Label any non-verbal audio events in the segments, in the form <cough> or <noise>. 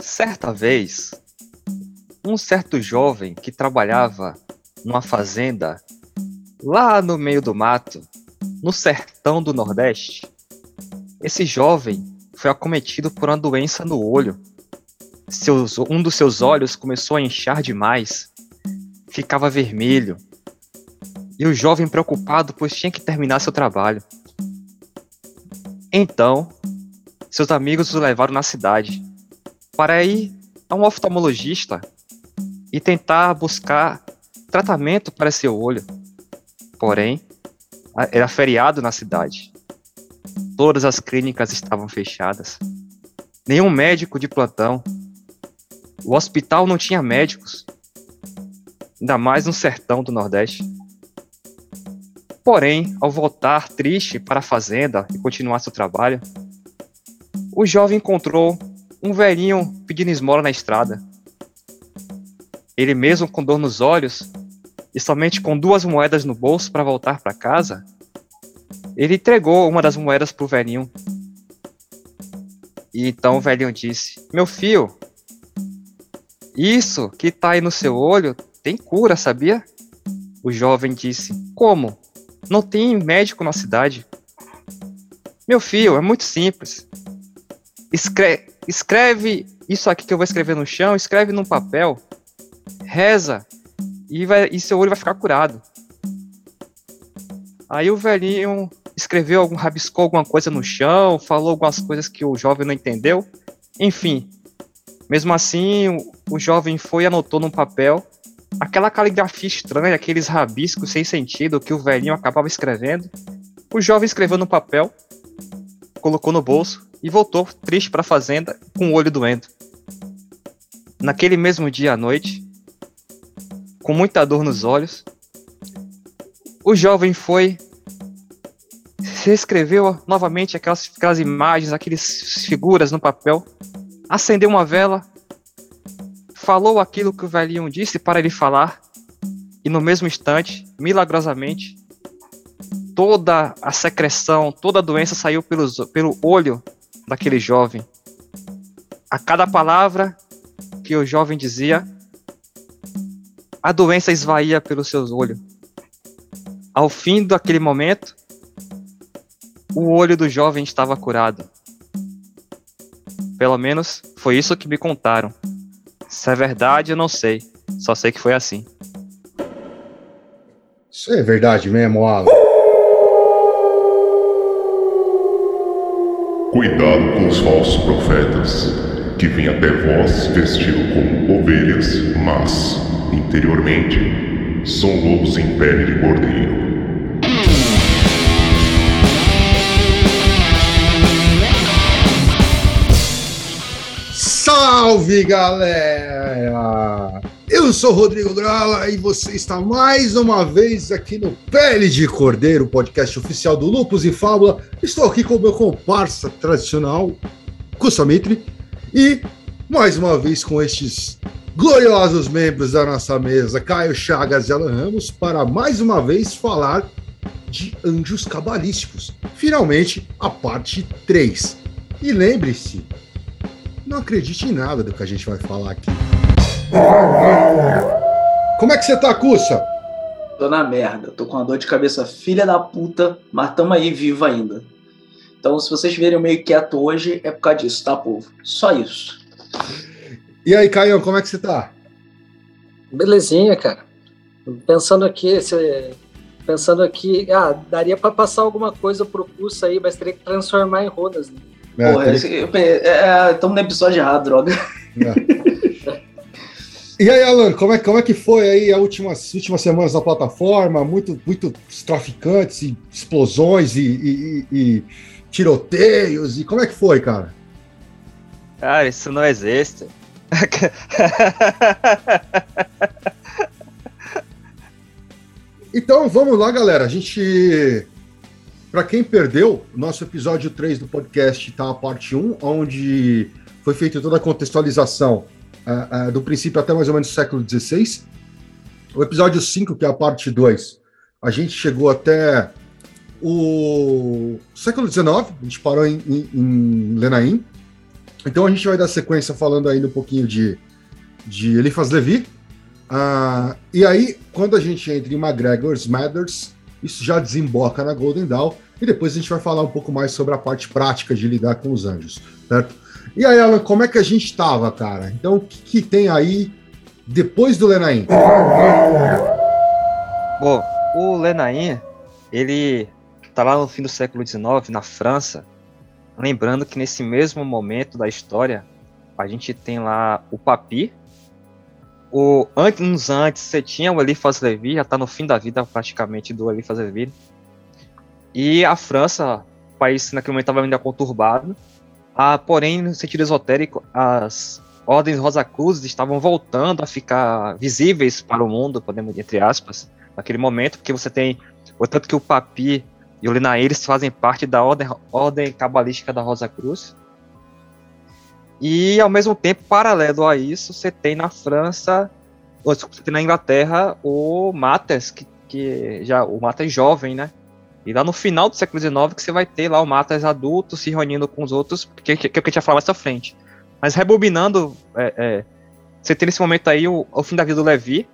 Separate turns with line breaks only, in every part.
Certa vez, um certo jovem que trabalhava numa fazenda lá no meio do mato, no sertão do Nordeste, esse jovem foi acometido por uma doença no olho. Seus, um dos seus olhos começou a inchar demais, ficava vermelho. E o jovem preocupado, pois tinha que terminar seu trabalho. Então, seus amigos o levaram na cidade para ir a um oftalmologista e tentar buscar tratamento para seu olho. Porém, era feriado na cidade. Todas as clínicas estavam fechadas. Nenhum médico de plantão. O hospital não tinha médicos. Ainda mais no sertão do Nordeste. Porém, ao voltar triste para a fazenda e continuar seu trabalho, o jovem encontrou um velhinho pedindo esmola na estrada. Ele mesmo com dor nos olhos e somente com duas moedas no bolso para voltar para casa, ele entregou uma das moedas pro velhinho. E então o velhinho disse: Meu filho, isso que tá aí no seu olho tem cura, sabia? O jovem disse: Como? Não tem médico na cidade. Meu filho, é muito simples. Escreve, escreve isso aqui que eu vou escrever no chão, escreve num papel, reza e, vai, e seu olho vai ficar curado. Aí o velhinho escreveu algum, rabiscou alguma coisa no chão, falou algumas coisas que o jovem não entendeu. Enfim, mesmo assim, o, o jovem foi e anotou num papel aquela caligrafia estranha, aqueles rabiscos sem sentido que o velhinho acabava escrevendo. O jovem escreveu no papel, colocou no bolso e voltou triste para a fazenda com o olho doendo. Naquele mesmo dia à noite, com muita dor nos olhos, o jovem foi reescreveu novamente aquelas, aquelas imagens, aquelas figuras no papel, acendeu uma vela, falou aquilo que o velhinho disse para ele falar, e no mesmo instante, milagrosamente, toda a secreção, toda a doença saiu pelos, pelo olho daquele jovem. A cada palavra que o jovem dizia, a doença esvaía pelos seus olhos. Ao fim daquele momento, o olho do jovem estava curado. Pelo menos foi isso que me contaram. Se é verdade, eu não sei. Só sei que foi assim.
Isso é verdade mesmo, Alan.
Cuidado com os falsos profetas, que vêm até vós vestido como ovelhas, mas, interiormente, são lobos em pele de cordeiro.
Salve galera! Eu sou Rodrigo Grala e você está mais uma vez aqui no Pele de Cordeiro, podcast oficial do Lupus e Fábula. Estou aqui com o meu comparsa tradicional, Kusamitri, e mais uma vez com estes gloriosos membros da nossa mesa, Caio Chagas e Alan Ramos, para mais uma vez falar de anjos cabalísticos. Finalmente, a parte 3. E lembre-se, não acredite em nada do que a gente vai falar aqui. Como é que você tá, Cussa?
Tô na merda, tô com uma dor de cabeça filha da puta, mas tamo aí vivo ainda. Então, se vocês verem meio quieto hoje, é por causa disso, tá, povo? Só isso.
E aí, Caio, como é que você tá?
Belezinha, cara. Pensando aqui, você... pensando aqui, ah, daria para passar alguma coisa pro curso aí, mas teria que transformar em rodas, né?
É, Porra, estamos é, é, no episódio errado, droga.
É. E aí, Alan, como é, como é que foi aí as últimas, últimas semanas na plataforma? Muito, muito traficantes e explosões e, e, e, tiroteios. E como é que foi, cara?
Cara, isso não existe.
então vamos lá, galera. A gente para quem perdeu, nosso episódio 3 do podcast está a parte 1, onde foi feita toda a contextualização uh, uh, do princípio até mais ou menos o século XVI. O episódio 5, que é a parte 2, a gente chegou até o século XIX, a gente parou em, em, em Lenaim. Então a gente vai dar sequência falando ainda um pouquinho de, de Eliphas Levi. Ah, e aí, quando a gente entra em McGregor's Matters, isso já desemboca na Golden Dawn, e depois a gente vai falar um pouco mais sobre a parte prática de lidar com os anjos, certo? E aí, Alan, como é que a gente estava, cara? Então, o que, que tem aí depois do Lenain?
Bom, o Lenain, ele tá lá no fim do século XIX, na França, lembrando que nesse mesmo momento da história, a gente tem lá o Papi, o, antes, antes você tinha o Eliphas Levi, já tá no fim da vida praticamente do Eliphas Levi, e a França, o país naquele momento estava ainda conturbado, ah, porém, no sentido esotérico, as ordens Rosa Cruz estavam voltando a ficar visíveis para o mundo, podemos entre aspas, naquele momento, porque você tem, tanto que o Papi e o Linaí, eles fazem parte da ordem, ordem cabalística da Rosa Cruz. E, ao mesmo tempo, paralelo a isso, você tem na França, ou, você tem na Inglaterra, o Matters, que, que já, o Matters jovem, né? E lá no final do século XIX que você vai ter lá o Matas adulto se reunindo com os outros, que, o que a gente vai falar mais pra frente. Mas rebobinando, é, é, você tem nesse momento aí o, o, fim da vida do Levi.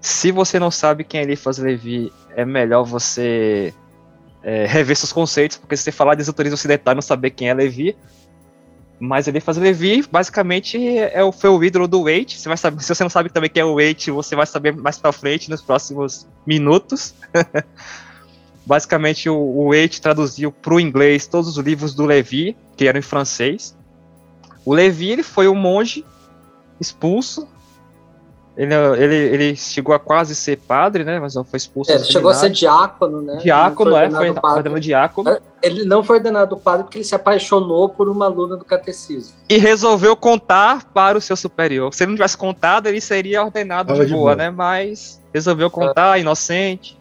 Se você não sabe quem é Eliphas Levi, é melhor você é, rever seus conceitos, porque se você falar de esoterismo ocidental não saber quem é Levi, mas Eliphas Levi, basicamente, é o, foi o ídolo do Wait. Você vai saber, se você não sabe também quem é o Wait, você vai saber mais pra frente, nos próximos minutos. <laughs> Basicamente, o, o Waite traduziu para o inglês todos os livros do Levi, que eram em francês. O Levi ele foi um monge expulso. Ele, ele, ele chegou a quase ser padre, né? Mas não foi expulso.
É, ele chegou a ser diácono, né?
Diácono, é, foi ordenado diácono.
Ele não foi ordenado padre porque ele se apaixonou por uma aluna do catecismo.
E resolveu contar para o seu superior. Se ele não tivesse contado, ele seria ordenado de, de boa, boa, né? Mas resolveu contar, é. inocente.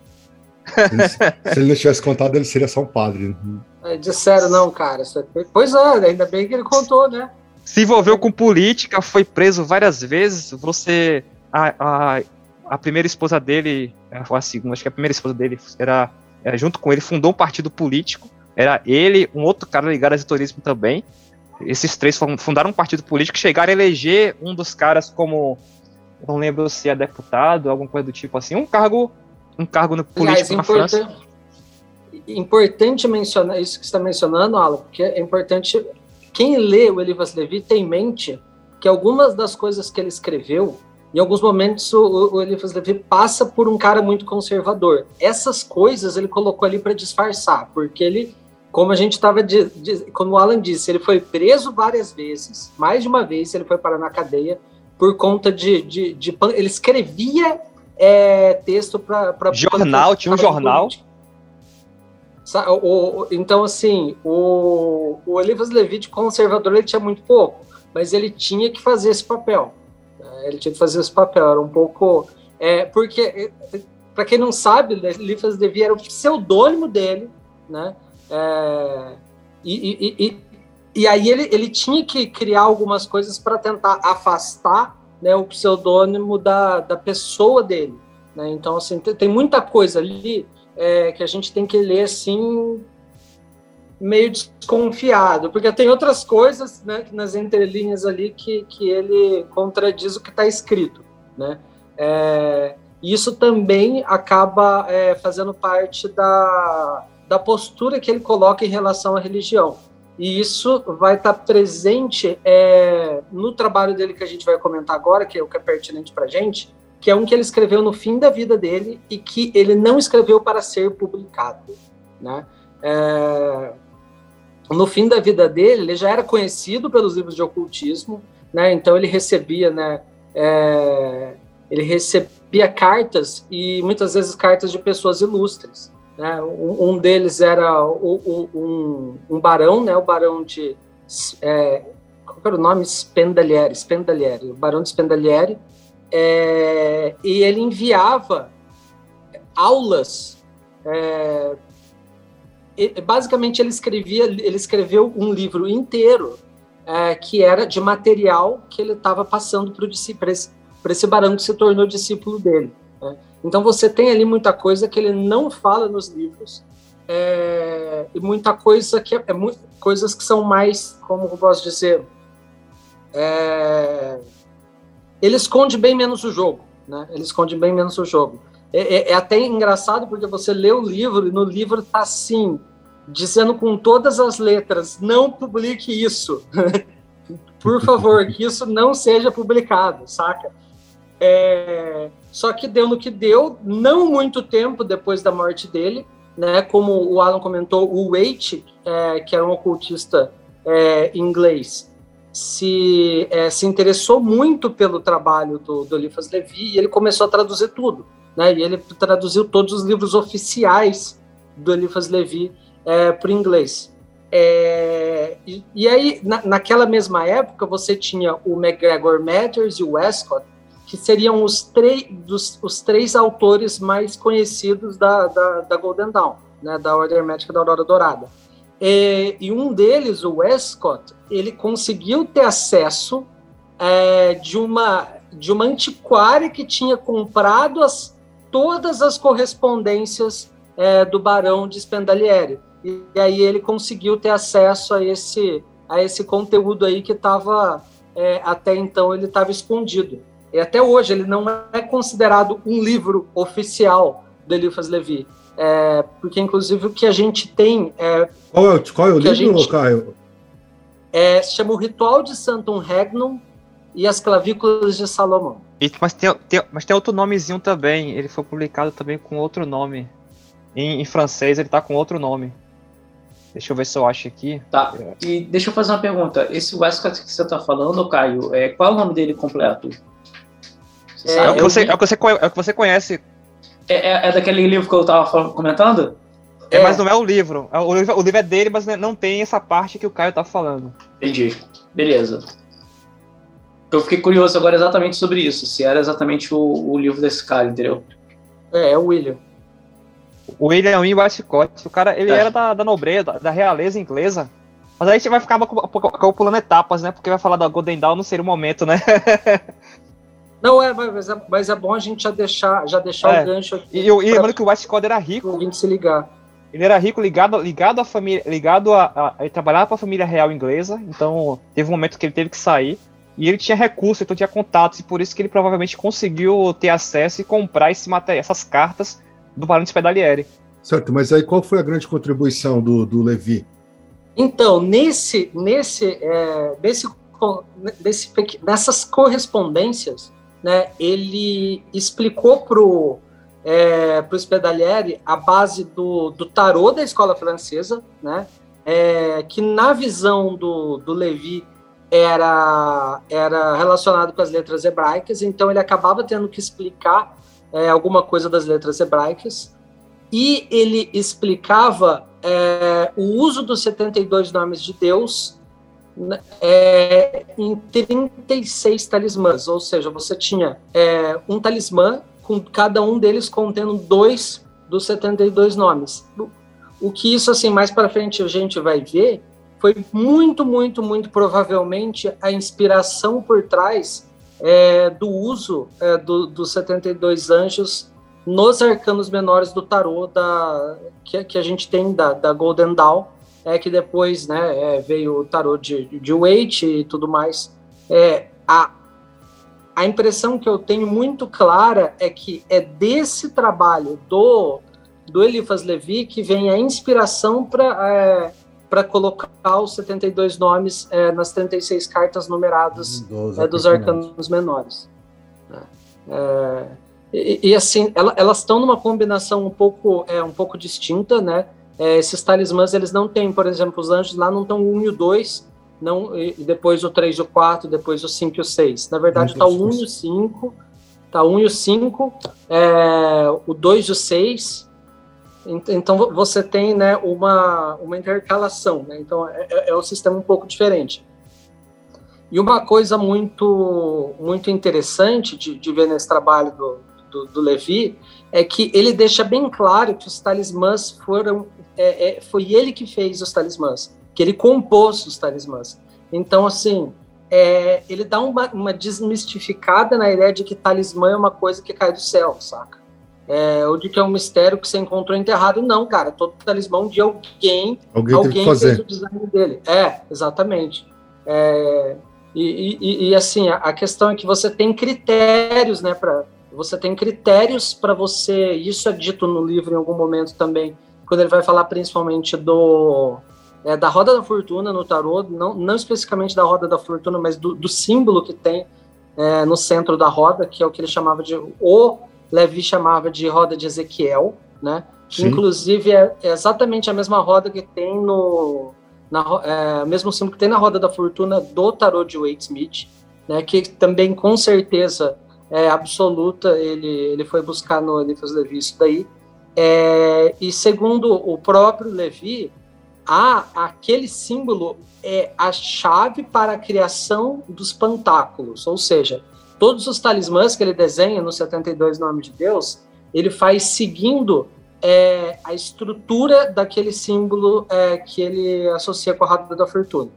Se ele não tivesse contado, ele seria só um padre.
É, disseram, não, cara. É pois é, ainda bem que ele contou, né?
Se envolveu com política, foi preso várias vezes. Você. A, a, a primeira esposa dele, a segunda, acho que a primeira esposa dele era, era junto com ele, fundou um partido político. Era ele, um outro cara ligado ao turismo também. Esses três fundaram um partido político, chegaram a eleger um dos caras como, não lembro se é deputado, alguma coisa do tipo assim, um cargo um cargo no político Aliás, na França.
Importante mencionar isso que você está mencionando, Alan, porque é importante. Quem lê o Elivas Levi tem em mente que algumas das coisas que ele escreveu, em alguns momentos o, o Elifas Levi passa por um cara muito conservador. Essas coisas ele colocou ali para disfarçar, porque ele, como a gente estava, como o Alan disse, ele foi preso várias vezes, mais de uma vez ele foi parar na cadeia por conta de, de, de ele escrevia é, texto para.
Jornal, tinha um jornal.
O, o, então, assim, o, o Elivas Levi de conservador ele tinha muito pouco, mas ele tinha que fazer esse papel. Né? Ele tinha que fazer esse papel, era um pouco. É, porque, é, para quem não sabe, Elifas Levi era o pseudônimo dele, né? É, e, e, e, e, aí ele, ele tinha que criar algumas coisas para tentar afastar né, o pseudônimo da, da pessoa dele. Né? Então, assim, tem, muita coisa ali é, que a gente tem que ler assim, meio desconfiado, porque tem outras coisas né, nas entrelinhas ali que, que ele contradiz o que está escrito. Né? É, isso também acaba é, fazendo parte da, da postura que ele coloca em relação à religião. E isso vai estar tá presente é, no trabalho dele que a gente vai comentar agora, que é o que é pertinente para a gente, que é um que ele escreveu no fim da vida dele e que ele não escreveu para ser publicado. Né? É, no fim da vida dele, ele já era conhecido pelos livros de ocultismo, né? então ele recebia, né, é, ele recebia cartas e muitas vezes cartas de pessoas ilustres. Né? Um, deles era o, o, um, um, barão, né? o barão de. É, qual era o nome? Spendalieri, Spendalieri, o barão de Spendalieri. É, e ele enviava aulas. É, basicamente, ele escrevia, ele escreveu um livro inteiro é, que era de material que ele estava passando para esse, esse barão que se tornou discípulo dele. Né? Então você tem ali muita coisa que ele não fala nos livros é, e muita coisa que é, é muito, coisas que são mais, como eu posso dizer, é, ele esconde bem menos o jogo, né? Ele esconde bem menos o jogo. É, é, é, até engraçado porque você lê o livro e no livro tá assim, dizendo com todas as letras: não publique isso. <laughs> Por favor, que isso não seja publicado, saca? É, só que deu no que deu, não muito tempo depois da morte dele, né? Como o Alan comentou, o Waite, é, que era um ocultista é, inglês, se, é, se interessou muito pelo trabalho do, do Eliphas Levi e ele começou a traduzir tudo. Né? E ele traduziu todos os livros oficiais do Eliphas Levi é, para o inglês. É, e, e, aí, na, naquela mesma época, você tinha o McGregor Matters e o Westcott, que seriam os, dos, os três autores mais conhecidos da, da, da Golden Dawn, né, da Ordem Hermética da Aurora Dourada. E, e, um deles, o Westcott, ele conseguiu ter acesso é, de, uma, de uma antiquária que tinha comprado as, todas as correspondências é, do Barão de Spendaliere. E, e, aí ele conseguiu ter acesso a esse, a esse conteúdo aí que estava, é, até então, ele estava escondido. E até hoje ele não é considerado um livro oficial do Eliphas Levi. É, porque, inclusive, o que a gente tem. É,
qual é, qual é o livro, gente, Caio?
É, se chama O Ritual de Santum Regnum e as Clavículas de Salomão.
E, mas, tem, tem, mas tem outro nomezinho também. Ele foi publicado também com outro nome. Em, em francês, ele está com outro nome. Deixa eu ver se eu acho aqui.
Tá. E deixa eu fazer uma pergunta. Esse Westcott que você está falando, Caio, é, qual é o nome dele completo?
É, é, o que você, é, o que você, é o que você conhece.
É, é, é daquele livro que eu estava comentando?
É, mas não é o livro. É, o livro. O livro é dele, mas não tem essa parte que o Caio tá falando.
Entendi. Beleza. Eu fiquei curioso agora exatamente sobre isso, se era exatamente o, o livro desse cara, entendeu?
É, é o William.
O William Wynne Westcott, o cara, ele é. era da, da nobreza, da, da, realeza inglesa. Mas aí a gente vai ficar pulando etapas, né? Porque vai falar da Golden Dawn, não seria o momento, né? <laughs>
Não, é, mas é, mas é bom a gente já deixar, já deixar é. o gancho aqui.
E, eu lembrando que o Westcott era rico.
O se ligar.
Ele era rico, ligado, ligado à família, ligado a, a ele trabalhava para a família real inglesa, então teve um momento que ele teve que sair. E ele tinha recursos, então tinha contatos, e por isso que ele provavelmente conseguiu ter acesso e comprar esse material, essas cartas do Barão de Spedalieri.
Certo, mas aí qual foi a grande contribuição do, do Levi?
Então, nesse, nesse, é, nesse, nesse, nessas correspondências, né, ele explicou pro é, pro Spedalieri a base do, do tarô da escola francesa, né, é, que na visão do, do Levi era, era relacionado com as letras hebraicas, então ele acabava tendo que explicar é, alguma coisa das letras hebraicas, e ele explicava é, o uso dos 72 nomes de Deus é, em 36 talismãs, ou seja, você tinha é, um talismã com cada um deles contendo dois dos 72 nomes. O que isso, assim, mais para frente a gente vai ver, foi muito, muito, muito provavelmente a inspiração por trás é, do uso é, do, dos 72 anjos nos arcanos menores do tarô da, que, que a gente tem da, da Golden Dawn, é que depois né, é, veio o tarô de, de Waite e tudo mais. É, a, a impressão que eu tenho muito clara é que é desse trabalho do, do Eliphas Levi que vem a inspiração para é, para colocar os 72 nomes é, nas 36 cartas numeradas é, dos arcanos menores. É, é, e, e, assim, ela, elas estão numa combinação um pouco, é, um pouco distinta, né? É, esses talismãs, eles não têm, por exemplo, os anjos lá não estão o 1 e o 2, não, e depois o 3 e o 4, depois o 5 e o 6. Na verdade, está o 1 e o 5, está o 1 e o 5, é, o 2 e o 6, então você tem né, uma, uma intercalação, né? então é, é, é um sistema um pouco diferente. E uma coisa muito, muito interessante de, de ver nesse trabalho do, do, do, Levi é que ele deixa bem claro que os talismãs foram. É, é, foi ele que fez os talismãs, que ele compôs os talismãs. Então, assim, é, ele dá uma, uma desmistificada na ideia de que talismã é uma coisa que cai do céu, saca? é, ou de que é um mistério que você encontrou enterrado. Não, cara, todo talismã de alguém, alguém, alguém fez o design dele. É, exatamente. É, e, E, e, e assim, a, a, questão é que você tem critérios, né, para você tem critérios para você, isso é dito no livro em algum momento também, quando ele vai falar principalmente do é, da roda da fortuna no tarô, não, não especificamente da roda da fortuna, mas do, do símbolo que tem é, no centro da roda, que é o que ele chamava de, o Levi chamava de roda de Ezequiel, né? Que inclusive é, é exatamente a mesma roda que tem no, na, é, mesmo símbolo que tem na roda da fortuna do tarô de Wade Smith, né? Que também com certeza é absoluta ele ele foi buscar no Eliphas Levi isso daí. É, e segundo o próprio Levi, aquele símbolo é a chave para a criação dos pantáculos, ou seja, todos os talismãs que ele desenha no 72 Nome de Deus, ele faz seguindo é, a estrutura daquele símbolo é, que ele associa com a roda da fortuna.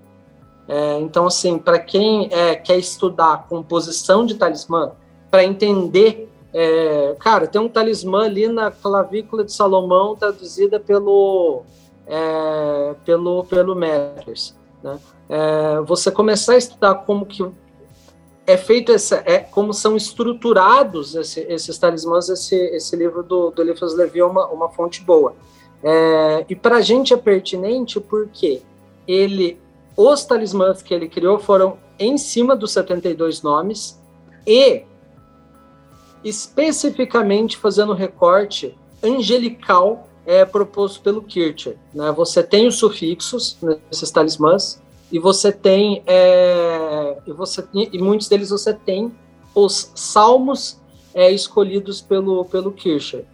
É, então, assim, para quem é, quer estudar composição de talismã, para entender, é, cara, tem um talismã ali na clavícula de Salomão traduzida pelo é, pelo pelo Matters, né? você começar a estudar como que é feito essa, é, como são estruturados esse, esses talismãs, esse, esse livro do, do Eliphas Levi é uma, uma fonte boa. É, e para a gente é pertinente porque ele, os talismãs que ele criou foram em cima dos 72 nomes e especificamente fazendo recorte angelical é, proposto pelo Kircher. Né? Você tem os sufixos nesses talismãs, e você tem é, e você e muitos deles você tem os salmos é, escolhidos pelo pelo Kircher.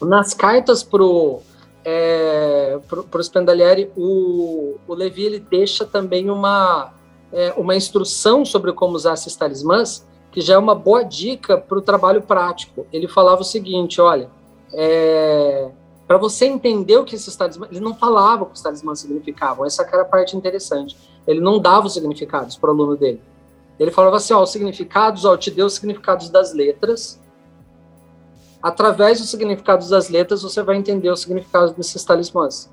Nas cartas pro é, pro, Spendalieri, o, o Levi ele deixa também uma é, uma instrução sobre como usar esses talismãs, que já é uma boa dica para o trabalho prático. Ele falava o seguinte, olha, é, para você entender o que esses talismãs. Ele não falava o que os talismãs significavam, essa era a parte interessante. Ele não dava os significados para o aluno dele. Ele falava assim: ó, os significados, ó, eu te dei os significados das letras. Através dos significados das letras, você vai entender os significados desses talismãs.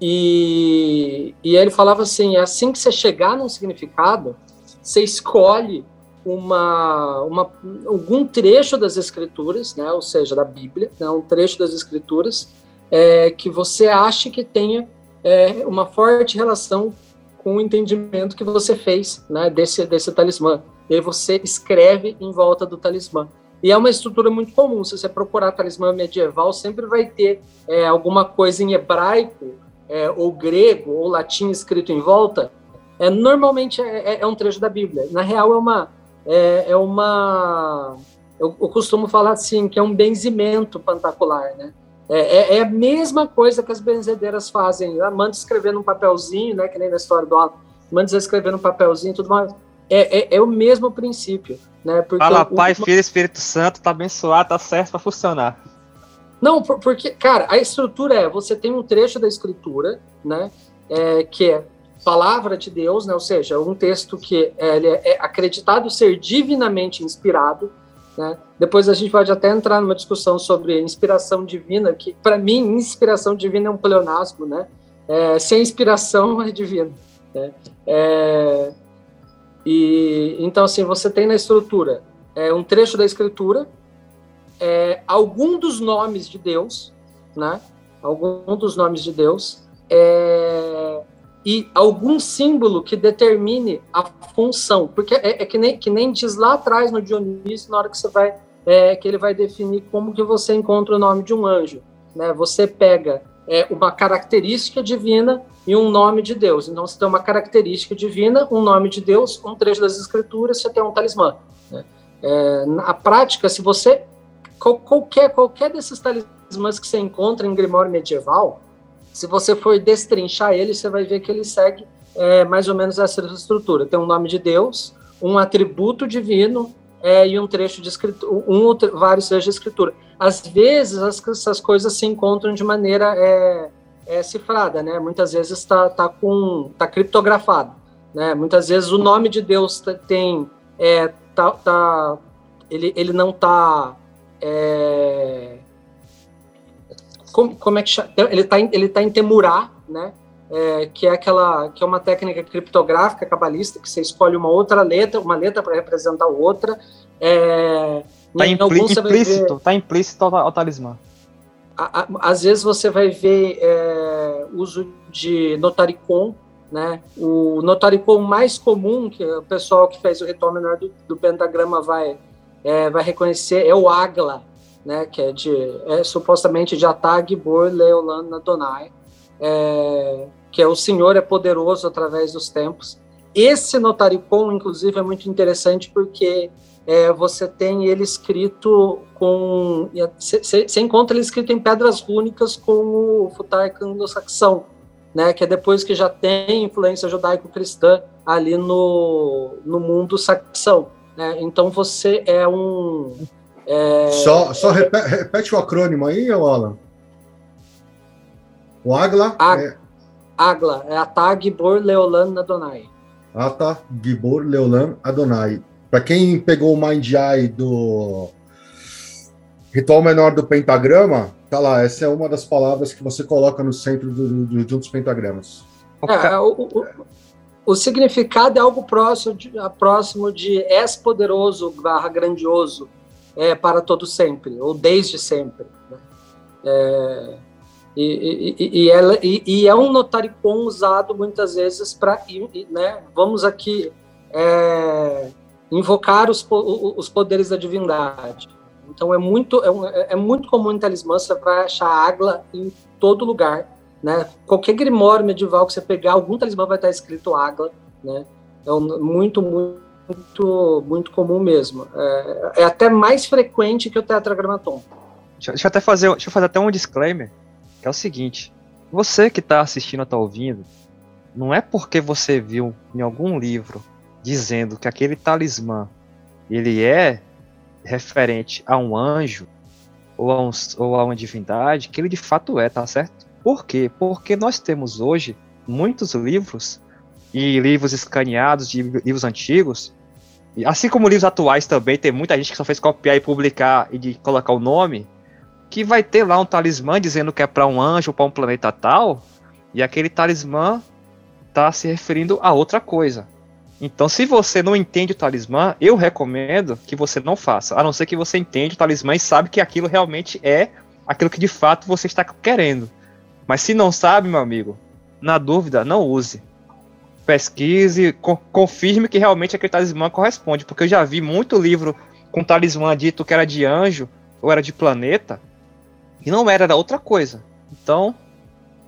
E, e ele falava assim: é assim que você chegar num significado, você escolhe uma, uma, algum trecho das escrituras, né, ou seja, da Bíblia, né, um trecho das escrituras, é, que você acha que tenha é, uma forte relação com o entendimento que você fez né, desse, desse talismã. E aí você escreve em volta do talismã. E é uma estrutura muito comum. Se você procurar talismã medieval, sempre vai ter é, alguma coisa em hebraico, é, ou grego, ou latim escrito em volta. É, normalmente é, é, é um trecho da Bíblia. Na real, é uma, é, é uma. Eu, eu, costumo falar assim, que é um benzimento pantacular, né? É, é, é, a mesma coisa que as benzedeiras fazem. Ah, manda escrever num papelzinho, né? Que nem na história do Alan. Manda escrever num papelzinho tudo mais. É, é, é, o mesmo princípio, né?
Porque Fala, o, Pai, Filho Espírito Santo, tá abençoado, tá certo para funcionar.
Não, porque, cara, a estrutura é, você tem um trecho da escritura, né? É, que é palavra de Deus, né? ou seja, um texto que é, é acreditado ser divinamente inspirado. Né? Depois a gente pode até entrar numa discussão sobre inspiração divina, que para mim inspiração divina é um pleonasmo, né? É, sem inspiração <laughs> é divino. Né? É, e então assim você tem na estrutura é, um trecho da escritura, é, algum dos nomes de Deus, né? Algum dos nomes de Deus. É, e algum símbolo que determine a função, porque é, é, que, nem, que nem diz lá atrás no Dionísio, na hora que você vai, é, que ele vai definir como que você encontra o nome de um anjo, né? Você pega é, uma característica divina e um nome de Deus. Então você tem uma característica divina, um nome de Deus, um trecho das Escrituras, você tem um talismã. Né? É, na prática, se você qualquer qualquer desses talismãs que você encontra em Grimório medieval, se você for destrinchar ele, você vai ver que ele segue é, mais ou menos essa estrutura. Tem um nome de Deus, um atributo divino é, e um trecho de escritura, um vários trechos de escritura. Às vezes as, essas coisas se encontram de maneira é, é cifrada, né? Muitas vezes está tá com tá criptografado, né? Muitas vezes o nome de Deus tem é, tá, tá ele, ele não está é, como, como é que chama? Ele está ele tá em Temurá, né? é, que é aquela que é uma técnica criptográfica cabalista que você escolhe uma outra letra, uma letra para representar outra. É,
tá implícito, ver, tá implícito ao, talismã.
A, a, às vezes você vai ver é, uso de notaricon, né? O notaricon mais comum que o pessoal que fez o ritual menor do, do pentagrama vai é, vai reconhecer é o agla, né? Que é de é supostamente de Atag Bor Leolan Adonai é, que é o Senhor é poderoso através dos tempos. Esse notaricon, inclusive, é muito interessante porque é, você tem ele escrito com. Você encontra ele escrito em pedras rúnicas com o futark anglo-saxão, né, que é depois que já tem influência judaico-cristã ali no, no mundo saxão. Né? Então você é um. É,
só só repete, repete o acrônimo aí, Alan. O Agla.
Ag é... Agla, é Ata Gibor Leolan Adonai.
Ata Gibor Leolan Adonai. Para quem pegou o Mind Eye do ritual menor do pentagrama, tá lá, essa é uma das palavras que você coloca no centro do, do, de um dos pentagramas.
É, o, o, o, significado é algo próximo de, próximo de és poderoso barra grandioso é, para todo sempre, ou desde sempre. Né? É, e, e, e, ela, e, é um notaricon usado muitas vezes para, né, vamos aqui é, invocar os, os poderes da divindade. Então é muito, é, um, é muito comum em talismã, você vai achar água em todo lugar. Né? Qualquer grimório medieval que você pegar, algum talismã vai estar escrito água. Né? É um, muito, muito, muito comum mesmo. É, é, até mais frequente que o tetragramaton.
Deixa, deixa, eu até fazer, deixa eu fazer até um disclaimer é o seguinte: você que está assistindo ou está ouvindo, não é porque você viu em algum livro dizendo que aquele talismã ele é referente a um anjo ou a, um, ou a uma divindade que ele de fato é, tá certo? Por quê? Porque nós temos hoje muitos livros e livros escaneados de livros antigos, assim como livros atuais também, tem muita gente que só fez copiar e publicar e de colocar o nome, que vai ter lá um talismã dizendo que é para um anjo ou para um planeta tal, e aquele talismã tá se referindo a outra coisa. Então, se você não entende o talismã, eu recomendo que você não faça, a não ser que você entende o talismã e sabe que aquilo realmente é aquilo que de fato você está querendo. Mas se não sabe, meu amigo, na dúvida, não use. Pesquise, co confirme que realmente aquele talismã corresponde, porque eu já vi muito livro com talismã dito que era de anjo ou era de planeta, e não era, era outra coisa. Então,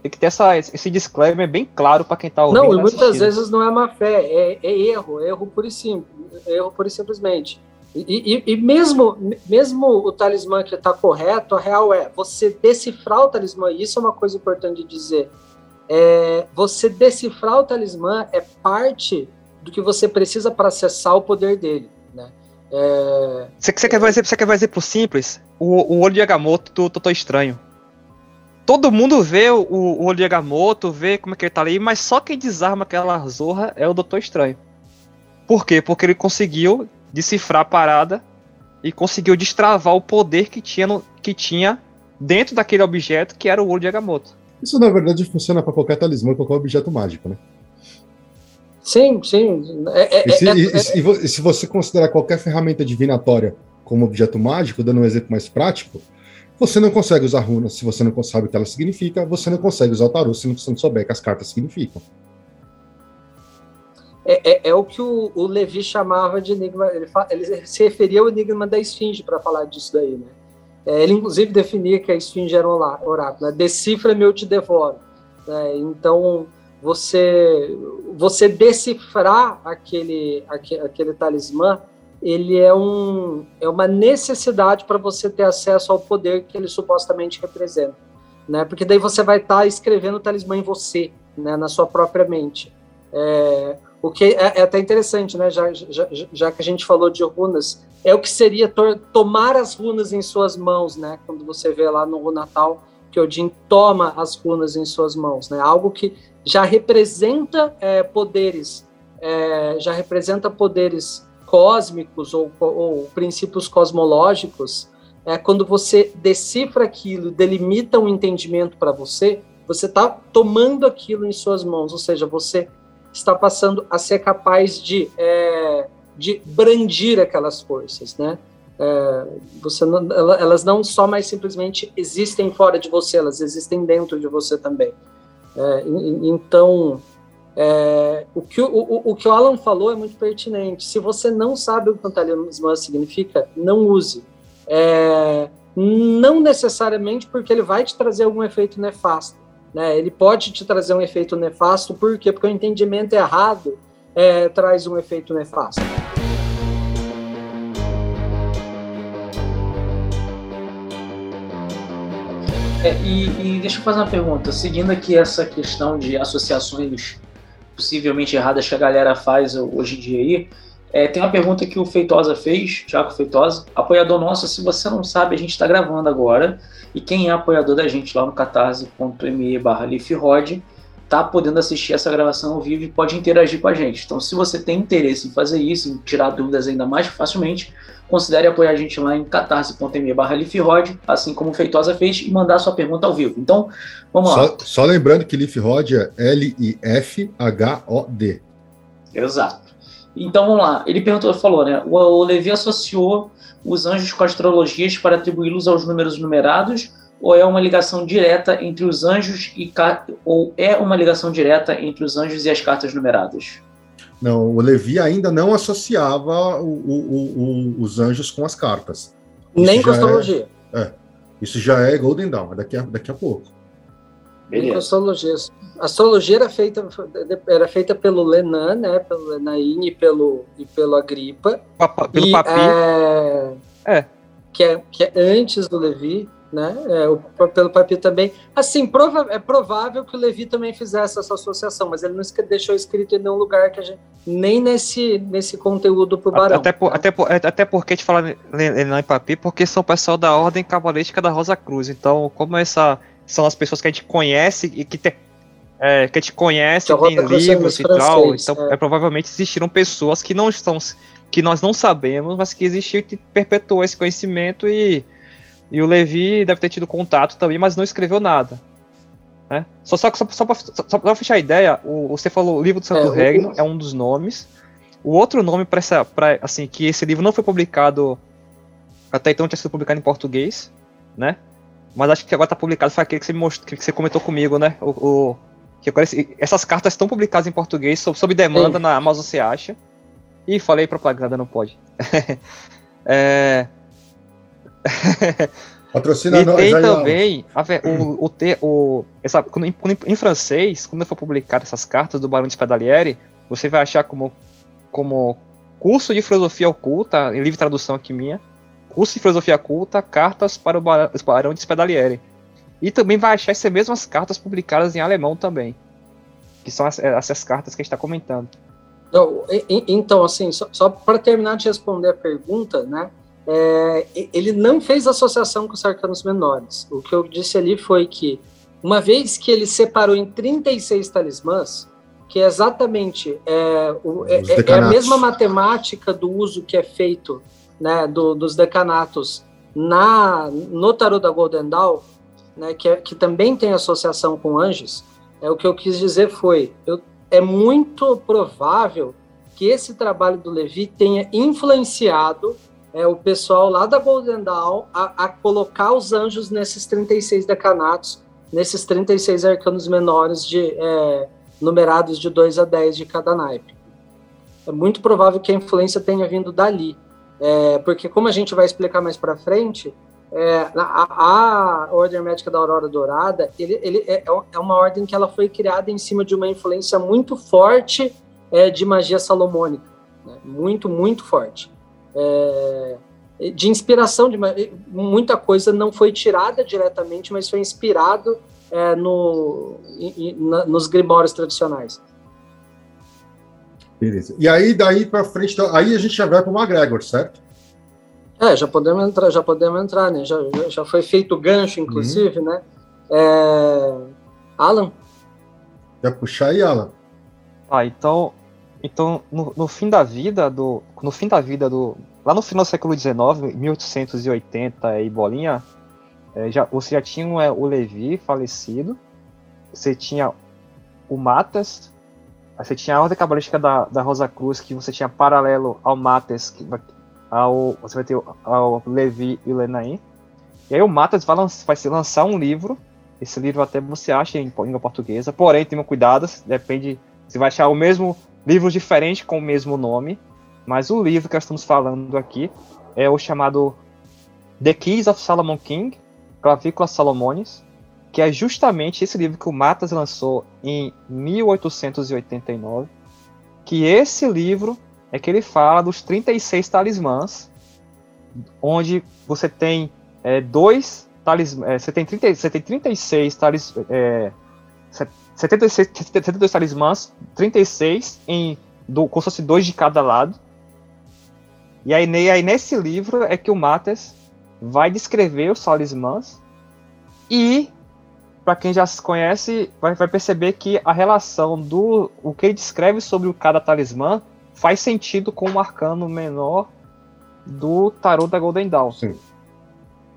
tem que ter essa, esse disclaimer bem claro para quem está ouvindo.
Não, e muitas assistindo. vezes não é má fé, é, é erro, é erro pura e é erro e simplesmente. E, e, e, mesmo, mesmo o talismã que está correto, a real é você decifrar o talismã, isso é uma coisa importante de dizer. É, você decifrar o talismã é parte do que você precisa para acessar o poder dele. Né?
É... Você, quer fazer, você quer fazer pro simples? O, o olho de Agamotto do Totó Estranho. Todo mundo vê o, o, olho de Agamotto, vê como é que ele tá ali, mas só quem desarma aquela zorra é o Doutor Estranho. Por quê? Porque ele conseguiu decifrar a parada e conseguiu destravar o poder que tinha, no, que tinha dentro daquele objeto que era o olho de Agamotto.
Isso na verdade funciona para qualquer talismã, qualquer objeto mágico, né?
Sim, sim.
É, é, e, se, é, e, e, se, você considerar qualquer ferramenta divinatória como objeto mágico, dando um exemplo mais prático, você não consegue usar runas se você não sabe o que ela significa, você não consegue usar o tarô se você não souber o que as cartas significam.
É, é, é, o que o, o, Levi chamava de enigma, ele, ele, se referia ao enigma da esfinge para falar disso daí, né? É, ele inclusive definia que a esfinge era um oráculo, né? decifra-me eu te devoro. É, então, você você decifrar aquele, aquele, aquele talismã, ele é, um, é uma necessidade para você ter acesso ao poder que ele supostamente representa. Né? Porque daí você vai estar tá escrevendo o talismã em você, né? na sua própria mente. É, o que é, é, até interessante, né? Já, já, já, que a gente falou de runas, é o que seria tomar as runas em suas mãos, né? Quando você vê lá no Natal que Odin toma as runas em suas mãos, né? Algo que já representa é, poderes, é, já representa poderes cósmicos ou, ou princípios cosmológicos. É, quando você decifra aquilo, delimita um entendimento para você, você está tomando aquilo em suas mãos, ou seja, você está passando a ser capaz de, é, de brandir aquelas forças, né? É, você não, elas não só mais simplesmente existem fora de você, elas existem dentro de você também. É, então, é, o, que, o, o, que o Alan falou é muito pertinente. Se você não sabe o que o talismã significa, não use. É, não necessariamente porque ele vai te trazer algum efeito nefasto. Né? Ele pode te trazer um efeito nefasto, por quê? Porque o entendimento errado é, traz um efeito nefasto.
É, e, e, deixa eu fazer uma pergunta. Seguindo aqui essa questão de associações possivelmente erradas que a galera faz hoje em dia aí, é, tem uma pergunta que o Feitosa fez, Thiago Feitosa, apoiador nosso, se você não sabe, a gente está gravando agora, e quem é apoiador da gente lá no catarse.me barra tá podendo assistir essa gravação ao vivo e pode interagir com a gente. Então, se você tem interesse em fazer isso, em tirar dúvidas ainda mais facilmente, considere apoiar a gente lá em catarse.me barra assim como o Feitosa fez, e mandar sua pergunta ao vivo. Então, vamos
só,
lá.
Só lembrando que Lifrod é L-I-F-H-O-D.
Exato. Então, vamos lá. Ele perguntou, falou, né? O, o Levi associou os anjos com astrologias para atribuí-los aos números numerados ou é uma ligação direta entre os anjos e ou é uma ligação direta entre os anjos e as cartas numeradas?
Não, o Levi ainda não associava o, o, o, os anjos com as cartas.
Isso Nem com astrologia.
É, é, isso já é Golden Dawn, daqui a, daqui a pouco.
Com astrologia. A astrologia era feita, era feita pelo Lenan, né? Pelo Lenaine e pelo, e pelo Agripa.
pelo e, Papi.
É, é. Que, é, que é antes do Levi né? É, o, pelo Papi também. Assim, prova, é provável que o Levi também fizesse essa associação, mas ele não deixou escrito em nenhum lugar que a gente, nem nesse, nesse conteúdo pro Barão.
Até, por,
né?
até, por, até porque te falar Lenan e Papi, porque são pessoal da Ordem Cabalística da Rosa Cruz. Então, como essa são as pessoas que a gente conhece e que tem, é, que a gente conhece, que tem livros e tal, então é. é. provavelmente existiram pessoas que não estão que nós não sabemos, mas que existiu e perpetuou esse conhecimento e e o Levi deve ter tido contato também, mas não escreveu nada. Né? Só, só, só, só, só para fechar a ideia, o, você falou o livro do Santo é, Regno, é um dos nomes. O outro nome para essa, pra, assim, que esse livro não foi publicado, até então tinha sido publicado em português, né? Mas acho que agora está publicado, foi aquele que você, mostrou, que você comentou comigo, né? O, o que agora, essas cartas estão publicadas em português, sob, sob demanda Sim. na Amazon você acha. E falei propaganda, não pode. <laughs> é, <laughs>
Patrocina
e nós tem aí, também a, o, o, te, o essa, quando, em, em, francês, quando for publicar essas cartas do Barão de Spedalieri, você vai achar como, como curso de filosofia oculta, em livre tradução aqui minha, curso de filosofia oculta, cartas para o Barão de Spedalieri. E também vai achar essas mesmas cartas publicadas em alemão também, que são essas, essas cartas que a gente está comentando.
Então, então, assim, só, só para terminar de responder a pergunta, né? é, ele não fez associação com os arcanos menores. O que eu disse ali foi que, uma vez que ele separou em 36 talismãs, que é exatamente é, o, é, é, a mesma matemática do uso que é feito né, do, dos decanatos na, no tarot da Golden Dawn, né, que, é, que também tem associação com anjos, é, o que eu quis dizer foi, eu, é muito provável que esse trabalho do Levi tenha influenciado é, o pessoal lá da Golden Dawn a, a, colocar os anjos nesses 36 decanatos, nesses 36 arcanos menores de é, numerados de 2 a 10 de cada naipe. É muito provável que a influência tenha vindo dali, é, porque como a gente vai explicar mais para frente, é, a, a, Ordem Médica da Aurora Dourada ele, ele é, é, uma ordem que ela foi criada em cima de uma influência muito forte é, de magia salomônica, né? muito, muito forte é, de inspiração, de muita coisa não foi tirada diretamente, mas foi inspirado é, no, na, nos grimórios tradicionais.
Beleza. E aí, daí para frente, então, aí a gente já vai para o McGregor, certo?
É, já podemos entrar, já podemos entrar, né? Já, já foi feito o gancho, inclusive, uhum. né? É... Alan?
Quer puxar aí, Alan?
Ah, então então, no, no, fim da vida do. No fim da vida do. Lá no final do século XIX, 1880 e bolinha, é, já, você já tinha é, o Levi falecido. você tinha o Matas, você tinha a ordem cabalística da, da Rosa Cruz, que você tinha paralelo ao Matas, que, ao, você vai ter ao Levi e o Lenaim. E aí o Matas vai, vai se lançar um livro, esse livro até você acha em língua portuguesa, porém, tenha cuidado, depende, você vai achar o mesmo livro diferente com o mesmo nome, mas o livro que nós estamos falando aqui é o chamado The Keys of Solomon King, Clavícula Salomones, que é justamente esse livro que o Matas lançou em 1889, que esse livro é que ele fala dos 36 talismãs, onde você tem é, dois talismãs, é, você, tem 30, você tem 36 talis, é, 76, 72 talismãs, 36 em do, como se fosse dois de cada lado. E aí, aí nesse livro é que o Matas vai descrever os talismãs e para quem já se conhece vai, vai, perceber que a relação do o que ele descreve sobre o cada talismã faz sentido com o arcano menor do tarô da Golden Dawn. Sim.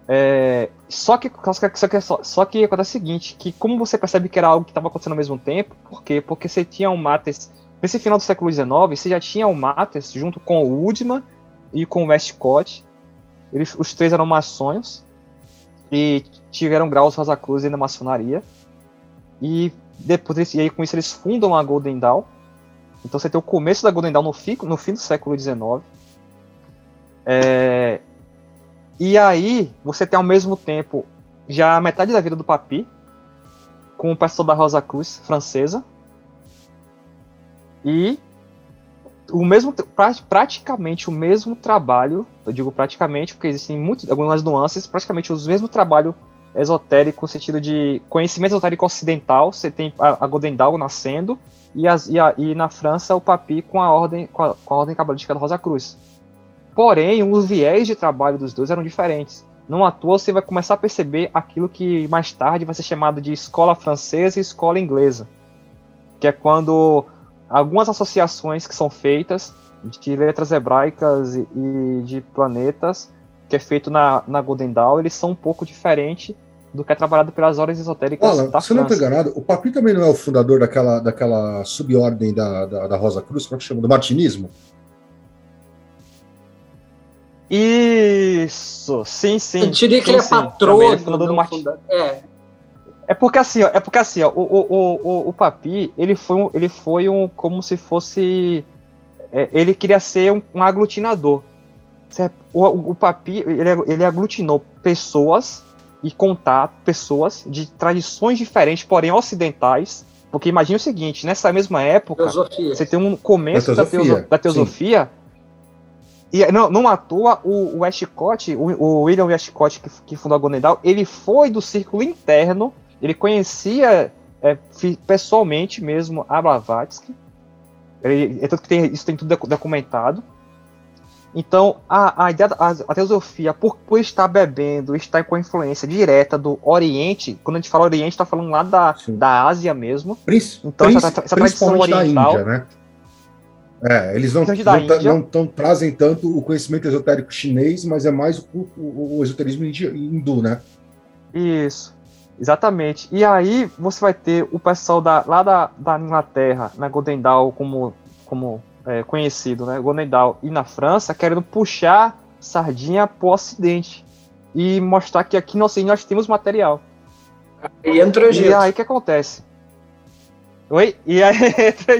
É, só que só que, só, só que acontece o seguinte, que como você percebe que era algo que estava acontecendo ao mesmo tempo, por quê? Porque você tinha o Mates nesse final do século XIX, você já tinha o Mates junto com o Woodman e com o Westcott. Eles, os três eram maçons e tiveram graus Rosa Cruz na maçonaria. E depois e aí com isso eles fundam a Golden Dawn. Então você tem o começo da Golden Dawn no fim, no fim do século XIX. É, e aí você tem ao mesmo tempo já a metade da vida do Papi, com o pessoal da Rosa Cruz francesa. E o mesmo praticamente o mesmo trabalho, eu digo praticamente porque existem muitas algumas nuances, praticamente os mesmo trabalho esotérico no sentido de conhecimento esotérico ocidental, você tem a, a Golden Dawn nascendo e, as, e, a, e, na França o Papi com a ordem com a, com a ordem cabalística da Rosa Cruz. Porém, os viés de trabalho dos dois eram diferentes. Não à toa você vai começar a perceber aquilo que mais tarde vai ser chamado de escola francesa e escola inglesa, que é quando algumas associações que são feitas de letras hebraicas e, e de planetas, que é feito na, na Golden Dawn, eles são um pouco diferentes do que é trabalhado pelas ordens esotéricas
Olha, da você não está enganado, o Papi também não é o fundador daquela, daquela subordem da, da, da Rosa Cruz, como é que chama? Do martinismo?
Isso, sim, sim.
Eu diria
que
ele é patrono. É,
do Martin... é. É porque assim, ó, é porque assim, ó, o, o, o, o Papi, ele foi um, ele foi um como se fosse é, ele queria ser um, um aglutinador. O, o, o Papi, ele, ele aglutinou pessoas e contar pessoas de tradições diferentes, porém ocidentais. Porque imagine o seguinte, nessa mesma época, teosofia. você tem um começo da teosofia, da, teoso, da teosofia e não, não à toa, o, o Westcott, o, o William Westcott, que, que fundou a Gonedal, ele foi do círculo interno, ele conhecia é, pessoalmente mesmo a Blavatsky, ele, é tanto que tem, isso tem tudo documentado. Então, a, a ideia a, a teosofia, por, por estar bebendo, estar com influência direta do Oriente, quando a gente fala Oriente, está falando lá da, da Ásia mesmo.
Princ, então, essa, essa tradição oriental. Índia, né? É, eles não, não, não, trazem tanto o conhecimento esotérico chinês, mas é mais o, o, o esoterismo hindu, né?
Isso, exatamente. E aí você vai ter o pessoal da, lá da, da Inglaterra, na Golden Dawn, como, como é, conhecido, né? Golden Dawn, e na França, querendo puxar sardinha pro ocidente e mostrar que aqui no ocidente nós temos material.
E entra E
aí o que acontece? Oi? E aí <laughs> entra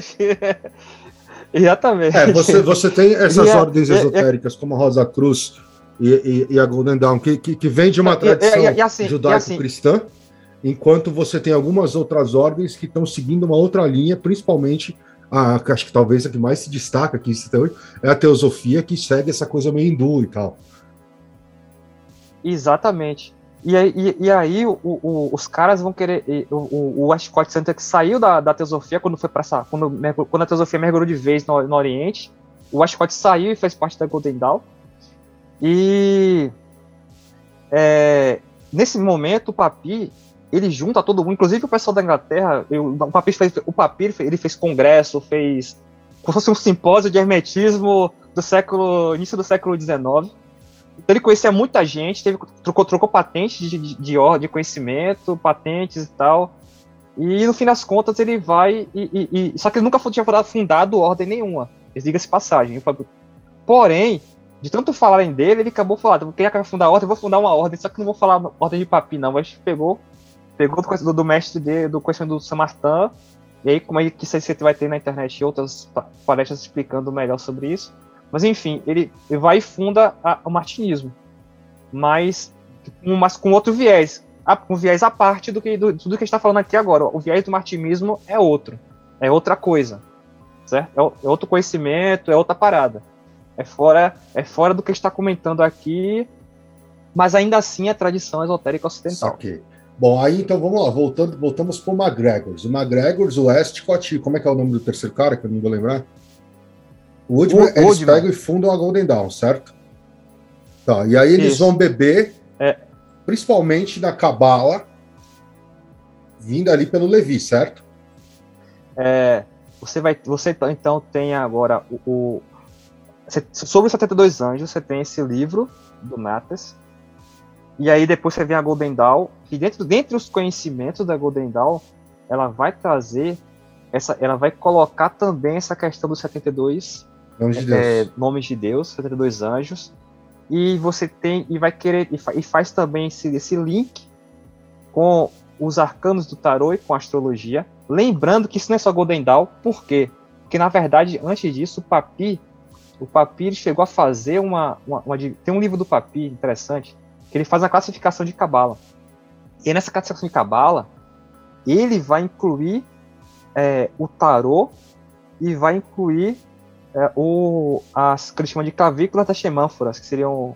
Exatamente.
É, você, você tem essas é, ordens é, é, esotéricas, como a Rosa Cruz e, e, e a Golden Dawn, que, que, que vem de uma tradição assim, judaico-cristã, assim, enquanto você tem algumas outras ordens que estão seguindo uma outra linha, principalmente a acho que talvez a que mais se destaca aqui é a teosofia, que segue essa coisa meio hindu e tal.
Exatamente. E, e, e aí o, o, os caras vão querer. O, o Westcott Center que saiu da, da teosofia quando foi para essa. Quando, quando a teosofia mergulhou de vez no, no Oriente, o Westcott saiu e fez parte da Golden Dawn. E é, nesse momento o Papi ele junta todo mundo, inclusive o pessoal da Inglaterra. Eu, o Papi fez, o Papi ele fez congresso, fez como se fosse um simpósio de hermetismo do século início do século XIX então ele conhecia muita gente, teve, trocou, trocou patentes de, de, de, conhecimento, patentes e tal. E no fim das contas ele vai e, e, e só que ele nunca tinha fundado ordem nenhuma. Diga-se passagem. Porém, de tanto falarem dele, ele acabou falando, eu queria fundar a ordem, vou fundar uma ordem, só que não vou falar ordem de papi, não, mas pegou, pegou do, do mestre do conhecimento do Samartan, e aí como é que você vai ter na internet outras palestras explicando melhor sobre isso. Mas enfim, ele, ele vai e funda a, o martinismo, mas, mas com outro viés, um viés à parte do que do, tudo que a gente está falando aqui agora. O viés do martinismo é outro, é outra coisa, certo? É, é outro conhecimento, é outra parada. É fora, é fora do que está comentando aqui, mas ainda assim é tradição esotérica ocidental.
Ok. Bom, aí então vamos lá, voltando, voltamos para o McGregors. O McGregors, o Westcott, como é que é o nome do terceiro cara, que eu não vou lembrar? O último, o, eles Woodman. pegam e fundam a Golden Dawn, certo? Tá, e aí eles Isso. vão beber, é. principalmente na Cabala, vindo ali pelo Levi, certo?
É, você vai, você então tem agora o, o, sobre os 72 anjos, você tem esse livro do Matas. E aí depois você vem a Golden Dawn, que dentro dentre os conhecimentos da Golden Dawn, ela vai trazer essa, ela vai colocar também essa questão dos 72
nomes de Deus, é,
nomes de Deus 72 anjos. E você tem e vai querer e, fa, e faz também esse, esse link com os arcanos do tarô e com a astrologia, lembrando que isso não é só Golden Dawn, por quê? Porque na verdade, antes disso, o Papi o Papi chegou a fazer uma, uma, uma, Tem um livro do Papi interessante, que ele faz a classificação de Cabala. E nessa classificação de Cabala, ele vai incluir é, o tarô e vai incluir é, o, as que ele chama de clavículas das semânforas, que seriam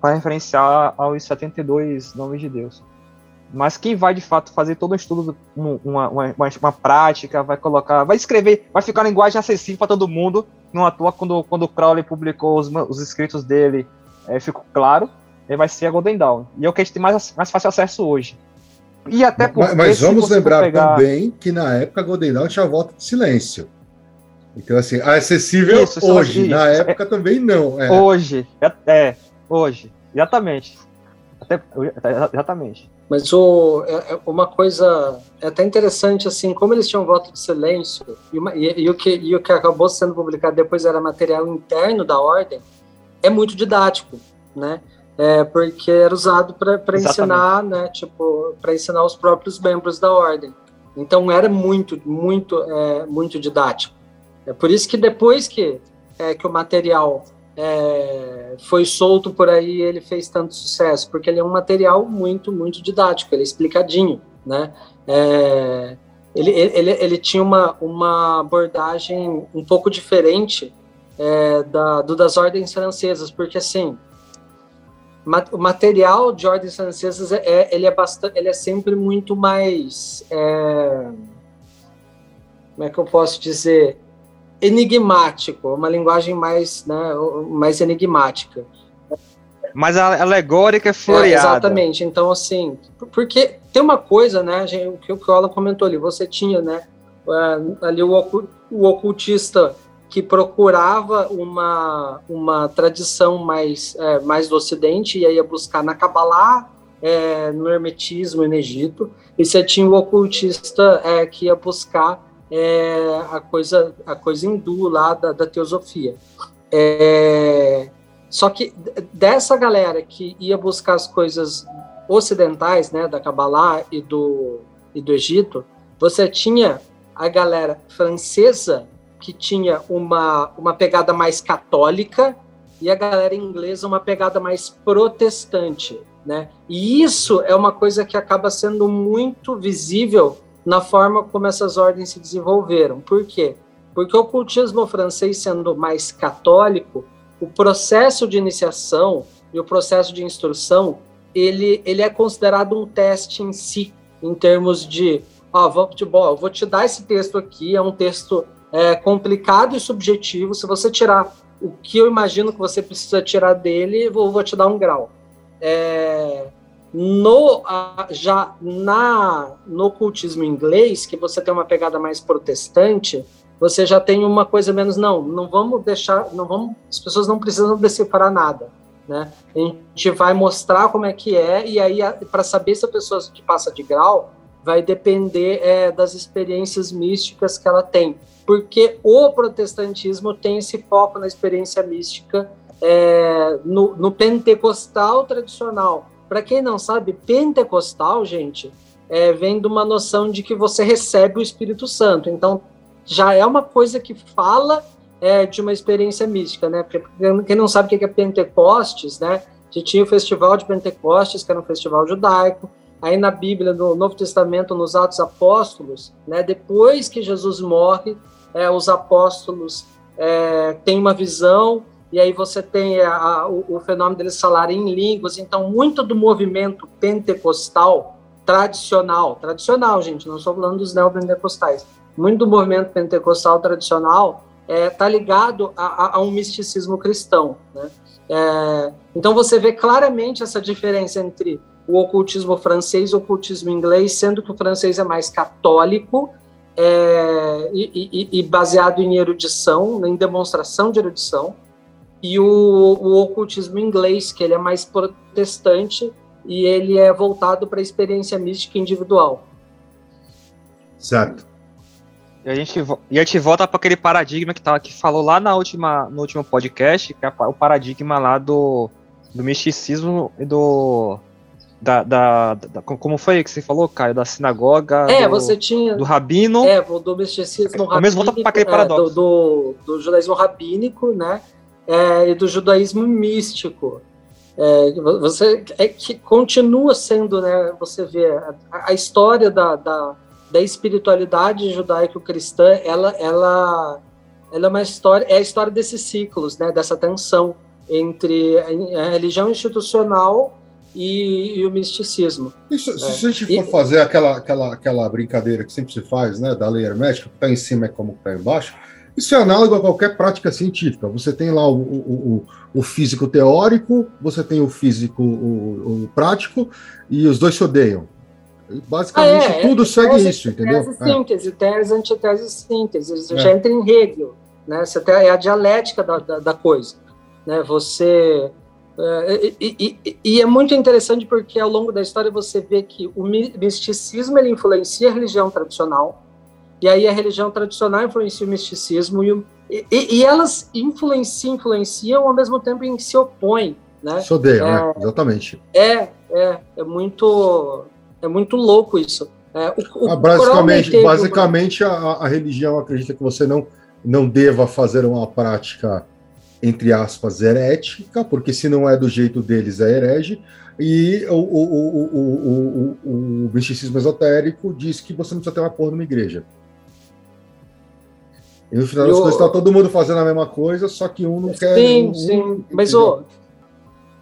para referenciar aos 72 nomes de Deus. Mas quem vai de fato fazer todo um estudo, uma, uma, uma, prática, vai colocar, vai escrever, vai ficar uma linguagem acessível para todo mundo, não à toa, quando, quando o Crowley publicou os, os escritos dele, é, ficou claro, vai ser a Golden Dawn. E é o que a gente tem mais, mais fácil acesso hoje.
E até porque, mas, mas vamos lembrar pegar... também que na época a Golden Dawn tinha voto de silêncio. Então, assim, acessível isso, hoje. Isso, na época é, também não.
É. Hoje, é, é, hoje, exatamente. Até, exatamente.
Mas o, é, é, uma coisa é até interessante, assim, como eles tinham voto de silêncio, e, uma, e, e, o que, e o que acabou sendo publicado depois era material interno da ordem, é muito didático, né? É, porque era usado para ensinar, né? Tipo, para ensinar os próprios membros da ordem. Então era muito, muito, é, muito didático. É por isso que depois que, é, que o material é, foi solto por aí ele fez tanto sucesso, porque ele é um material muito, muito didático, ele é explicadinho, né? É, ele, ele, ele tinha uma, uma abordagem um pouco diferente é, da, do das ordens francesas, porque assim, o material de ordens francesas é, é, ele é bastante, ele é sempre muito mais, é, como é que eu posso dizer, enigmático, uma linguagem mais, né, mais enigmática.
Mais alegórica e floreada. É,
exatamente. Então, assim, porque tem uma coisa, né, o que o Alan comentou ali, você tinha, né, é, ali o, ocultista que procurava uma, uma tradição mais, é, mais do Ocidente e ia buscar na Kabbalah, é, no Hermetismo no Egito, e você tinha o ocultista é, que ia buscar é, a coisa a coisa hindu lá da, da teosofia. É, só que dessa galera que ia buscar as coisas ocidentais, né, da Kabbalah e do, e do Egito, você tinha a galera francesa que tinha uma, uma pegada mais católica e a galera inglesa uma pegada mais protestante, né? E isso é uma coisa que acaba sendo muito visível na forma como essas ordens se desenvolveram. Por quê? Porque o ocultismo francês, sendo mais católico, o processo de iniciação e o processo de instrução, ele, ele é considerado um teste em si, em termos de, ó, vou, bom, vou te dar esse texto aqui, é um texto é, complicado e subjetivo, se você tirar o que eu imagino que você precisa tirar dele, vou, vou te dar um grau. É, no, já na, no cultismo inglês, que você tem uma pegada mais protestante, você já tem uma coisa menos, não, não vamos deixar, não vamos, as pessoas não precisam decifrar nada, né? A gente vai mostrar como é que é, e aí, para saber se a pessoa que passa de grau, vai depender é, das experiências místicas que ela tem, porque o protestantismo tem esse foco na experiência mística é, no, no, pentecostal tradicional. Para quem não sabe, pentecostal, gente, é, vem de uma noção de que você recebe o Espírito Santo. Então, já é uma coisa que fala é, de uma experiência mística, né? Porque quem não sabe o que é Pentecostes, né? Que tinha o festival de Pentecostes, que era um festival judaico. Aí na Bíblia, no Novo Testamento, nos Atos Apóstolos, né? Depois que Jesus morre, é, os apóstolos é, têm uma visão e aí você tem a, a, o, o, fenômeno deles falarem em línguas. Então, muito do movimento pentecostal tradicional, tradicional, gente, não estou falando dos neopentecostais, muito do movimento pentecostal tradicional está é, tá ligado a, a, um misticismo cristão. Né? É, então você vê claramente essa diferença entre o ocultismo francês e o ocultismo inglês, sendo que o francês é mais católico é, e, e, e, baseado em erudição, em demonstração de erudição, e o, o ocultismo inglês, que ele é mais protestante e ele é voltado para a experiência mística individual.
Certo.
E a gente, e a gente volta para aquele paradigma que, tá, que falou lá na última, no último podcast, que é o paradigma lá do, do misticismo e do. Da, da, da, como foi que você falou, Caio? Da sinagoga.
É,
do,
você tinha.
Do rabino.
É, do misticismo
rabínico. Mesmo volta para aquele paradoxo.
É, do, do, do, judaísmo rabínico, né? É, e do judaísmo místico. É, você é que continua sendo, né? Você vê a, a história da, da da espiritualidade judaico-cristã, ela, ela, ela é uma história, é a história desses ciclos, né, dessa tensão entre a religião institucional e, e o misticismo.
Isso, é. Se a gente for e, fazer aquela, aquela, aquela brincadeira que sempre se faz, né, da lei hermética, que está em cima é como está embaixo, isso é análogo a qualquer prática científica. Você tem lá o, o, o, o físico teórico, você tem o físico o, prático, e os dois se odeiam. Basicamente, ah, é, tudo é, segue tese, isso, entendeu?
Tese, síntese, tese, antitese, síntese. É. Já entra em Hegel. Né? Você tem, é a dialética da, da, da coisa. Né? Você. É, e, e, e, é muito interessante porque ao longo da história você vê que o misticismo ele influencia a religião tradicional, e aí a religião tradicional influencia o misticismo, e, e, e elas influenciam, influenciam ao mesmo tempo em que se opõem. Né?
Se odeiam, é, né? exatamente.
É, é, é muito é muito louco isso. É,
o ah, basicamente, basicamente a, a, religião acredita que você não, não deva fazer uma prática, entre aspas, herética, porque se não é do jeito deles é herege, e o, o, o, o, misticismo esotérico diz que você não precisa ter uma porra numa igreja. E no final das contas está todo mundo fazendo a mesma coisa, só que um não quer.
Sim,
um,
sim. Mas o,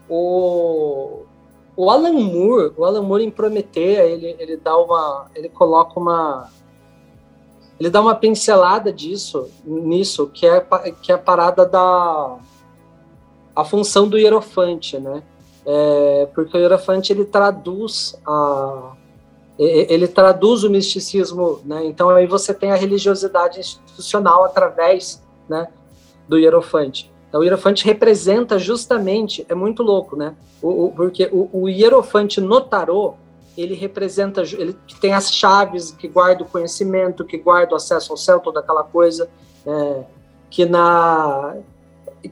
o, o Alan Moore, o Alan Moore em Prometeia, ele, ele dá uma, ele coloca uma, ele dá uma pincelada disso, nisso, que é, que é a parada da, a função do hierofante, né? É, porque o hierofante ele traduz a, ele traduz o misticismo, né? Então aí você tem a religiosidade institucional através, né, do hierofante. Então, o Hierofante representa justamente, é muito louco, né? O, o, porque o, o Hierofante no tarô, ele representa, ele tem as chaves que guarda o conhecimento, que guarda o acesso ao céu, toda aquela coisa, é, que na...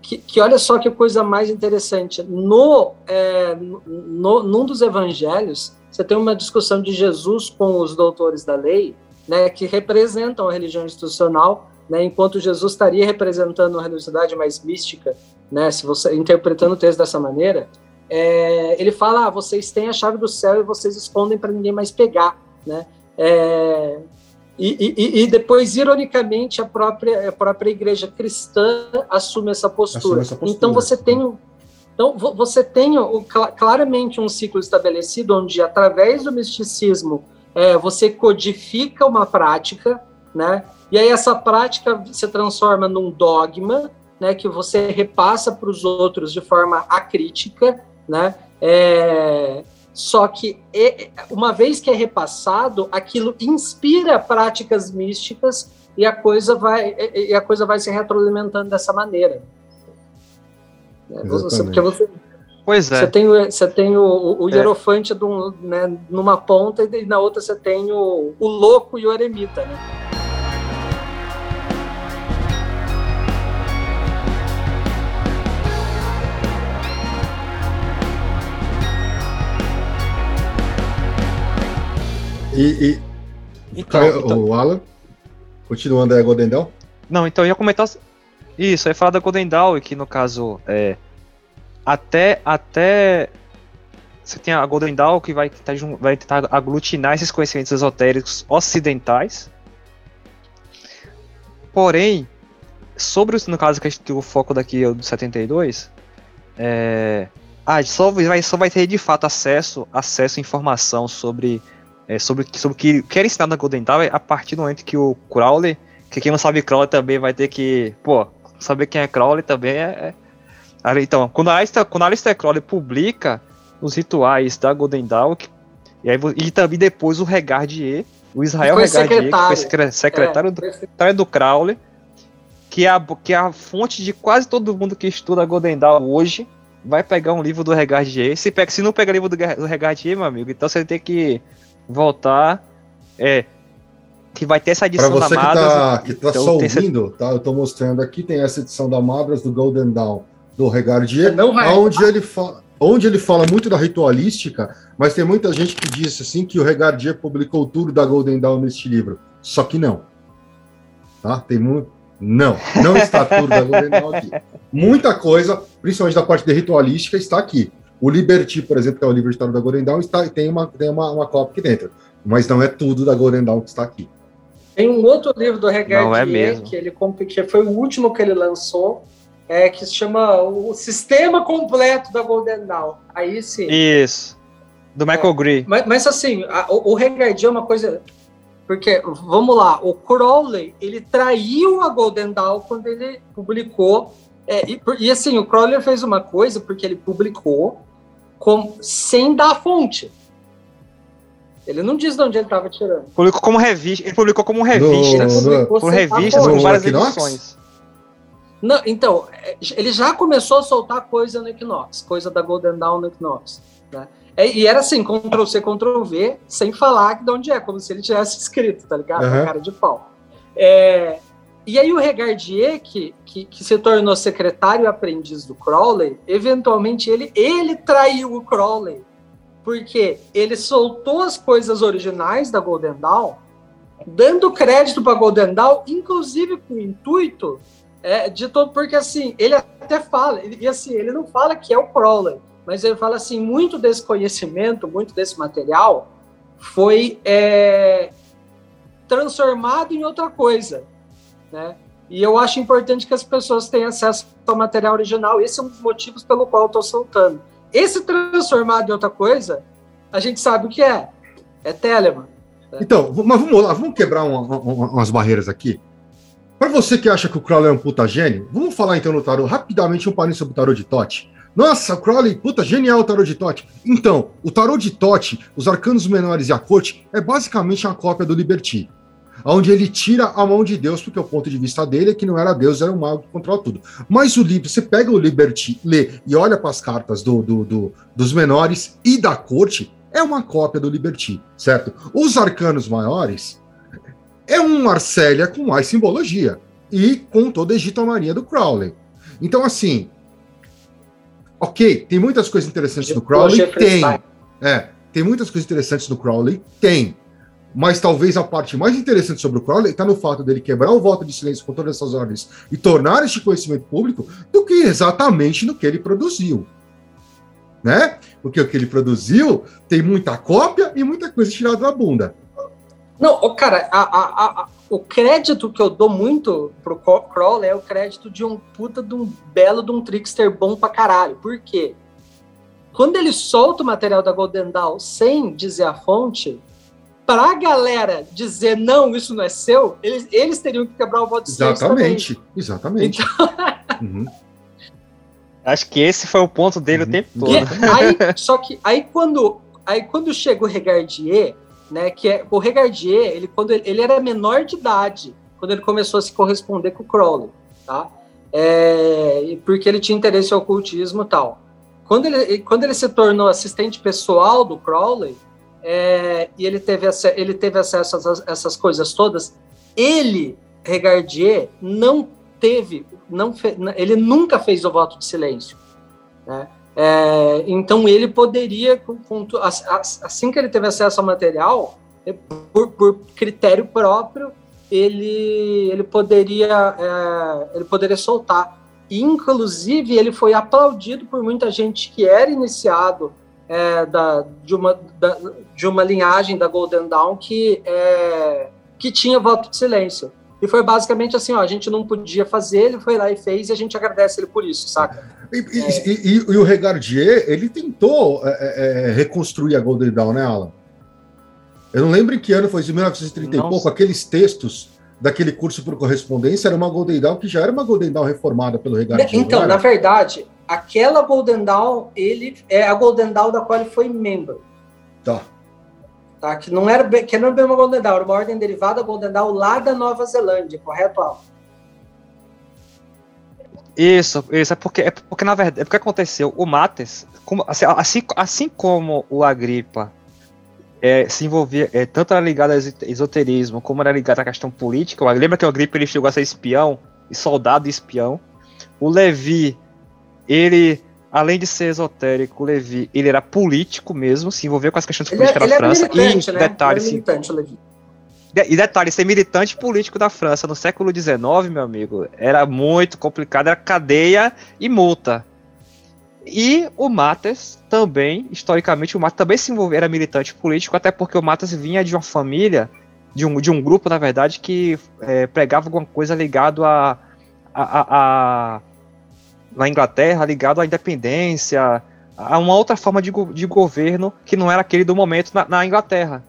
Que, que, olha só que coisa mais interessante, no, é, no, num dos evangelhos, você tem uma discussão de Jesus com os doutores da lei, né, que representam a religião institucional, né, enquanto Jesus estaria representando uma religiosidade mais mística, né, se você interpretando o texto dessa maneira, é, ele fala: ah, vocês têm a chave do céu e vocês escondem para ninguém mais pegar, né? É, e, e, e, depois, ironicamente, a própria, a própria igreja cristã assume essa postura. Assume essa postura. Então você tem então, você tem claramente um ciclo estabelecido onde, através do misticismo, é, você codifica uma prática, né? E aí essa prática se transforma num dogma, né, que você repassa para os outros de forma acrítica, né? É, só que uma vez que é repassado, aquilo inspira práticas místicas e a coisa vai e a coisa vai se retroalimentando dessa maneira.
Exatamente. Porque você Pois é.
Você tem, o- você tem o, o, o Hierofante um- né, numa ponta e na outra você tem o, o louco e o eremita, né?
E, e
Então,
Caio-
então-
o Alan, continuando aí a Golden Dawn.
Não, então eu ia comentar. Isso, eu ia falar da Golden Dawn, que no caso é. Até. Até. Você tem a Golden Dawn que vai tentar, vai tentar aglutinar esses conhecimentos esotéricos ocidentais. Porém, sobre no caso que a gente tem o foco daqui é o do 72, é, ah, só vai, só vai ter de fato acesso, acesso à informação sobre, é, sobre, sobre o que quer ensinar na Golden Dawn a partir do momento que o Crowley que quem não sabe Crowley também vai ter que. Pô, saber quem é Crowley também é. é- Então, quando a Alistair, quando a Alistair Crowley publica os rituais da Golden Dawn, e, aí, e também depois o Regardier, o Israel Regardier, que foi
secretário.
secre- secretário, do,
É,
secretário do Crowley, que é, a, que é a fonte de quase todo mundo que estuda a Golden Dawn hoje, vai pegar um livro do Regardier. Se, pega, se não pegar livro do, do Regardier, meu amigo, então você tem que voltar. É, que vai ter essa edição
você
da
que
Madras,
tá, que tá
então
só
tem essa-
ouvindo, tá? Eu tô mostrando aqui, tem essa edição da Madras do Golden Dawn do Regardier,
Não vai.
onde ele fala. Onde ele fala muito da ritualística, mas tem muita gente que diz assim que o Regardier publicou tudo da Golden Dawn neste livro. Só que não. Tá? Tem muito. Não, não está tudo da Golden Dawn aqui. Muita coisa, principalmente da parte de ritualística, está aqui. O Liberty, por exemplo, que é o livro de tarot da Golden Dawn, está, tem, uma, tem uma, uma cópia aqui dentro. Mas não é tudo da Golden Dawn que está aqui.
Tem um outro livro do Regardier,
Não, é mesmo.
que ele que foi o último que ele lançou, é, que se chama O Sistema Completo da Golden Dawn. Aí sim.
Isso. Do Michael Grey.
Mas, mas assim, a- o, o Regardier é uma coisa. Porque, vamos lá, o Crowley, ele traiu a Golden Dawn quando ele publicou. é, e, e, assim, o Crowley fez uma coisa porque ele publicou com, sem dar a fonte. Ele não diz de onde ele estava tirando.
Publicou como revista. Ele publicou como revista.
No-
Por revistas, várias edições.
Não, então, é, ele já começou a soltar coisa no Equinox, coisa da Golden Dawn no Equinox. Né? É, E era assim, Ctrl-C, Ctrl-V, sem falar de onde é, como se ele tivesse escrito, tá ligado? A cara de pau. É, e aí o Regardier, que, que, que se tornou secretário aprendiz do Crowley, eventualmente ele, ele traiu o Crowley, porque ele soltou as coisas originais da Golden Dawn, dando crédito para Golden Dawn, inclusive com o intuito é, de todo, porque assim, ele até fala, e assim, ele não fala que é o Crowley, mas ele fala assim, muito desse conhecimento, muito desse material foi é, transformado em outra coisa, né? E eu acho importante que as pessoas tenham acesso ao material original. Esse é um dos motivos pelo qual estou soltando. Esse transformado em outra coisa, a gente sabe o que é. É Telemann.
Então, v- mas vamos lá, vamos quebrar uma- uma- umas barreiras aqui. Para você que acha que o Crowley é um puta gênio, vamos falar então no tarot, rapidamente um parinho sobre o tarot de Tote. Nossa, o Crowley, puta, genial o tarot de Tote. Então, o tarot de Tote, os arcanos menores e a corte, é basicamente uma cópia do Liberty. Onde ele tira a mão de Deus, porque o ponto de vista dele é que não era Deus, era um mago que controla tudo. Mas o livro, você pega o Liberty, lê e olha para as cartas do, do- do- dos menores e da corte, é uma cópia do Liberty, certo? Os arcanos maiores é um Marcélia com mais simbologia e com toda a Egito Maria do Crowley. Então, assim, ok, tem muitas coisas interessantes no Crowley, tem. É, tem muitas coisas interessantes no Crowley, tem. Mas talvez a parte mais interessante sobre o Crowley está no fato dele quebrar o voto de silêncio com todas essas ordens e tornar este conhecimento público do que exatamente no que ele produziu. Né? Porque o que ele produziu tem muita cópia e muita coisa tirada da bunda.
Não, cara, a- a- a- o crédito que eu dou muito pro Crowley é o crédito de um puta de um belo de um trickster bom pra caralho. Por quê? Quando ele solta o material da Golden Dawn sem dizer a fonte, pra galera dizer não, isso não é seu, eles, eles teriam que quebrar o voto de silêncio também.
Exatamente, exatamente. <laughs> Uhum.
Acho que esse foi o ponto dele
Uhum.
o tempo todo.
E aí, só que aí quando, aí quando chega o Regardier, né, que é o Regardier, ele quando ele, ele era menor de idade, quando ele começou a se corresponder com o Crowley, tá? É, porque ele tinha interesse em ocultismo e tal. quando, ele, quando ele se tornou assistente pessoal do Crowley, é, e ele teve, ele teve acesso a essas coisas todas, ele, Regardier, não teve, não fe, ele nunca fez o voto de silêncio. Né? É, então ele poderia, assim que ele teve acesso ao material, é, por, por critério próprio, ele, ele poderia é, ele poderia soltar. inclusive, ele foi aplaudido por muita gente que era iniciado é, da, de, uma, da, de uma linhagem da Golden Dawn que, é, que tinha voto de silêncio. E foi basicamente assim, ó, a gente não podia fazer, ele foi lá e fez, e a gente agradece ele por isso, saca?
E, é. e, e, e o Regardier, ele tentou é, é, é, reconstruir a Golden Dawn, né, Alan? Eu não lembro em que ano foi, em 1930 Nossa. e pouco, aqueles textos daquele curso por correspondência era uma Golden Dawn que já era uma Golden Dawn reformada pelo Regardier.
Então, na verdade, aquela Golden Dawn, ele é a Golden Dawn da qual ele foi membro.
Tá.
Tá, que não era que não era bem uma Golden Dawn, era uma ordem derivada da Golden Dawn lá da Nova Zelândia, correto, Al?
Isso, isso é porque é porque na verdade é porque aconteceu o Mates, como, assim, assim, assim como o Agripa é, se envolvia, é, tanto era ligado ao esoterismo como era ligado à questão política. Lembra que o Agripa ele chegou a ser espião e soldado e espião. O Levi, ele além de ser esotérico, Levi, ele era político mesmo, se envolveu com as questões políticas
ele,
da França.
e né? detalhe, militante, Levi.
E detalhe, ser militante político da França no século XIX, meu amigo, era muito complicado, era cadeia e multa. E o Matas também, historicamente, o Matas também se envolveu, era militante político, até porque o Matas vinha de uma família, de um, de um grupo, na verdade, que é, pregava alguma coisa ligado a, a, a, a na Inglaterra, ligado à independência, a uma outra forma de, de governo que não era aquele do momento na, na Inglaterra.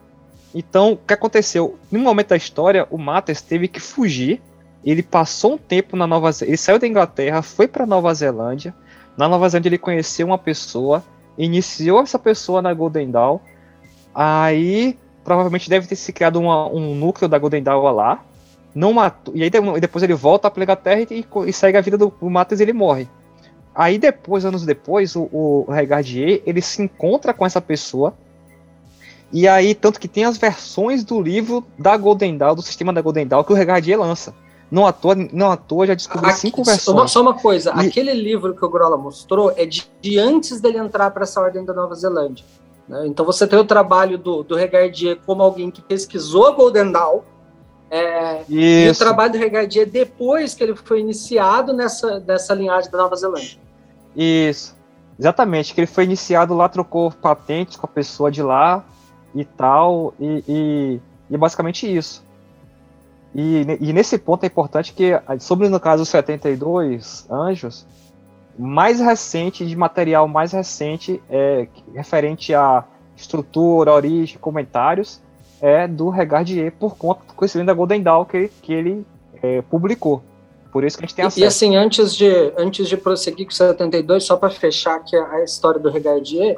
Então, o que aconteceu? No momento da história, o Matters teve que fugir. Ele passou um tempo na Nova Zelândia. Ele saiu da Inglaterra, foi para Nova Zelândia. Na Nova Zelândia, ele conheceu uma pessoa, iniciou essa pessoa na Golden Dawn. Aí, provavelmente, deve ter se criado uma, um núcleo da Golden Dawn lá. Não matou, e aí depois ele volta para a Inglaterra e, e, segue a vida do, Matters e ele morre. Aí depois, anos depois, o, o Regardier, ele se encontra com essa pessoa e aí, tanto que tem as versões do livro da Golden Dawn, do sistema da Golden Dawn, que o Regardier lança. Não à toa, não à toa já descobri Aqui, cinco versões.
Só uma coisa, e... aquele livro que o Grola mostrou é de, de antes dele entrar para essa ordem da Nova Zelândia. Né? Então você tem o trabalho do, do Regardier como alguém que pesquisou a Golden Dawn, é, e o trabalho do Regardier depois que ele foi iniciado nessa, nessa linhagem da Nova Zelândia.
Isso, exatamente, que ele foi iniciado lá, trocou patentes com a pessoa de lá, e tal, e, e, e basicamente isso. E, e, nesse ponto é importante que, sobre no caso os 72 anjos, mais recente, de material mais recente, é, referente a estrutura, origem, comentários, é do Regardier por conta do conhecimento da Golden Dawn que, que ele é, publicou. Por isso que a gente tem acesso.
E, e assim, antes de, antes de prosseguir com 72, só para fechar aqui a, a história do Regardier,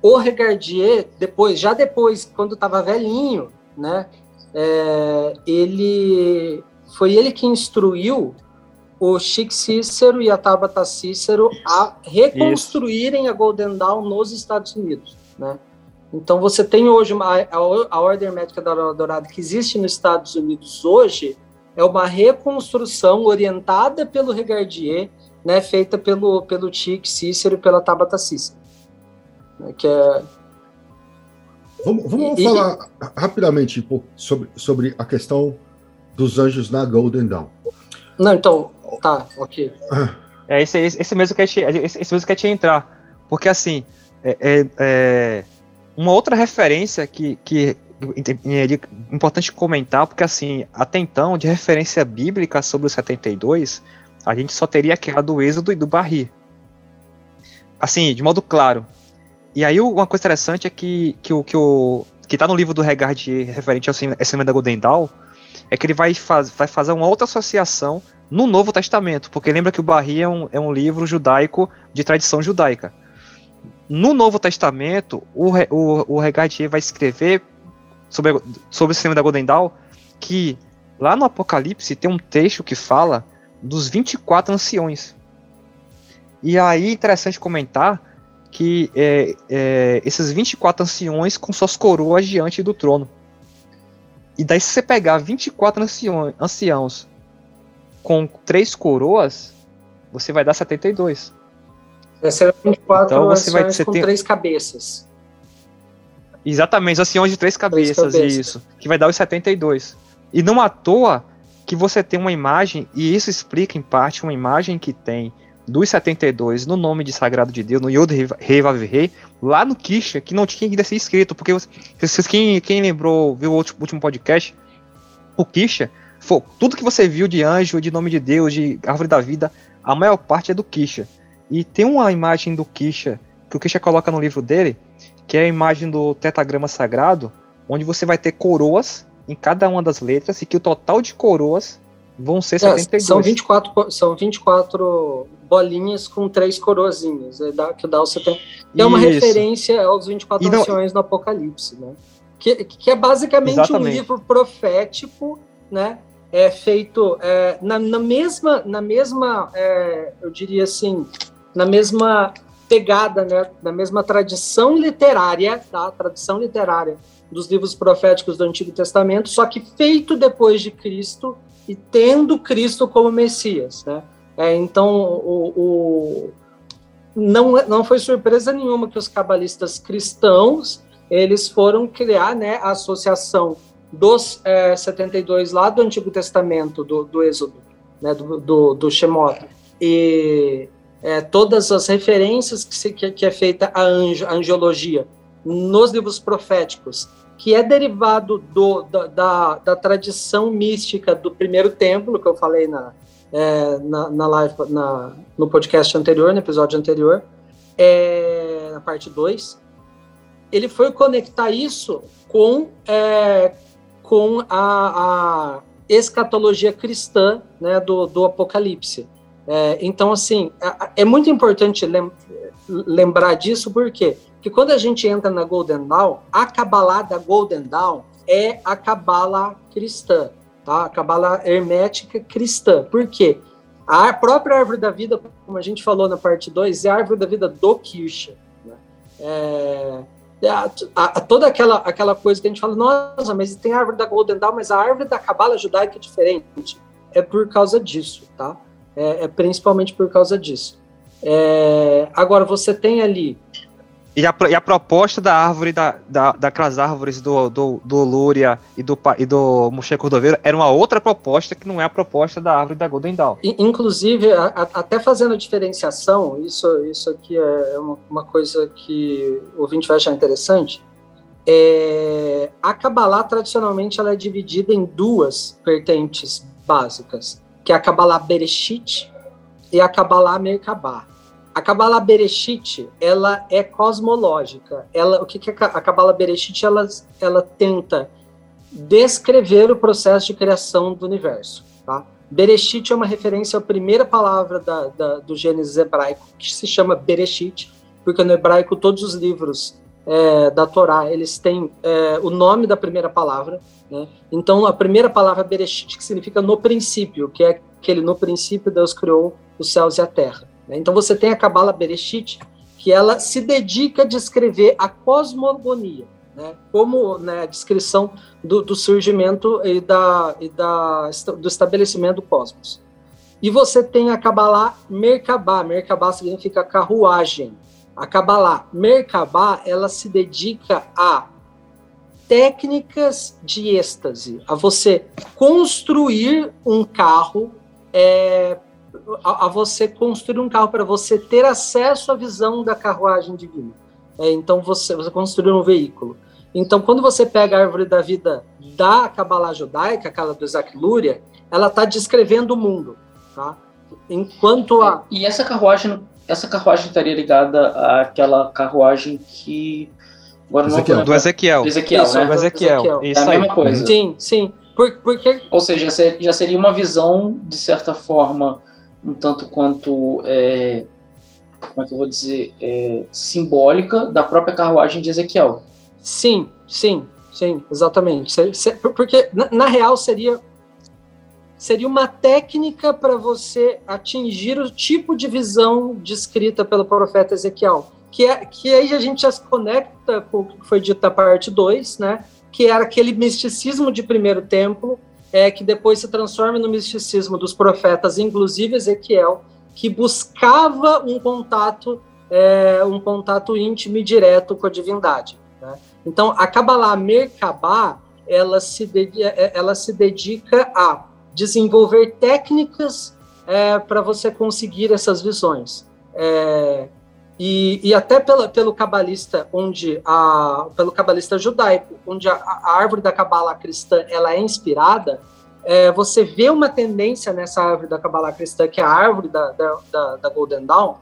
o Regardier, depois, já depois, quando estava velhinho, né, é, ele foi ele que instruiu o Chic Cícero e a Tabata Cícero a reconstruírem Isso. a Golden Dawn nos Estados Unidos, né? Então você tem hoje uma, a, a Ordem Médica da Dourada que existe nos Estados Unidos hoje é uma reconstrução orientada pelo Regardier, né, feita pelo pelo Chic Cícero e pela Tabata Cícero. Né, que é...
Vamos, vamos e, falar e... rapidamente um pouco sobre, sobre a questão dos anjos na Golden Dawn.
Não, então, tá, ok.
É esse, esse, esse mesmo que esse, esse mesmo que tinha entrar. Porque assim, é, é, é, uma outra referência que, que é importante comentar, porque assim, até então, de referência bíblica sobre o 72, a gente só teria aquela do Êxodo e do Barri. Assim, de modo claro, e aí uma coisa interessante é que, que o que o que tá no livro do Regard referente ao cinema da Golden Dawn é que ele vai, faz, vai fazer uma outra associação no Novo Testamento, porque lembra que o Barri é um, é um livro judaico de tradição judaica. No Novo Testamento, o, o, o Regardier vai escrever sobre, sobre o cinema da Golden Dawn que lá no Apocalipse tem um texto que fala dos 24 anciões. E aí, interessante comentar que é, é, esses 24 anciões com suas coroas diante do trono. E daí, se você pegar 24 anciões, anciãos com três coroas, você vai dar 72.
Ser 24 então, você vai, você com tem... três cabeças.
Exatamente, anciões de três cabeças, três cabeças, isso. Que vai dar os 72. E não à toa que você tem uma imagem, e isso explica em parte uma imagem que tem dos 72 no nome de Sagrado de Deus, no Yod Rei Rei, lá no Kisha, que não tinha que ser escrito, porque vocês, quem, quem lembrou, viu o último podcast, o Kisha, foi, tudo que você viu de anjo, de nome de Deus, de árvore da vida, a maior parte é do Kisha. E tem uma imagem do Kisha, que o Kisha coloca no livro dele, que é a imagem do tetagrama sagrado, onde você vai ter coroas em cada uma das letras, e que o total de coroas vão ser é, 72.
São 24, são 24 bolinhas com três coroazinhas, é, que dá o 70. é uma referência aos 24 não... anciões no Apocalipse, né? Que, que é basicamente Exatamente. um livro profético, né? É feito é, na, na, mesma, na mesma é, eu diria assim, na mesma pegada, né? Na mesma tradição literária, tá? Tradição literária dos livros proféticos do Antigo Testamento, só que feito depois de Cristo e tendo Cristo como Messias, né? É, então, o, o, não, não foi surpresa nenhuma que os cabalistas cristãos eles foram criar né, a associação dos é, 72 lá do Antigo Testamento, do, do Êxodo, né, do, do, do Shemot, e é, todas as referências que, se, que, que é feita a, anjo, angiologia nos livros proféticos que é derivado do, da, da, da, tradição mística do primeiro templo, que eu falei na, é, na, na, live, na, no podcast anterior, no episódio anterior, é, na parte 2, ele foi conectar isso com, é, com a, a, escatologia cristã né, do, do Apocalipse. É, então, assim, é, muito importante lembrar disso, porque que quando a gente entra na Golden Dawn, a Kabbalah da Golden Dawn é a Kabbalah cristã, tá? A Kabbalah hermética cristã. Por quê? A própria árvore da vida, como a gente falou na parte 2, é a árvore da vida do Kirsha. Né? É, a, a, toda aquela, aquela coisa que a gente fala, nossa, mas tem a árvore da Golden Dawn, mas a árvore da Kabbalah judaica é diferente. É por causa disso, tá? É, é principalmente por causa disso. É, agora, você tem ali
e a, e a proposta da árvore, da, da, daquelas árvores do, do, do Lúria e do, e do Moché Cordoveiro era uma outra proposta que não é a proposta da árvore da Golden Dawn.
Inclusive, a, a, até fazendo a diferenciação, isso, isso aqui é uma, uma coisa que o ouvinte vai achar interessante, é, a Kabbalah, tradicionalmente, ela é dividida em duas vertentes básicas, que é a Kabbalah Bereshit e a Kabbalah Merkabah. A Kabbalah Bereshit, ela é cosmológica. Ela, o que, que a Kabbalah Bereshit? Ela, ela tenta descrever o processo de criação do universo. Tá? Bereshit é uma referência à primeira palavra da, da, do Gênesis hebraico, que se chama Bereshit, porque no hebraico todos os livros é, da Torá, eles têm é, o nome da primeira palavra. Né? Então, a primeira palavra Bereshit, que significa no princípio, que é aquele no princípio Deus criou os céus e a terra. Né? Então você tem a Kabbalah Bereshit, que ela se dedica a descrever a cosmogonia, né? como né, a descrição do, do surgimento e, da, e da, do estabelecimento do cosmos. E você tem a Kabbalah Merkabah. Merkabah significa carruagem. A Kabbalah Merkabah, ela se dedica a técnicas de êxtase, a você construir um carro é, a, a você construir um carro para você ter acesso à visão da carruagem divina. É, então você, você construir um veículo. Então, quando você pega a árvore da vida da Kabbalah judaica, aquela do Isaac Luria, ela está descrevendo o mundo, tá? Enquanto a...
E essa carruagem, essa carruagem estaria ligada àquela carruagem que...
Agora Ezequiel. Não, do Ezequiel.
Ezequiel,
isso,
né?
Do Ezequiel.
Ezequiel. Isso é a mesma coisa.
Sim, sim. Por, porque...
Ou seja, já seria uma visão, de certa forma, um tanto quanto, é, como é que eu vou dizer, é, simbólica da própria carruagem de Ezequiel.
Sim, sim, sim, exatamente. Porque, na, na real, seria seria uma técnica para você atingir o tipo de visão descrita pelo profeta Ezequiel. que, é, que aí a gente já se conecta com o que foi dito da parte 2, né? Que era aquele misticismo de primeiro templo, é, que depois se transforma no misticismo dos profetas, inclusive Ezequiel, que buscava um contato, é, um contato íntimo e direto com a divindade. Né? Então, a Kabbalah Merkabah, ela se, ela se dedica a desenvolver técnicas é, para você conseguir essas visões. É, e, e até pela, pelo cabalista, onde a, pelo cabalista judaico, onde a, a árvore da cabala cristã ela é inspirada, é, você vê uma tendência nessa árvore da cabala cristã, que é a árvore da, da, da, da Golden Dawn,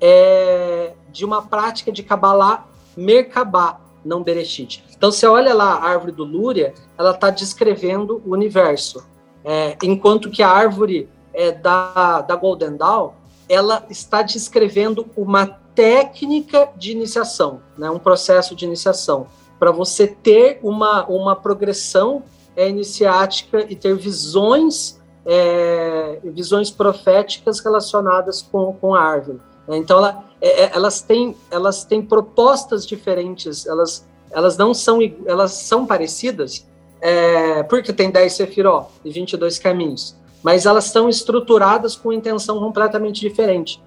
é, de uma prática de cabala Merkabah, não Bereshit. Então, você olha lá a árvore do Lúria, ela está descrevendo o universo, é, enquanto que a árvore é, da, da Golden Dawn, ela está descrevendo uma técnica de iniciação, né, um processo de iniciação, para você ter uma, uma progressão é, iniciática e ter visões, é, visões proféticas relacionadas com, com a árvore. Então, ela, é, é elas, têm, elas têm propostas diferentes, elas, elas não são, elas são parecidas, é, porque tem 10 sefiró e 22 caminhos, mas elas são estruturadas com intenção completamente diferente.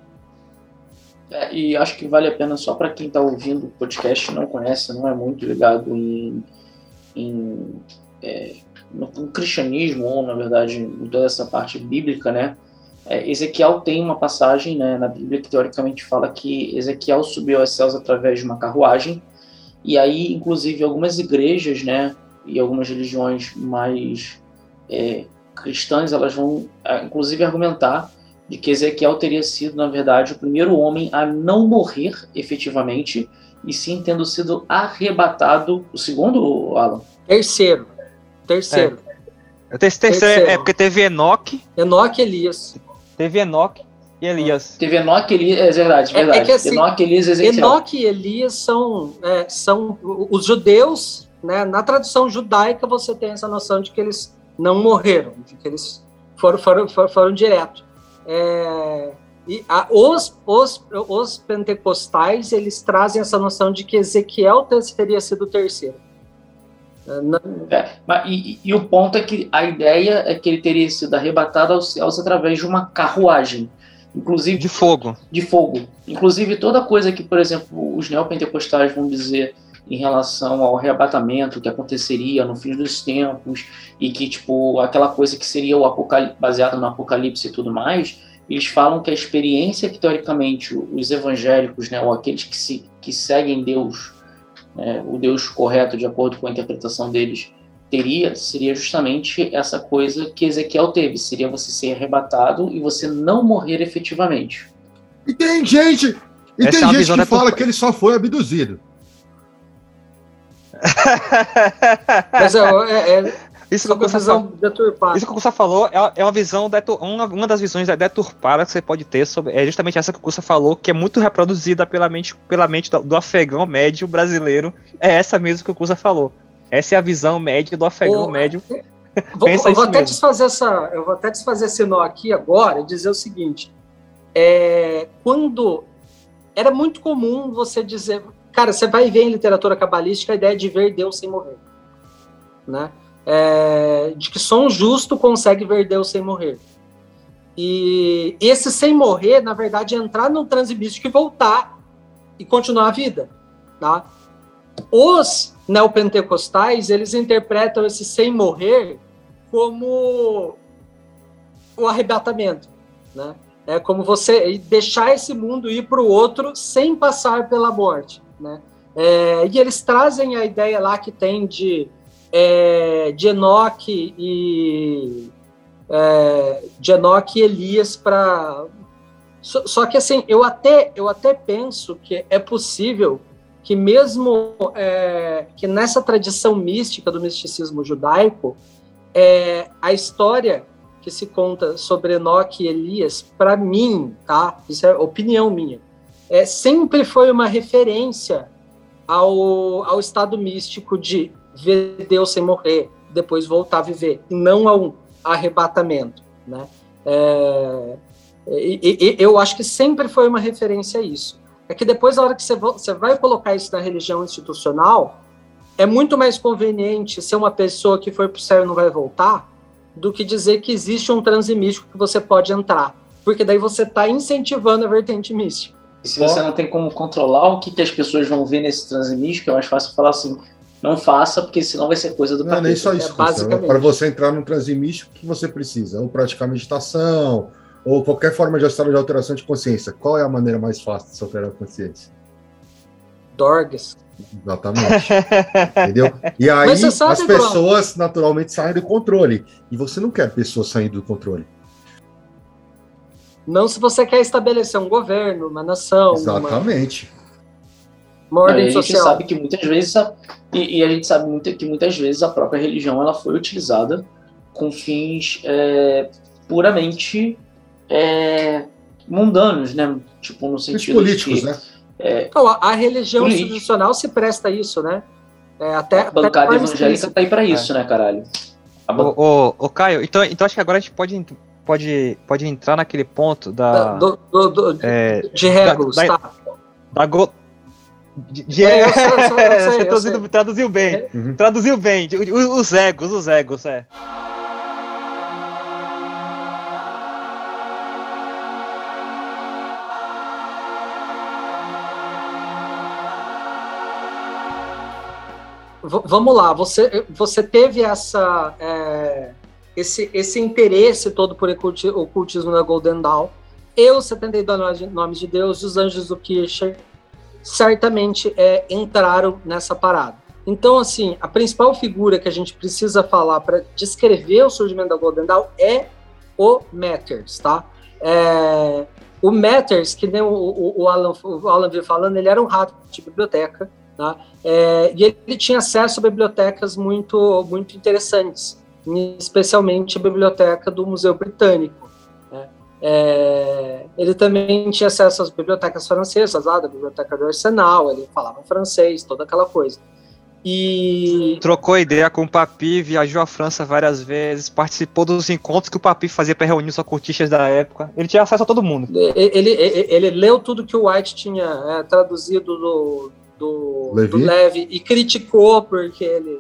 É, e acho que vale a pena só para quem está ouvindo o podcast não conhece, não é muito ligado em, em é, no, no, cristianismo ou na verdade em toda essa parte bíblica, né? É, Ezequiel tem uma passagem né, na Bíblia que teoricamente fala que Ezequiel subiu aos céus através de uma carruagem e aí inclusive algumas igrejas, né, e algumas religiões mais é, cristãs elas vão é, inclusive argumentar de que Ezequiel teria sido, na verdade, o primeiro homem a não morrer efetivamente, e sim tendo sido arrebatado. O segundo, Alan?
Terceiro. Terceiro.
É. terceiro, terceiro. é porque teve Enoque.
Enoque e Elias.
Teve Enoque e Elias.
Teve Enoque e Elias, é verdade, é, verdade. É, que, assim,
Enoque, Elias e Ezequiel. Enoque e Elias são, é, são os judeus, né, na tradução judaica você tem essa noção de que eles não morreram, de que eles foram, foram, foram, foram direto. É, e a, os, os, os pentecostais eles trazem essa noção de que Ezequiel teria sido o terceiro.
É, é, mas, e, e, o ponto é que a ideia é que ele teria sido arrebatado aos céus através de uma carruagem, inclusive
de fogo.
De fogo. Inclusive toda coisa que, por exemplo, os neopentecostais vão dizer em relação ao arrebatamento que aconteceria no fim dos tempos e que tipo aquela coisa que seria o apocalipse baseado no apocalipse e tudo mais eles falam que a experiência que teoricamente os evangélicos né ou aqueles que se que seguem Deus né, o Deus correto de acordo com a interpretação deles teria seria justamente essa coisa que Ezequiel teve seria você ser arrebatado e você não morrer efetivamente.
E tem gente e Essa tem é gente que fala que ele só foi abduzido <laughs>
mas é, é, é isso que, o visão isso que o Kusa falou é, é uma visão, uma, uma das visões deturpadas que você pode ter sobre. É justamente essa que o Kusa falou, que é muito reproduzida pela mente, pela mente do, do afegão médio brasileiro. É essa mesmo que o Kusa falou. Essa é a visão média do afegão médio.
Vou, eu, vou até desfazer essa, eu vou até desfazer esse nó aqui agora e dizer o seguinte: é, quando era muito comum você dizer, Cara, você vai ver em literatura cabalística a ideia de ver Deus sem morrer. Né? É, de que só um justo consegue ver Deus sem morrer. E esse sem morrer, na verdade, é entrar no transe místico e voltar e continuar a vida. Tá? Os neopentecostais, eles interpretam esse sem morrer como o arrebatamento. Né? É como você deixar esse mundo ir para o outro sem passar pela morte. Né? É, e eles trazem a ideia lá que tem de, é, de Enoque e é, de Enoque e Elias para só, só, que assim eu até eu até penso que é possível que mesmo é, que nessa tradição mística do misticismo judaico é, a história que se conta sobre Enoque e Elias para mim tá isso é opinião minha é, sempre foi uma referência ao, ao estado místico de ver Deus sem morrer, depois voltar a viver, e não ao arrebatamento. Né? É, e, e, eu acho que sempre foi uma referência a isso. é que depois, na hora que você, você vai colocar isso na religião institucional, é muito mais conveniente ser uma pessoa que foi para o céu e não vai voltar do que dizer que existe um transe místico que você pode entrar. Porque daí você está incentivando a vertente mística.
E se você não tem como controlar o que, que as pessoas vão ver nesse transe místico, é mais fácil falar assim, não faça, porque senão vai ser coisa do
Não, nem só isso.
É.
Para você entrar num transe místico, o que você precisa? Ou praticar meditação, ou qualquer forma de alteração de consciência. Qual é a maneira mais fácil de se alterar a consciência?
Dorgas.
Exatamente. <laughs> Entendeu? E aí as pessoas naturalmente saem do controle. E você não quer pessoas saindo do controle.
Não se você quer estabelecer um governo, uma nação.
Exatamente.
Uma, uma ordem
a gente
social.
sabe que muitas vezes a, e, e, a gente sabe muito, que muitas vezes a própria religião ela foi utilizada com fins é, puramente é, mundanos, né? Tipo no sentido
políticos,
de
né?
É, então, a, a religião político. institucional se presta a isso, né?
É, até, a bancada até evangélica tá aí para isso, é. né, caralho?
Ban... Ô, ô, ô, Caio, então, então acho que agora a gente pode pode, pode entrar naquele ponto da.
Do, do, do, é, de regras, da,
tá? Da, go, de, de é, <laughs> eu sei, eu sei, eu sei, traduziu, traduziu bem. Uhum. Traduziu bem. Os egos, os egos, é.
vamos lá, você, você teve essa, é, esse, esse interesse todo por ocultismo na Golden Dawn, e os 72 Nomes de Deus, os Anjos do Kircher, certamente é, entraram nessa parada. Então, assim, a principal figura que a gente precisa falar para descrever o surgimento da Golden Dawn é o Matters, tá? É, o Matters, que nem o, o, Alan, o Alan falando, ele era um rato de biblioteca, Tá? É, e ele tinha acesso a bibliotecas muito, muito interessantes, especialmente a biblioteca do Museu Britânico. Né? É, ele também tinha acesso às bibliotecas francesas, lá da biblioteca do Arsenal, ele falava francês, toda aquela coisa. E...
Trocou ideia com o Papi, viajou à França várias vezes, participou dos encontros que o Papi fazia para reunir os ocultistas da época. Ele tinha acesso a todo mundo.
Ele, ele, ele, ele leu tudo que o White tinha é, traduzido do, do Levi, do Levi e criticou porque ele,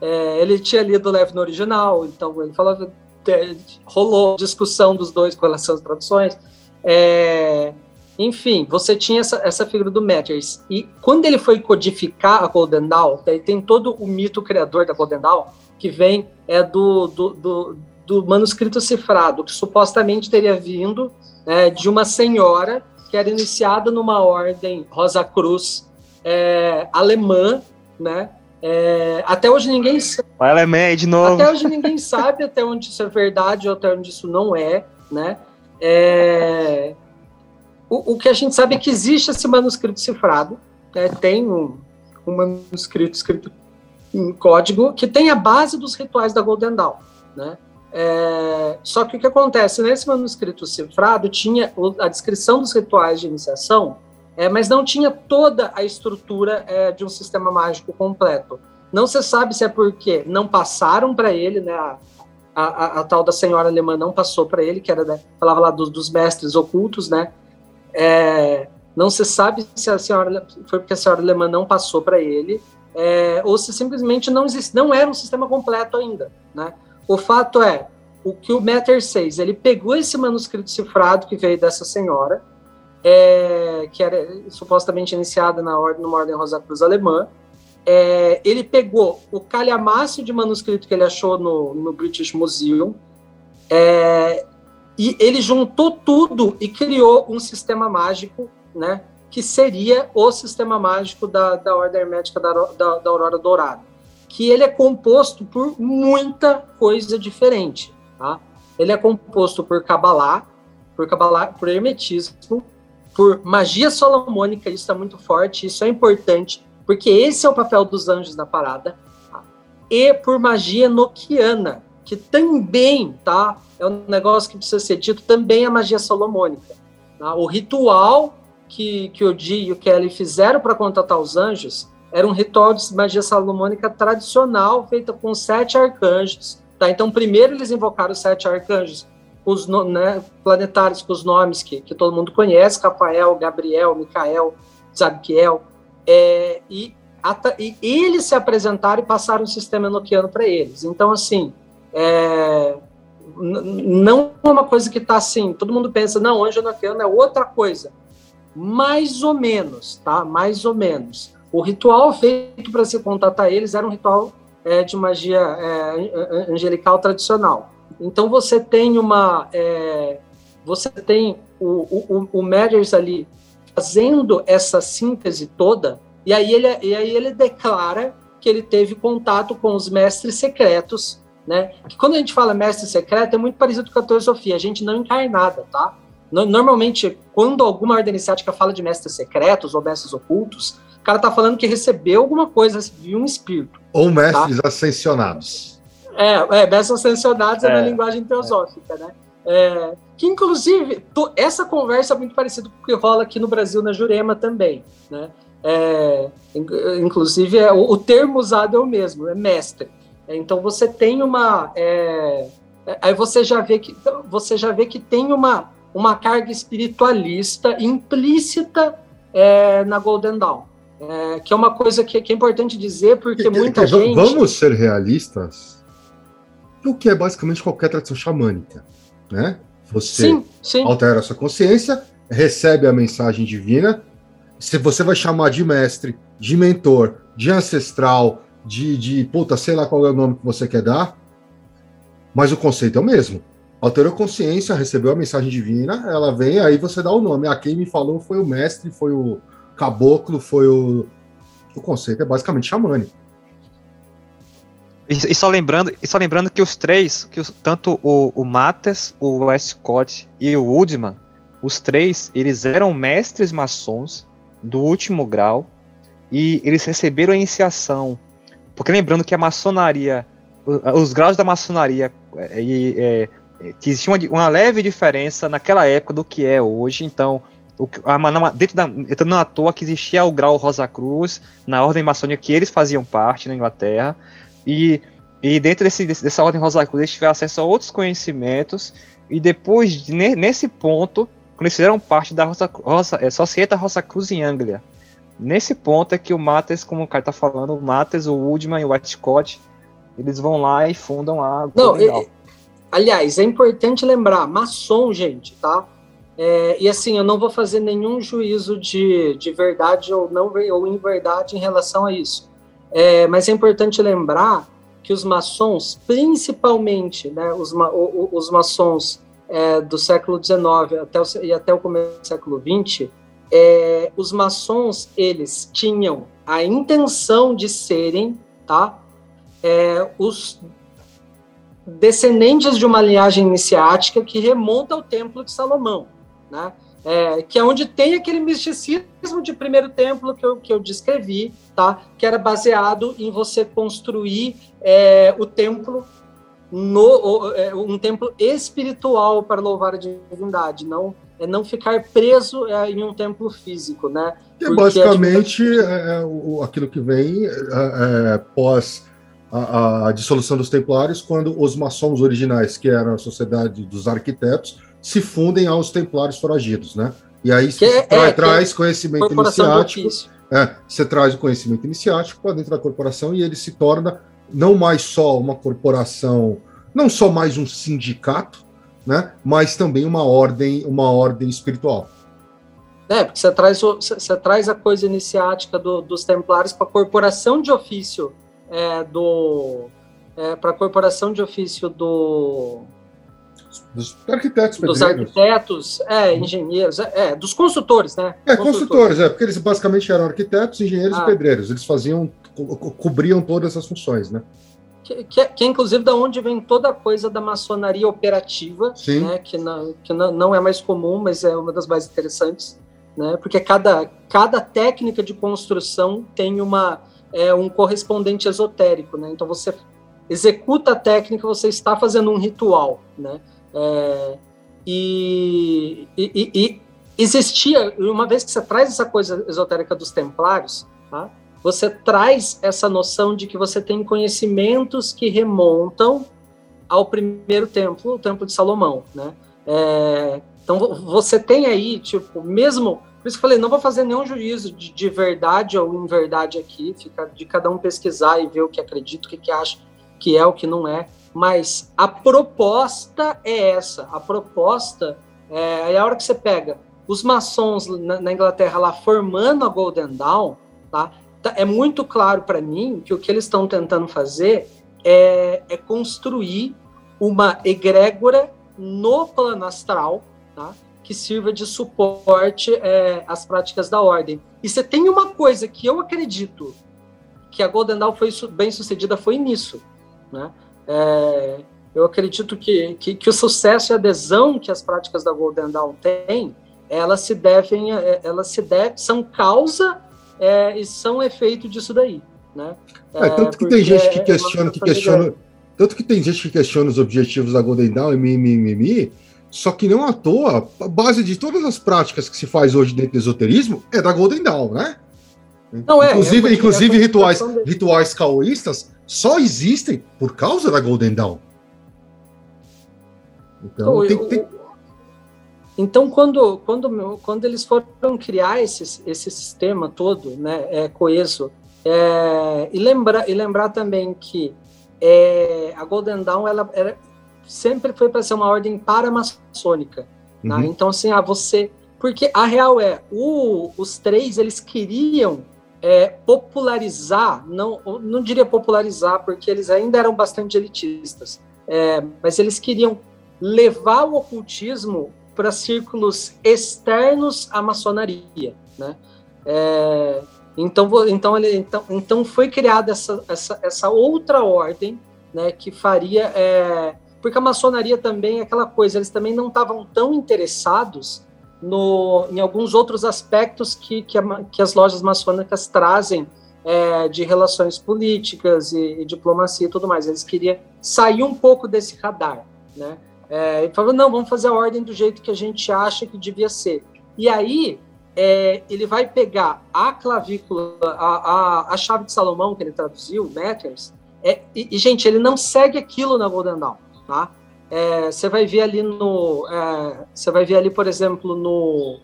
é, ele tinha lido o Levi no original, então ele falou é, rolou discussão dos dois com relação às traduções. É, enfim, você tinha essa, essa figura do Matters. E quando ele foi codificar a Golden Dawn, tem todo o mito criador da Golden Dawn, que vem é do, do, do, do manuscrito cifrado, que supostamente teria vindo é, de uma senhora que era iniciada numa ordem Rosa Cruz é, alemã, né? É, até hoje ninguém sabe.
O alemã de novo.
Até hoje ninguém sabe até onde isso é verdade ou até onde isso não é, né? É, o, o, que a gente sabe é que existe esse manuscrito cifrado, né? tem um, um manuscrito escrito em código que tem a base dos rituais da Golden Dawn, né? É, só que o que acontece nesse manuscrito cifrado tinha a descrição dos rituais de iniciação é, mas não tinha toda a estrutura é, de um sistema mágico completo. Não se sabe se é porque não passaram para ele, né? A, a, a, tal da senhora alemã não passou para ele, que era né, falava lá dos, dos, mestres ocultos, né? É, não se sabe se a senhora foi porque a senhora alemã não passou para ele, é, ou se simplesmente não existe, não era um sistema completo ainda, né? O fato é o que o Matter 6, ele pegou esse manuscrito cifrado que veio dessa senhora, é, que era supostamente iniciada na ordem, numa ordem Rosa Cruz alemã. É, ele pegou o calhamaço de manuscrito que ele achou no, no British Museum é, e ele juntou tudo e criou um sistema mágico, né, que seria o sistema mágico da, da Ordem Hermética da, da, da Aurora Dourada, que ele é composto por muita coisa diferente. Tá? Ele é composto por Kabbalah, por Kabbalah, por Hermetismo, por magia solomônica, isso é muito forte, isso é importante, porque esse é o papel dos anjos na parada, tá? e por magia noquiana, que também, tá? É um negócio que precisa ser dito, também é magia solomônica. Tá? O ritual que, que o Di e o Kelly fizeram para contatar os anjos era um ritual de magia salomônica tradicional, feita com sete arcanjos. Tá? Então, primeiro eles invocaram os sete arcanjos os né, planetários com os nomes que, que todo mundo conhece, Rafael, Gabriel, Micael, Zadkiel, é, e, e, eles se apresentaram e passaram o sistema enoquiano para eles. Então, assim, é, não é uma coisa que está assim, todo mundo pensa, não, anjo enoquiano é outra coisa. Mais ou menos, tá? Mais ou menos. O ritual feito para se contatar eles era um ritual é, de magia é, angelical tradicional. Então você tem uma, é, você tem o, o, o Matters ali fazendo essa síntese toda, e aí ele, e aí ele declara que ele teve contato com os mestres secretos, né? Que quando a gente fala mestre secreto é muito parecido com a teosofia, a gente não encarnada, tá? Normalmente, quando alguma ordem iniciática fala de mestres secretos ou mestres ocultos, o cara tá falando que recebeu alguma coisa, viu um espírito.
Ou mestres tá? ascensionados.
É, é mestres ascensionados é, é na linguagem teosófica, é. né? É, que inclusive to, essa conversa é muito parecida com o que rola aqui no Brasil na Jurema também, né? É, inclusive é, o, o, termo usado é o mesmo, é mestre. Então você tem uma, é, é, aí você já vê que você já vê que tem uma uma carga espiritualista implícita é, na Golden Dawn, que é uma coisa que, que é importante dizer porque <laughs> muita gente
vamos ser realistas, o que é basicamente qualquer tradição xamânica né? Você sim, sim. altera a sua consciência, recebe a mensagem divina. Se você vai chamar de mestre, de mentor, de ancestral, de, de puta, sei lá qual é o nome que você quer dar, mas o conceito é o mesmo. Alterou a consciência, recebeu a mensagem divina, ela vem, aí você dá o nome. Ah, quem me falou foi o mestre, foi o caboclo, foi o. O conceito é basicamente xamânico.
E, só lembrando, e só lembrando que os três, que os, tanto o, o Mattes, o Westcott e o Woodman, os três, eles eram mestres maçons do último grau e eles receberam a iniciação. Porque lembrando que a maçonaria, os graus da maçonaria, é, é, é, que existia uma, uma, leve diferença naquela época do que é hoje, então. O, a, dentro da, não à toa que existia o grau Rosa Cruz na ordem maçônica que eles faziam parte na Inglaterra, e, e dentro desse, dessa ordem Rosacruz eles tiveram acesso a outros conhecimentos, e depois, nesse ponto, quando eles fizeram parte da Rosa, Rosa, é, Societa Rosa Cruz em Anglia, nesse ponto é que o Matheus, como o cara tá falando, o Matheus, o Woodman e o Whitecott, eles vão lá e fundam a.
Não, é, aliás, é importante lembrar, maçom, gente, tá? É, e assim, eu não vou fazer nenhum juízo de, de verdade ou não ou inverdade em relação a isso. É, mas é importante lembrar que os maçons, principalmente né, os, ma os maçons é, do século XIX até o, e até o começo do século XX, é, os maçons eles tinham a intenção de serem tá, é, os descendentes de uma linhagem iniciática que remonta ao Templo de Salomão. Né? É, que é onde tem aquele misticismo de primeiro templo que eu, que eu descrevi, tá? que era baseado em você construir é, o templo no, é, um templo espiritual para louvar a divindade, não é não ficar preso é, em um templo físico, né?
Que basicamente é, é aquilo que vem é, pós a, a, dissolução dos templários, quando os maçons originais, que eram a sociedade dos arquitetos, se fundem aos templários foragidos, né? E aí você é, tra é, traz conhecimento iniciático. É, você traz o conhecimento iniciático para dentro da corporação e ele se torna não mais só uma corporação, não só mais um sindicato, né? Mas também uma ordem, uma ordem espiritual.
É, porque você traz, você traz a coisa iniciática do, dos templários para a corporação de ofício é, do. É, para a corporação de ofício do
dos arquitetos
Dos arquitetos, é, engenheiros, é, é, dos consultores, né?
É, consultores. consultores, é, porque eles basicamente eram arquitetos, engenheiros ah. e pedreiros. Eles faziam, co cobriam todas essas funções, né?
Que, que, que, é inclusive da onde vem toda a coisa da maçonaria operativa, Sim. né? Que, não, que não, não é mais comum, mas é uma das mais interessantes, né? Porque cada, cada técnica de construção tem uma, é, um correspondente esotérico, né? Então você executa a técnica, você está fazendo um ritual, né? É, e, e, e, existia, uma vez que você traz essa coisa esotérica dos templários, tá? você traz essa noção de que você tem conhecimentos que remontam ao primeiro templo, o templo de Salomão, né? É, então você tem aí, tipo, mesmo. Por isso que eu falei, não vou fazer nenhum juízo de, de verdade ou inverdade aqui, fica de cada um pesquisar e ver o que acredita, o que, que acha que é, o que não é. Mas a proposta é essa. A proposta é, é a hora que você pega os maçons na, na Inglaterra lá formando a Golden Dawn, tá? tá é muito claro para mim que o que eles estão tentando fazer é, é construir uma egrégora no plano astral, tá? que sirva de suporte é, às práticas da ordem. E você tem uma coisa que eu acredito que a Golden Dawn foi bem sucedida foi nisso, né? É, eu acredito que, que, que, o sucesso e a adesão que as práticas da Golden Dawn têm, elas se devem, é, elas se devem, são causa é, e são efeito disso daí, né?
É, tanto que tem gente que é questiona, que questiona, tanto que tem gente que questiona os objetivos da Golden Dawn e mimimi, só que não à toa, a base de todas as práticas que se faz hoje dentro do esoterismo é da Golden Dawn, né? Não é, inclusive, é inclusive rituais, rituais caoístas só existem por causa da Golden Dawn.
Então, então tem, tem... então quando, quando, quando eles foram criar esse, esse sistema todo, né, é, coeso, é, e, lembrar, e lembrar também que é, a Golden Dawn ela, era, sempre foi para ser uma ordem paramaçônica. Né? Uhum. Né? Então, assim, ah, você. Porque a real é, o, os três eles queriam é, popularizar, não, não diria popularizar, porque eles ainda eram bastante elitistas, é, mas eles queriam levar o ocultismo para círculos externos à maçonaria, né? É, então, então, ele, então, então foi criada essa, essa, essa outra ordem, né, que faria, é, porque a maçonaria também é aquela coisa, eles também não estavam tão interessados no, em alguns outros aspectos que, que, a, que as lojas maçônicas trazem é, de relações políticas e, e, diplomacia e tudo mais. Eles queriam sair um pouco desse radar, né? É, e falou, não, vamos fazer a ordem do jeito que a gente acha que devia ser. E aí, é, ele vai pegar a clavícula, a, a, a, chave de Salomão, que ele traduziu, Matters, é, e, e, gente, ele não segue aquilo na Golden Dawn, tá? É, você vai ver ali no, é, você vai ver ali, por exemplo, no,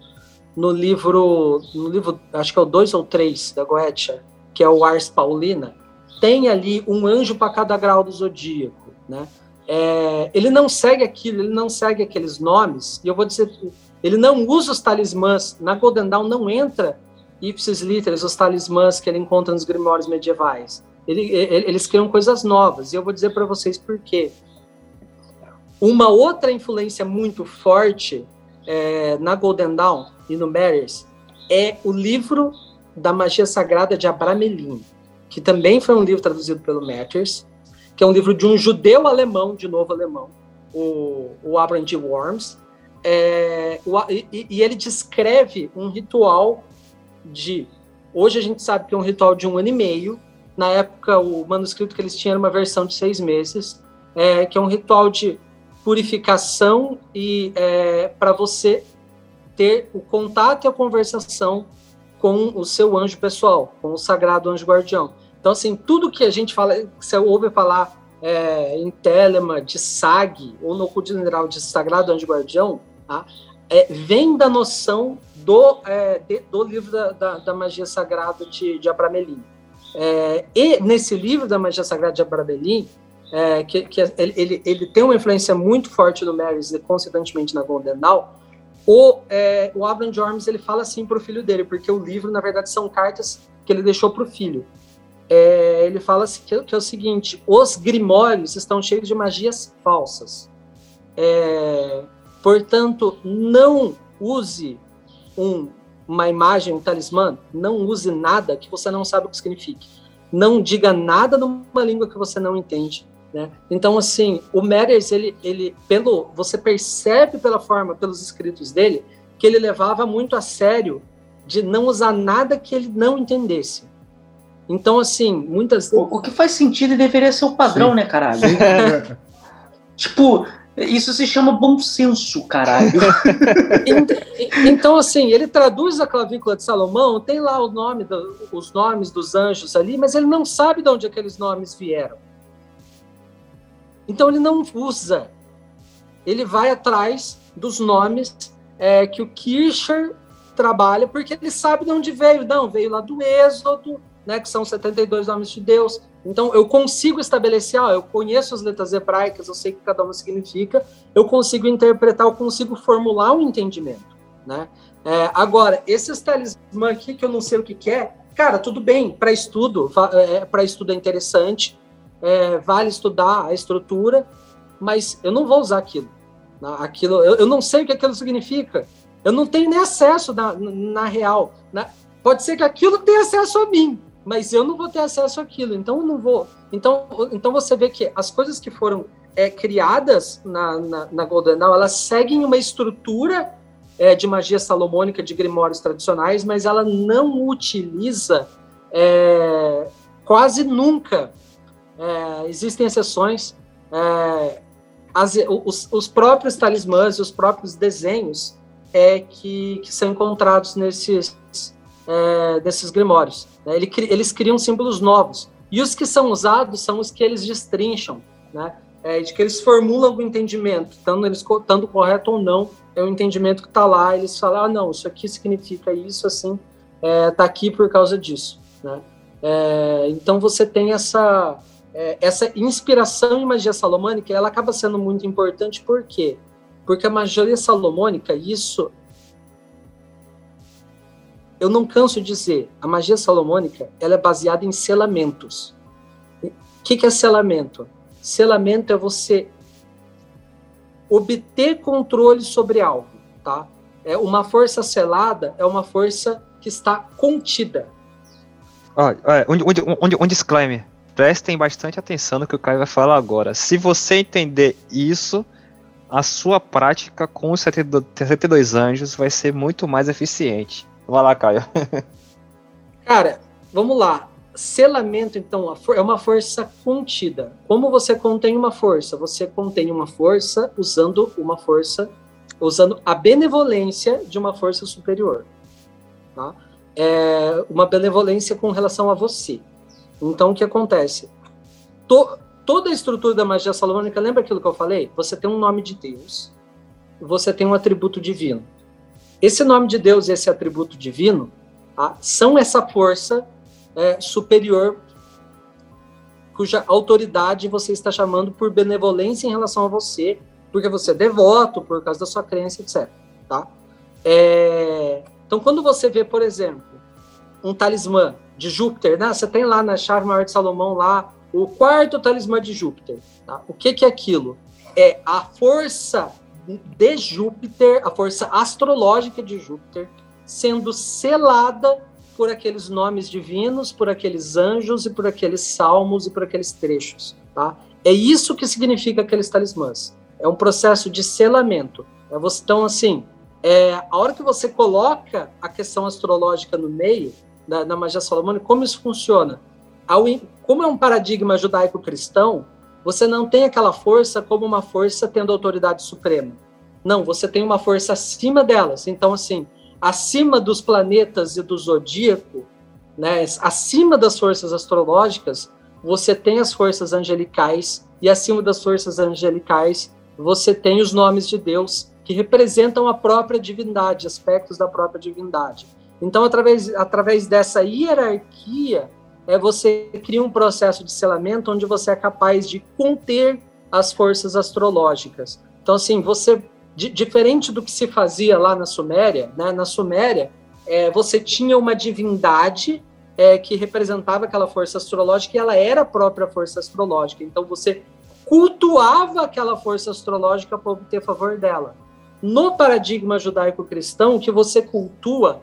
no livro, no livro, acho que é o 2 ou 3 da Goethe, que é o Ars Paulina, tem ali um anjo para cada grau do zodíaco, né? É, ele não segue aquilo, ele não segue aqueles nomes, e eu vou dizer, ele não usa os talismãs, na Golden Dawn não entra ipsis literis, os talismãs que ele encontra nos grimórios medievais. Ele, ele, eles criam coisas novas, e eu vou dizer para vocês por quê. Uma outra influência muito forte é, na Golden Dawn e no Matters é o livro da magia sagrada de Abramelin, que também foi um livro traduzido pelo Matters, que é um livro de um judeu alemão, de novo alemão, o, o Abraham G. Worms, é, o, e, e, ele descreve um ritual de. Hoje a gente sabe que é um ritual de um ano e meio. Na época, o manuscrito que eles tinham era uma versão de seis meses, é, que é um ritual de purificação e é, para você ter o contato e a conversação com o seu anjo pessoal, com o sagrado anjo guardião. Então, assim, tudo que a gente fala, você ouve falar é, em Telema de SAG, ou no culto general de sagrado anjo guardião, tá? é, vem da noção do, é, de, do livro da, da, da, magia sagrada de, de Abramelin. É, e nesse livro da magia sagrada de Abramelin, é, que, que ele, ele, ele, tem uma influência muito forte do Marys e consequentemente na Golden Dawn, o, é, o Abraham ele fala assim para o filho dele, porque o livro, na verdade, são cartas que ele deixou para o filho. É, ele fala assim, que, que, é o seguinte: os grimórios estão cheios de magias falsas. É, portanto, não use um, uma imagem, um talismã, não use nada que você não sabe o que signifique. Não diga nada numa língua que você não entende. Né? Então, assim, o Matters, ele, ele, pelo, você percebe pela forma, pelos escritos dele, que ele levava muito a sério de não usar nada que ele não entendesse. Então, assim, muitas
O, o que faz sentido e deveria ser o padrão, Sim. né, caralho? <laughs> tipo, isso se chama bom senso, caralho. <laughs>
então, assim, ele traduz a clavícula de Salomão, tem lá o nome do, os nomes dos anjos ali, mas ele não sabe de onde aqueles nomes vieram. Então ele não usa, ele vai atrás dos nomes é, que o Kircher trabalha, porque ele sabe de onde veio. Não, veio lá do Êxodo, né, que são 72 nomes de Deus. Então eu consigo estabelecer, ó, eu conheço as letras hebraicas, eu sei o que cada uma significa, eu consigo interpretar, eu consigo formular um entendimento, né? É, agora, esses talismãs aqui que eu não sei o que, que é, cara, tudo bem, para estudo, é, para estudo é interessante, é, vale estudar a estrutura, mas eu não vou usar aquilo. Né? Aquilo, eu, eu não sei o que aquilo significa. Eu não tenho nem acesso na, na real. Né? Pode ser que aquilo tenha acesso a mim, mas eu não vou ter acesso àquilo, então eu não vou. Então, então você vê que as coisas que foram é, criadas na, na, na Golden Dawn, elas seguem uma estrutura é, de magia salomônica de grimórios tradicionais, mas ela não utiliza é, quase nunca. É, existem exceções. É, as, os, os, próprios talismãs os próprios desenhos é que, que são encontrados nesses, é, desses grimórios. Né? Ele, eles criam símbolos novos. E os que são usados são os que eles destrincham, né? É, de que eles formulam o entendimento, tanto, eles, tanto correto ou não, é o entendimento que está lá, eles falam, ah, não, isso aqui significa isso, assim, está é, tá aqui por causa disso, né? É, então você tem essa, é, essa inspiração em magia salomônica, ela acaba sendo muito importante, por quê? Porque a magia salomônica, isso eu não canso de dizer, a magia salomônica ela é baseada em selamentos. O que, que é selamento? Selamento é você obter controle sobre algo, tá? É uma força selada é uma força que está contida.
Olha, onde, onde, onde, um. Prestem bastante atenção no que o Caio vai falar agora. Se você entender isso, a sua prática com os 72 anjos vai ser muito mais eficiente. Vai lá, Caio. <laughs>
Cara, vamos lá. Selamento, então, é uma força contida. Como você contém uma força? Você contém uma força usando uma força, usando a benevolência de uma força superior. Tá? É uma benevolência com relação a você. Então, o que acontece? To, toda a estrutura da magia salomônica, lembra aquilo que eu falei? Você tem um nome de Deus, você tem um atributo divino. Esse nome de Deus e esse atributo divino tá, são essa força é, superior cuja autoridade você está chamando por benevolência em relação a você, porque você é devoto, por causa da sua crença, etc. Tá? É, então, quando você vê, por exemplo, um talismã de Júpiter, né? você tem lá na chave maior de Salomão lá o quarto talismã de Júpiter. Tá? O que, que é aquilo? É a força de Júpiter, a força astrológica de Júpiter, sendo selada por aqueles nomes divinos, por aqueles anjos e por aqueles salmos e por aqueles trechos, tá? É isso que significa aqueles talismãs. É um processo de selamento. É você, então, assim, é, a hora que você coloca a questão astrológica no meio da, da magia salomônica, como isso funciona? Ao, como é um paradigma judaico-cristão, você não tem aquela força como uma força tendo autoridade suprema. Não, você tem uma força acima delas. Então, assim, acima dos planetas e do zodíaco, né, acima das forças astrológicas, você tem as forças angelicais, e acima das forças angelicais, você tem os nomes de Deus, que representam a própria divindade, aspectos da própria divindade. Então, através, através dessa hierarquia, é você cria um processo de selamento onde você é capaz de conter as forças astrológicas. Então, assim, você, diferente do que se fazia lá na Suméria, né, na Suméria, é, você tinha uma divindade é, que representava aquela força astrológica e ela era a própria força astrológica. Então, você cultuava aquela força astrológica para obter favor dela. No paradigma judaico-cristão, o que você cultua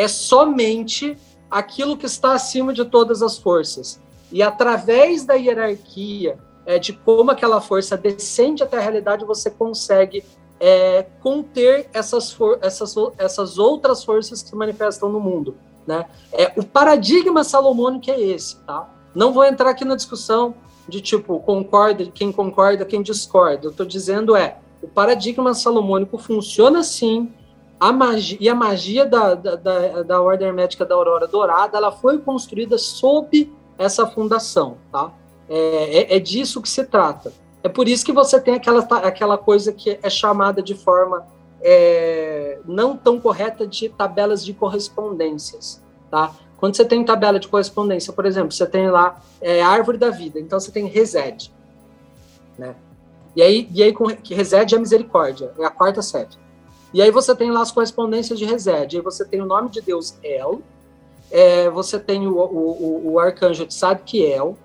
é somente aquilo que está acima de todas as forças. E através da hierarquia, é, de como aquela força descende até a realidade, você consegue é, conter essas, essas, essas outras forças que se manifestam no mundo. Né? É, o paradigma salomônico é esse. Tá? Não vou entrar aqui na discussão de tipo, concorda, quem concorda, quem discorda. Eu estou dizendo é, o paradigma salomônico funciona assim, a magia, e a magia da, da, da, da Ordem Hermética da Aurora Dourada, ela foi construída sob essa fundação, tá? É, é, é, disso que se trata. É por isso que você tem aquela, aquela coisa que é chamada de forma é, não tão correta de tabelas de correspondências, tá? Quando você tem tabela de correspondência, por exemplo, você tem lá é, árvore da vida, então você tem resed, né? E aí, e aí com, que resed é misericórdia, é a quarta série. E aí você tem lá as correspondências de resed, aí você tem o nome de Deus El, é, você tem o, o, o, arcanjo Tzadkiel,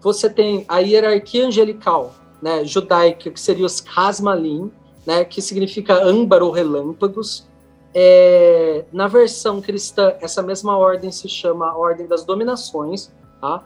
você tem a hierarquia angelical, né, judaica, que seria os Kasmalim, né, que significa âmbar ou relâmpagos. É, na versão cristã, essa mesma ordem se chama Ordem das Dominações, tá?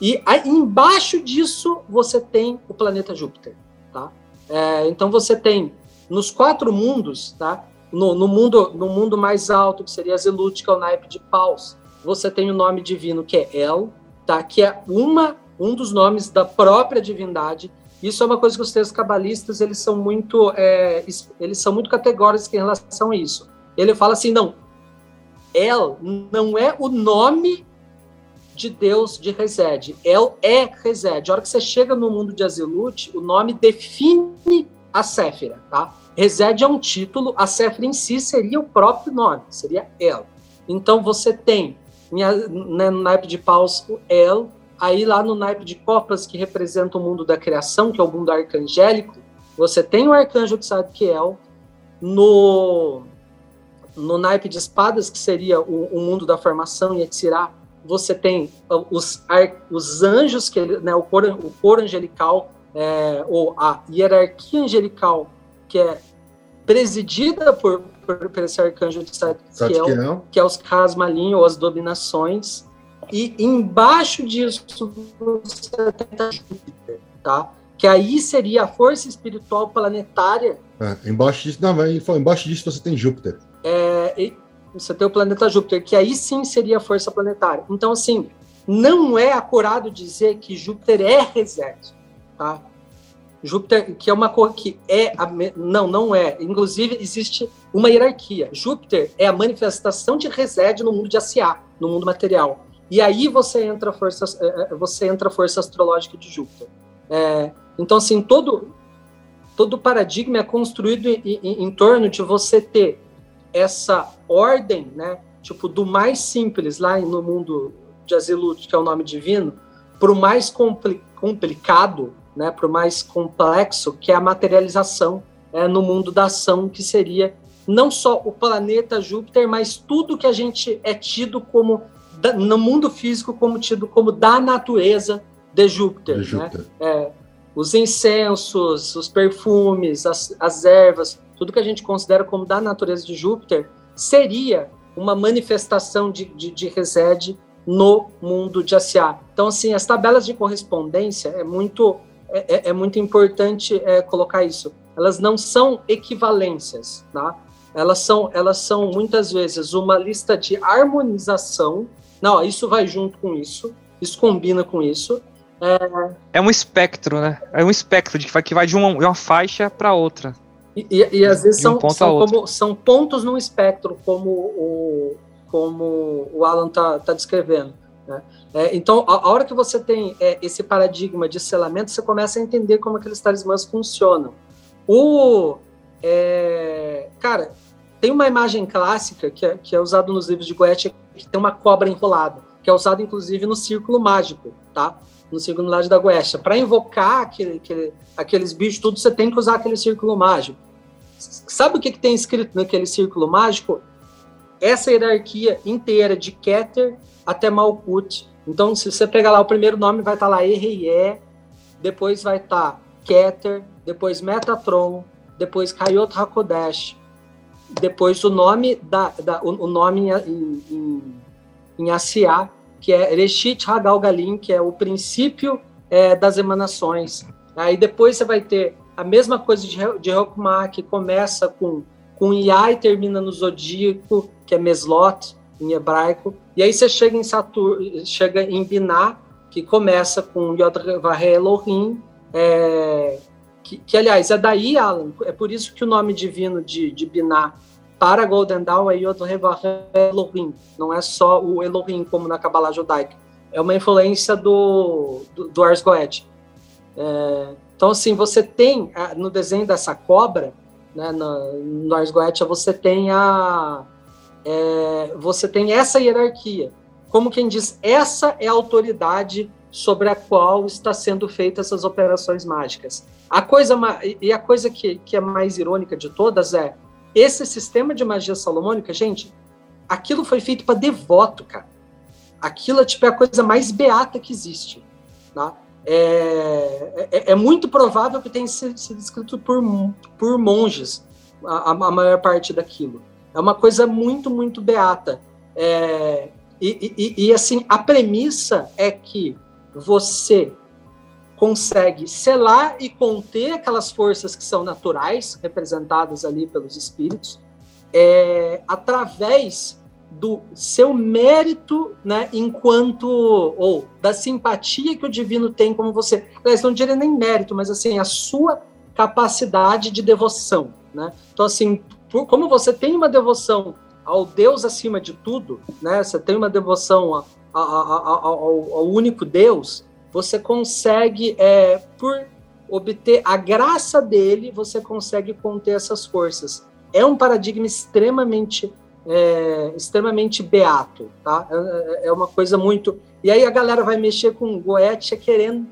E aí, embaixo disso você tem o planeta Júpiter, tá? É, então você tem nos quatro mundos, tá? No, no, mundo no mundo mais alto que seria Zelut, que é o naipe de Paus, você tem o nome divino que é El, tá? Que é uma um dos nomes da própria divindade. Isso é uma coisa que os textos cabalistas eles são muito é, eles são muito categóricos em relação a isso. Ele fala assim, não, El não é o nome de Deus de Resed. El é Resed. A hora que você chega no mundo de Azilut, o nome define a Séfira, tá? Resed é um título, a Séfira em si seria o próprio nome, seria El. Então você tem né, no naipe de paus o El, Aí lá no naipe de copas, que representa o mundo da criação, que é o mundo arcangélico, você tem o arcanjo Tzadkiel. No, no naipe de espadas, que seria o, o mundo da formação, e Yetzirah, você tem os, os anjos, que né, o, cor, o cor angelical, é, ou a hierarquia angelical, que é presidida por, por, por esse arcanjo de Tzadkiel, que é os Kasmalim, ou as dominações. E embaixo disso você tem Júpiter, tá? Que aí seria a força espiritual planetária.
É, embaixo disso, não, embaixo disso você tem Júpiter.
É, você tem o planeta Júpiter, que aí sim seria a força planetária. Então, assim, não é acurado dizer que Júpiter é <laughs> reset, tá? Júpiter, que é uma cor que é. A, não, não é. Inclusive, existe uma hierarquia. Júpiter é a manifestação de Resed no mundo de Asiá, no mundo material. E aí você entra a força, é, é, você entra força astrológica de Júpiter. É, então, assim, todo, todo paradigma é construído em, em, em, torno de você ter essa ordem, né? Tipo, do mais simples lá no mundo de Azilut, que é o nome divino, para o mais compli complicado, né? Para o mais complexo, que é a materialização é, no mundo da ação, que seria não só o planeta Júpiter, mas tudo que a gente é tido como no mundo físico como tido como da natureza de Júpiter. De Júpiter. Né? É, os incensos, os perfumes, as, as ervas, tudo que a gente considera como da natureza de Júpiter, seria uma manifestação de, de, de Resed no mundo de Asiá. Então, assim, as tabelas de correspondência é muito, é, é, é muito importante é, colocar isso. Elas não são equivalências, tá? Elas são, elas são muitas vezes uma lista de harmonização não, isso vai junto com isso, isso combina com isso.
É, é um espectro, né? É um espectro de que vai, que vai de, uma, de uma faixa para outra.
E, e, e, às vezes são, um são, como, são, pontos num espectro, como o, como o Alan está tá descrevendo. Né? É, então, a, a, hora que você tem é, esse paradigma de selamento, você começa a entender como aqueles talismãs funcionam. O, é, cara, tem uma imagem clássica que é, que é usada nos livros de Goethe que tem uma cobra enrolada, que é usado inclusive no círculo mágico, tá? No círculo mágico da Goetia. Para invocar aquele, aquele, aqueles bichos, tudo você tem que usar aquele círculo mágico. Sabe o que, que tem escrito naquele círculo mágico? Essa hierarquia inteira de Keter até Malkut. Então, se você pegar lá o primeiro nome, vai estar tá lá E, depois vai estar tá Keter, depois Metatron, depois Kayot Hakodesh, depois o nome da, da o, nome em, em, em Asiá, que é Reshit Hagal Galim, que é o princípio é, das emanações. Aí depois você vai ter a mesma coisa de, de Hokmah, que começa com, com Iá e termina no zodíaco, que é Meslot, em hebraico. E aí você chega em Saturno, chega em Binah, que começa com Yod Elohim, é, que, que, aliás, é daí, Alan, é por isso que o nome divino de, de Binah para Golden Dawn é Yod Elohim, não é só o Elohim como na Kabbalah judaica, é uma influência do, do, do Ars Goethe. É, Então, assim, você tem no desenho dessa cobra, né, no, no Ars Goetia, você tem a é, você tem essa hierarquia. Como quem diz, essa é a autoridade sobre a qual está sendo feitas essas operações mágicas. A coisa e a coisa que, que é mais irônica de todas é esse sistema de magia salomônica, gente, aquilo foi feito para devoto, cara. Aquilo é, tipo, é a coisa mais beata que existe. Tá? É, é, é muito provável que tenha sido, sido escrito por, por monges, a, a, maior parte daquilo. É uma coisa muito, muito beata. É, e, e, e, assim, a premissa é que você consegue selar e conter aquelas forças que são naturais, representadas ali pelos espíritos, é, através do seu mérito, né, enquanto ou da simpatia que o divino tem como você. Aliás, não diria nem mérito, mas assim a sua capacidade de devoção, né? Então assim, por, como você tem uma devoção ao Deus acima de tudo, né? Você tem uma devoção a, a, a, ao, ao, único Deus. Você consegue, é, por obter a graça dele, você consegue conter essas forças. É um paradigma extremamente é, extremamente beato, tá? É, é, é, uma coisa muito. E aí a galera vai mexer com Goethe querendo,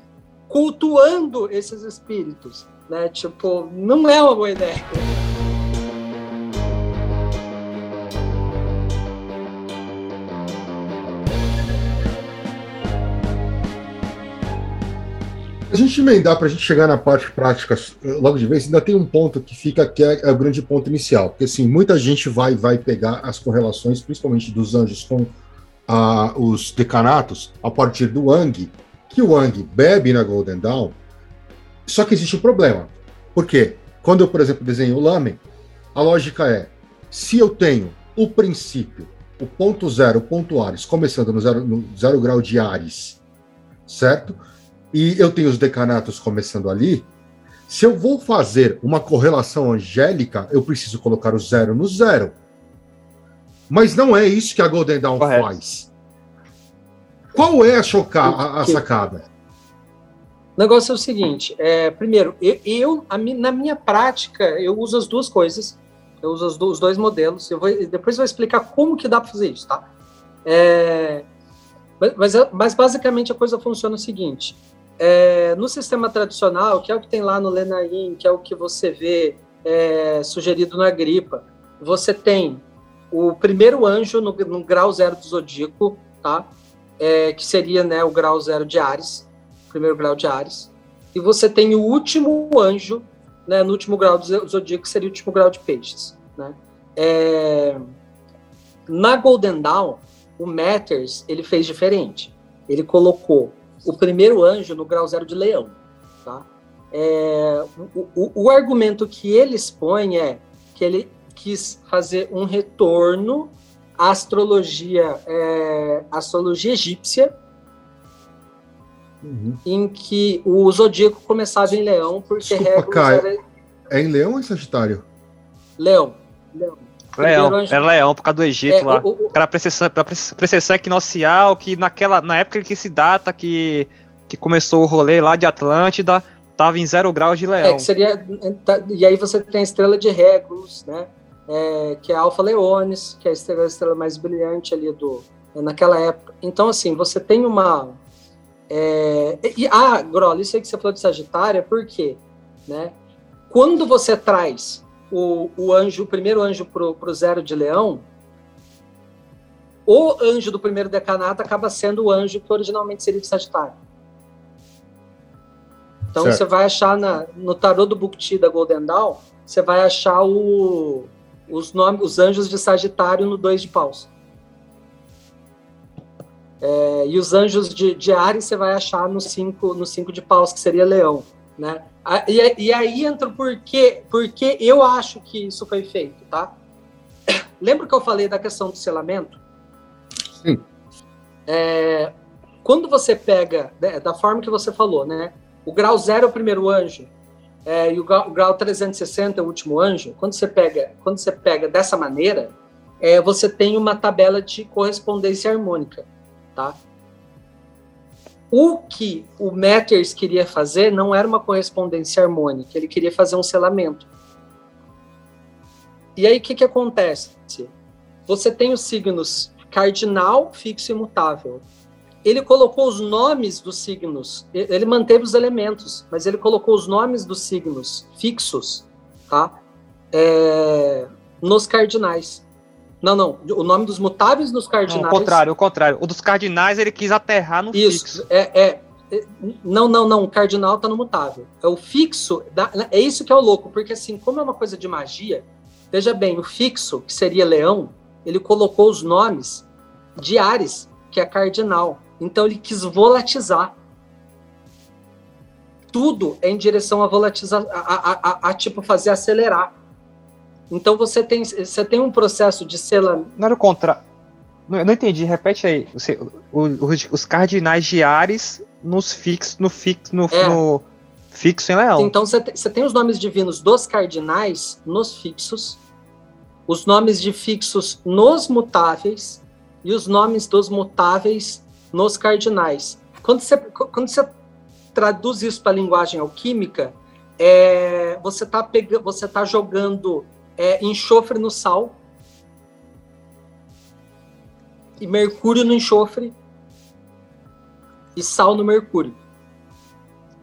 cultuando esses espíritos, né? Tipo, não é uma boa ideia.
A gente emendar para a gente chegar na parte prática logo de vez, ainda tem um ponto que fica que é, é, o grande ponto inicial, porque assim muita gente vai vai pegar as correlações, principalmente dos anjos com ah, os decanatos a partir do Ang, que o Ang bebe na Golden Dawn. Só que existe um problema, porque quando eu, por exemplo, desenho o Lamen, a lógica é se eu tenho o princípio, o ponto zero, o ponto Ares, começando no zero, no zero grau de Ares, certo? E eu tenho os decanatos começando ali, se eu vou fazer uma correlação angélica, eu preciso colocar o zero no zero. Mas não é isso que a Golden Dawn Correto. faz. Qual é a, chocar, a, a sacada?
O negócio é o seguinte: é, primeiro, eu, eu a, na minha prática, eu uso as duas coisas. Eu uso os, os dois modelos. Eu vou, depois eu vou explicar como que dá para fazer isso, tá? É, mas, mas, basicamente a coisa funciona o seguinte: é, no sistema tradicional, que é o que tem lá no Lenaim, que é o que você vê é, sugerido na gripa, você tem o primeiro anjo no, no grau zero do zodíaco, tá? É, que seria né, o grau zero de Ares, primeiro grau de Ares, e você tem o último anjo, né, no último grau do zodíaco, que seria o último grau de peixes. Né? É, na Golden Dawn, o Matters ele fez diferente. Ele colocou o primeiro anjo no grau zero de leão. Tá? É, o, o, o, argumento que ele expõe é que ele quis fazer um retorno à astrologia, é, astrologia egípcia, uhum. em que o zodíaco começava em leão, porque
Desculpa, era... É em leão ou em sagitário?
Leão. leão.
Leão, era leão, por causa do Egito é, lá. O, o, era precessão, precessão equinocial, que naquela, na época que se data que, que começou o rolê lá de Atlântida, tava em zero graus de leão.
É, que seria, tá, e aí você tem a estrela de Regulus, né? É, que é Alfa Leonis, que é a estrela, a estrela mais brilhante ali do, naquela época. Então, assim, você tem uma. É, e, ah, Groll, isso aí que você falou de Sagitário, por quê? Né? Quando você traz o, o anjo, o primeiro anjo pro, pro zero de leão, o anjo do primeiro decanato acaba sendo o anjo que originalmente seria de Sagitário. Então certo. você vai achar na, no tarô do Bukti da Golden Dawn, você vai achar o, os nomes, os anjos de Sagitário no dois de paus. É, e os anjos de, de Ares você vai achar no cinco, no cinco de paus, que seria leão. Né? E, e aí entra o porquê, porque eu acho que isso foi feito, tá? <coughs> Lembra que eu falei da questão do selamento?
Sim.
É, quando você pega, né, da forma que você falou, né? O grau zero é o primeiro anjo, é, e o grau, o grau 360 é o último anjo. Quando você pega, quando você pega dessa maneira, é, você tem uma tabela de correspondência harmônica, tá? O que o Matters queria fazer não era uma correspondência harmônica, ele queria fazer um selamento. E aí o que, que acontece? Você tem os signos cardinal, fixo e mutável. Ele colocou os nomes dos signos, ele manteve os elementos, mas ele colocou os nomes dos signos fixos, tá? É, nos cardinais. Não, não. O nome dos mutáveis nos cardinais.
Não, o contrário, o contrário. O dos cardinais ele quis aterrar no
Isso,
fixo.
É, é, é, não, não, não. O cardinal tá no mutável. É o fixo. é isso que é o louco, porque assim, como é uma coisa de magia, veja bem, o fixo, que seria leão, ele colocou os nomes de Ares, que é cardinal. Então ele quis volatizar. Tudo é em direção a volatizar, a, a, a, a tipo fazer acelerar. Então você tem, você tem um processo de selamento.
Não era o contrário. Não, não entendi, repete aí. Você, o, os, os, cardinais de Ares nos fix, no, fix, no, é. no fixo em Leão.
Então você tem, você tem os nomes divinos dos cardinais nos fixos, os nomes de fixos nos mutáveis e os nomes dos mutáveis nos cardinais. Quando você, quando você traduz isso para a linguagem alquímica, é, você está você tá jogando é, enxofre no sal e mercúrio no enxofre e sal no mercúrio.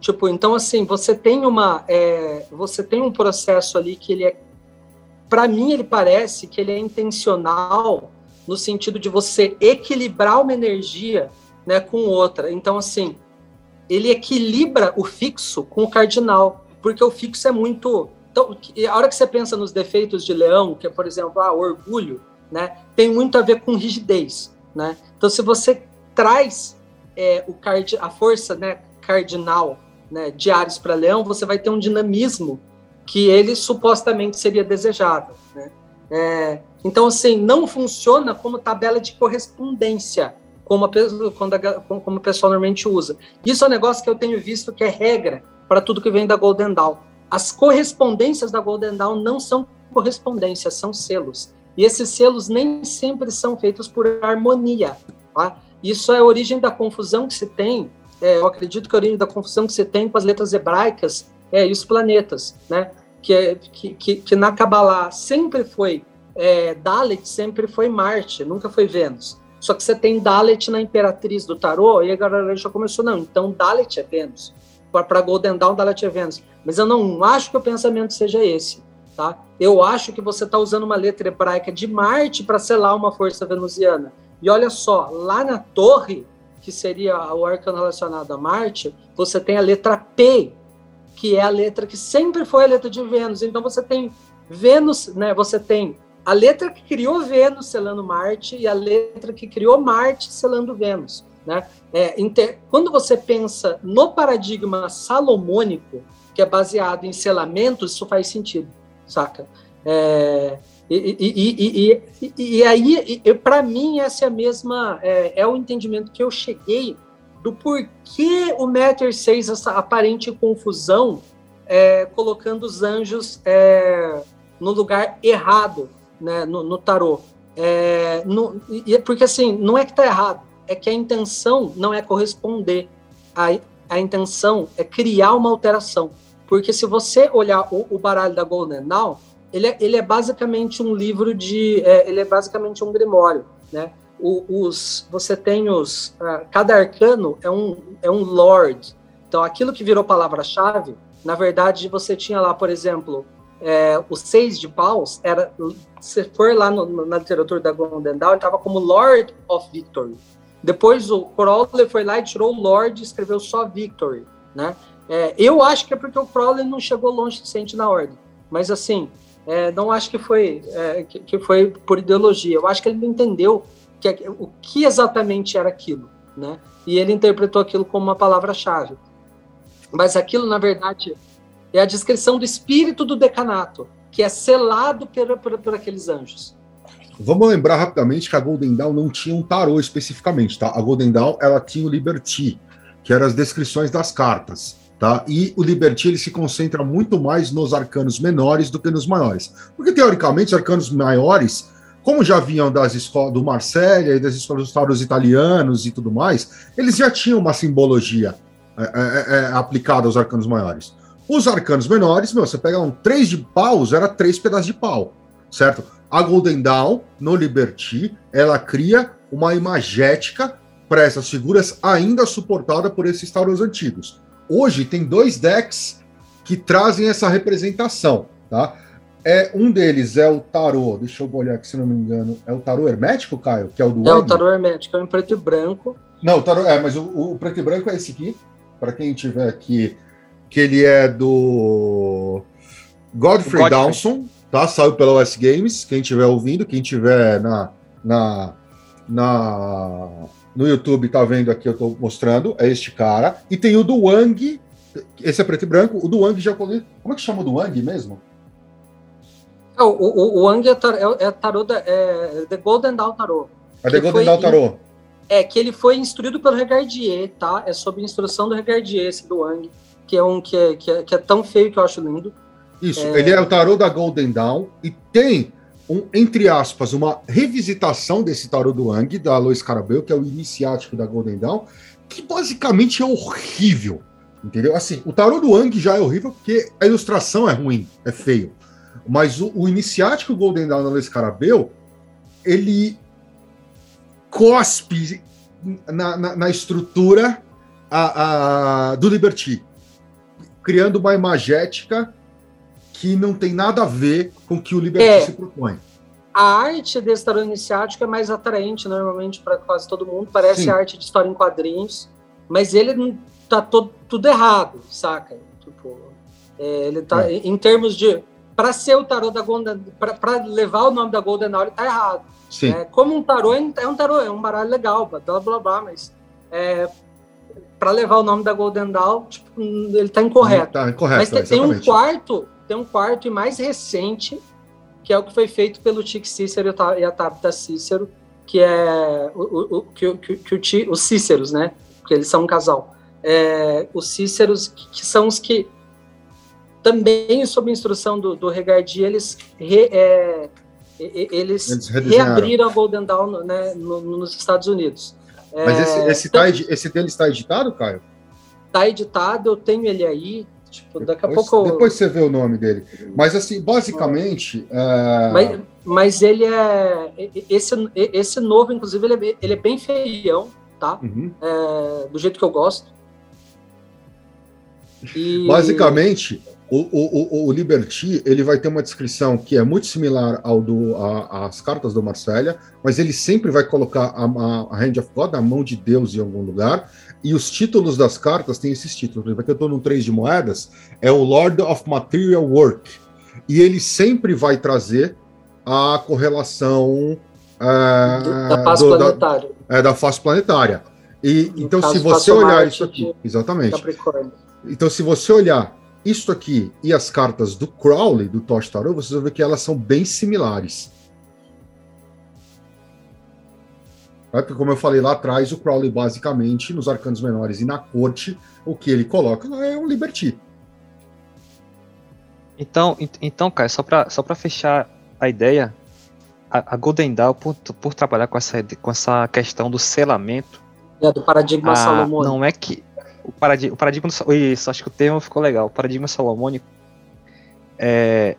Tipo, então assim, você tem uma, é, você tem um processo ali que ele é, para mim ele parece que ele é intencional no sentido de você equilibrar uma energia, né, com outra. Então assim, ele equilibra o fixo com o cardinal, porque o fixo é muito então, a hora que você pensa nos defeitos de leão, que é, por exemplo, ah, orgulho, né, tem muito a ver com rigidez. Né? Então, se você traz é, o card, a força né, cardinal né, de Ares para Leão, você vai ter um dinamismo que ele supostamente seria desejado. Né? É, então, assim, não funciona como tabela de correspondência, como, a, quando a, como o pessoal normalmente usa. Isso é um negócio que eu tenho visto que é regra para tudo que vem da Golden Dawn. As correspondências da Golden Dawn não são correspondências, são selos. E esses selos nem sempre são feitos por harmonia. Tá? Isso é a origem da confusão que se tem. É, eu acredito que a origem da confusão que se tem com as letras hebraicas é, e os planetas, né? Que, é, que, que, que na Kabbalah sempre foi é, Dalet, sempre foi Marte, nunca foi Vênus. Só que você tem Dalet na Imperatriz do Tarô, e a galera já começou, não, então Dalet é Vênus. Para Golden Dawn, Dalet é Vênus. Mas eu não acho que o pensamento seja esse. Tá? Eu acho que você está usando uma letra hebraica de Marte para selar uma força venusiana. E olha só, lá na torre, que seria o arcano relacionado a Marte, você tem a letra P, que é a letra que sempre foi a letra de Vênus. Então você tem Vênus, né? Você tem a letra que criou Vênus selando Marte e a letra que criou Marte selando Vênus. Né? É, inter... Quando você pensa no paradigma salomônico, que é baseado em selamentos, isso faz sentido, saca? É, e, e, e, e, aí, para mim, essa é a mesma, é, é, o entendimento que eu cheguei do porquê o Matter 6, essa aparente confusão, é, colocando os anjos é, no lugar errado, né, no, no tarô. É, no, porque assim, não é que está errado, é que a intenção não é corresponder, a, a intenção é criar uma alteração. Porque se você olhar o, o baralho da Golden Dawn, ele é, ele é basicamente um livro de. É, ele é basicamente um grimório, né? O, os, você tem os. Uh, cada arcano é um, é um lord. Então, aquilo que virou palavra-chave, na verdade, você tinha lá, por exemplo, é, o seis de paus, era, se for lá no, na literatura da Golden Dawn, estava como Lord of Victory. Depois o Crowley foi lá e tirou o Lord e escreveu só Victory, né? É, eu acho que é porque o Crowley não chegou longe o suficiente na ordem. Mas assim, é, não acho que foi, é, que, que, foi por ideologia. Eu acho que ele não entendeu que, o que exatamente era aquilo, né? E ele interpretou aquilo como uma palavra-chave. Mas aquilo, na verdade, é a descrição do espírito do decanato, que é selado por, por, por aqueles anjos.
Vamos lembrar rapidamente que a Golden Dawn não tinha um tarô especificamente, tá? A Golden Dawn, ela tinha o Liberty, que eram as descrições das cartas, tá? E o Liberty, ele se concentra muito mais nos arcanos menores do que nos maiores. Porque, teoricamente, os arcanos maiores como já vinham das escolas do Marselha e das escolas dos taros italianos e tudo mais, eles já tinham uma simbologia é, é, é, aplicada aos arcanos maiores. Os arcanos menores, meu, você pega um três de paus, era três pedaços de pau, certo? A Golden Dawn, no Liberty, ela cria uma imagética para essas figuras ainda suportada por esses taros antigos. Hoje tem dois decks que trazem essa representação, tá? É, um deles é o tarô, deixa eu olhar aqui se não me engano, é o tarô hermético, Caio, que é o do
É o tarô hermético, é em preto e branco.
Não, o tarô, é, mas o, o preto e branco é esse aqui, para quem tiver aqui, que ele é do Godfrey, Godfrey. Dawson, tá? Saiu pela OS Games, quem estiver ouvindo, quem tiver na, na, na no YouTube tá vendo aqui, eu tô mostrando, é este cara. E tem o do Wang, esse é preto e branco, o do Wang já Como é que chama o do Wang mesmo?
É, o, o, o Wang é, tar, é, é tarô da, é The Golden Dawn Tarot.
É The Golden Dawn Tarot.
É, que ele foi instruído pelo Regardier, tá? É sob instrução do Regardier, esse do Wang, que é um que é, que é, que é tão feio que eu acho lindo.
Isso, é... ele é o tarô da Golden Dawn e tem um, entre aspas, uma revisitação desse tarô do Wang, da Lois Carabel, que é o iniciático da Golden Dawn, que basicamente é horrível. Entendeu? Assim, o tarô do Wang já é horrível porque a ilustração é ruim, é feio. Mas o, o iniciático Golden Dawn da Lois Carabel, ele cospe na, na, na estrutura a, a, do Liberty, criando uma imagética que não tem nada a ver com o que o Liberty é, se propõe.
A arte desse tarô iniciático é mais atraente normalmente para quase todo mundo, parece Sim. arte de história em quadrinhos, mas ele tá todo, tudo errado, saca? Tipo, é, ele tá é. em termos de para ser o tarô da Golden, para levar o nome da Golden Hour, ele tá errado. Sim. É, como um tarô é um tarô, é um baralho legal, blá blá blá, mas é, para levar o nome da Golden Dawn, tipo, ele tá incorreto. Tá incorreto, Mas tem, tem um quarto tem um quarto e mais recente, que é o que foi feito pelo Tic Cícero e a Tabitha Cícero, que é o, o, que, que, que o, os Cíceros, né? Porque eles são um casal. É, os Cíceros, que, são os que também, sob instrução do, do Regardi, eles, re, é, eles, eles reabriram a Golden Dawn né, no, nos Estados Unidos.
Mas esse, é, esse, então, tá, esse dele está editado, Caio?
Está editado, eu tenho ele aí, Tipo, daqui
depois,
a pouco.
Depois você vê o nome dele. Mas, assim, basicamente.
É... Mas, mas, ele é. Esse, esse novo, inclusive, ele é, ele é bem feião, tá? Uhum. É, do jeito que eu gosto.
E... Basicamente, o, o, o, Liberty ele vai ter uma descrição que é muito similar ao do a, as cartas do Marcella, mas ele sempre vai colocar a, a, Hand of God, a mão de Deus em algum lugar, e os títulos das cartas têm esses títulos. Por exemplo, aqui eu estou num 3 de moedas, é o Lord of Material Work. E ele sempre vai trazer a correlação
é, da face do, planetária.
Da, é, da face planetária. E, então, se você olhar isso aqui, exatamente. Então, se você olhar isso aqui e as cartas do Crowley, do Tosh Tarot, vocês vão ver que elas são bem similares. Porque, como eu falei lá atrás, o Crowley, basicamente, nos arcanos menores e na corte, o que ele coloca é um Liberty.
Então, então cara, só para só fechar a ideia, a, a Golden Dawn, por, por trabalhar com essa, com essa questão do selamento.
É, do paradigma salomônico.
Não é que. O paradigma, o paradigma Isso, acho que o termo ficou legal. O paradigma salomônico é,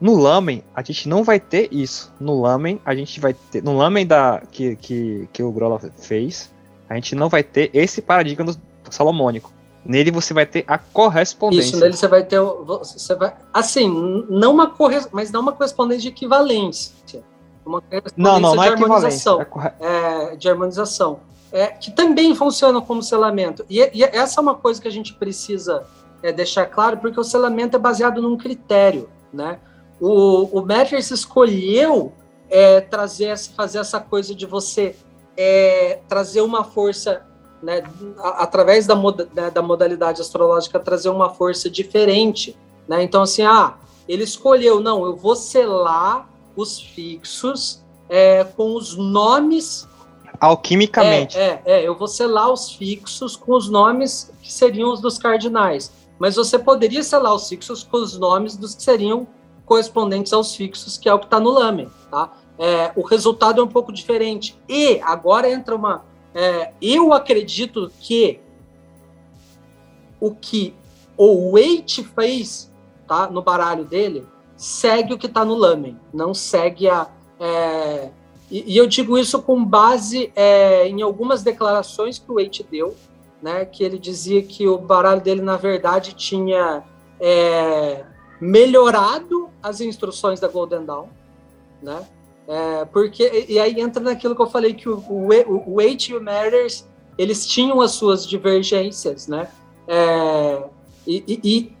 no Lamen, a gente não vai ter isso. No Lamen, a gente vai ter. No Lamen da, que, que, que o Grola fez, a gente não vai ter esse paradigma do salomônico. Nele você vai ter a correspondência.
Isso, nele você vai ter. Você vai, assim, não uma corre, mas não uma correspondência de equivalência. Uma correspondência
não, não, não
de
é
harmonização. É, é, de harmonização. É, que também funciona como selamento. E, e, essa é uma coisa que a gente precisa é, deixar claro, porque o selamento é baseado num critério. Né? O, o Matrix escolheu é, trazer, fazer essa coisa de você é, trazer uma força, né, através da, né, da modalidade astrológica, trazer uma força diferente. Né? Então, assim, ah, ele escolheu, não, eu vou selar os fixos é, com os nomes.
Alquimicamente.
É, é, é, eu vou selar os fixos com os nomes que seriam os dos cardinais. Mas você poderia selar os fixos com os nomes dos que seriam correspondentes aos fixos, que é o que está no lamen, tá? é, o resultado é um pouco diferente. E agora entra uma. É, eu acredito que o que o Wait fez tá, no baralho dele segue o que está no Lamen, não segue a. É, e, e, eu digo isso com base é, em algumas declarações que o Wait deu, né, que ele dizia que o baralho dele, na verdade, tinha é, melhorado as instruções da Golden Dawn, né? É, porque e aí entra naquilo que eu falei que o, o, o o Matters eles tinham as suas divergências, né? É, e, e, e,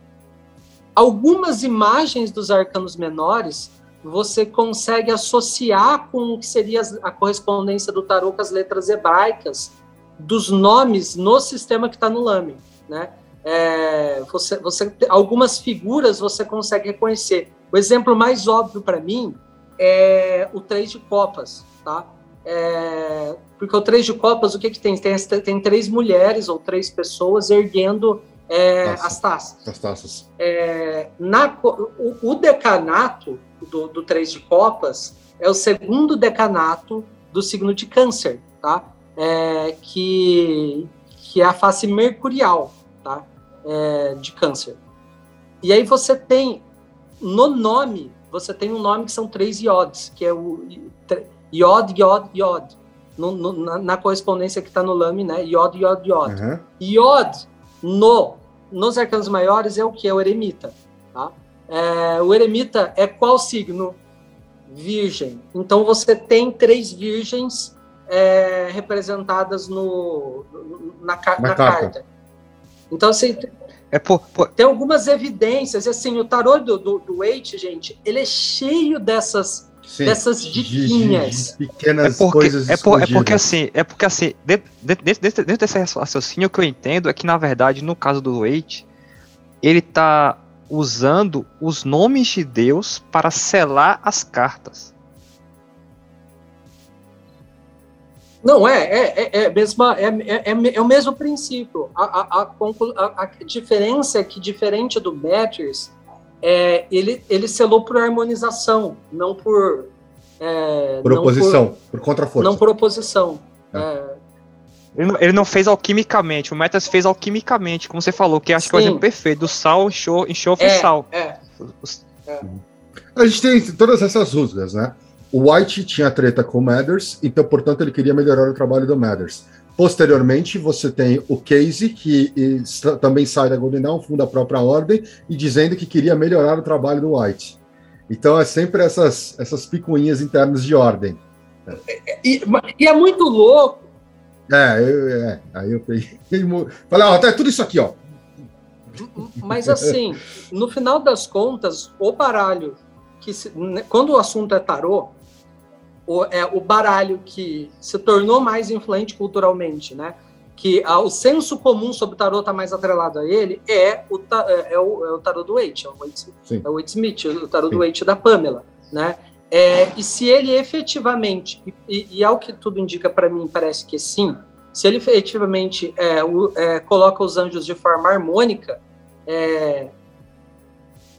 algumas imagens dos arcanos menores você consegue associar com o que seria a correspondência do tarô com as letras hebraicas dos nomes no sistema que está no Lame, né? É, você, você, algumas figuras você consegue reconhecer. O exemplo mais óbvio para mim é o três de copas, tá? É, porque o três de copas, o que, que tem? tem? Tem três mulheres ou três pessoas erguendo é, Taça. as taças.
As taças.
É, na, o, o, decanato do, do três de copas é o segundo decanato do signo de câncer, tá? É, que, que é a face mercurial, tá? É, de câncer. E aí você tem, no nome, você tem um nome que são três iodes, que é o iod, iod, iod. No, no, na, na, correspondência que está no lame, né? Iod, iod, iod. Uhum. Iod, no, nos arcanos maiores, é o que? É o eremita. Tá? É, o eremita é qual signo? Virgem. Então você tem três virgens é, representadas no, na, na, na carta. carta. Então, assim, é por, por... Tem algumas evidências, assim, o tarô do, do, do Waite, gente, ele é cheio dessas, Sim, dessas diquinhas.
De, de pequenas é porque, coisas
é, por, é porque assim, é porque assim, dentro, dentro, dentro, dentro desse raciocínio que eu entendo é que, na verdade, no caso do Waite, ele tá usando os nomes de Deus para selar as cartas.
Não, é, é, é, é, mesma, é, é, é, o mesmo princípio. A, a, a, a, diferença é que, diferente do Matters, é, ele, ele selou por harmonização, não por.
É, por oposição, por, por contraforça.
Não por oposição. É.
é. Ele não, ele não, fez alquimicamente, o Matters fez alquimicamente, como você falou, que acho Sim. que é o exemplo perfeito, do sal, enxofre e sal.
É.
A gente tem todas essas rusgas, né? O White tinha treta com o Mathers, então, portanto, ele queria melhorar o trabalho do Mathers. Posteriormente, você tem o Casey, que também sai da Golden Dawn, funda a própria ordem, e dizendo que queria melhorar o trabalho do White. Então, é sempre essas, essas picuinhas internas de ordem.
E, e é muito louco.
É, eu, é aí eu peguei. Falei, ó, tá tudo isso aqui, ó.
Mas assim, no final das contas, o baralho, que se, né, quando o assunto é tarô, o, é, o baralho que se tornou mais influente culturalmente, né? Que a, o senso comum sobre o tarô está mais atrelado a ele, é o, é, é o, é o tarô do Waite, é o Waite, é o Waite Smith, o tarô Sim. do Waite da Pamela, né? É, e se ele efetivamente, e, e ao que tudo indica para mim, parece que sim, se ele efetivamente é, o, é, coloca os anjos de forma harmônica, é,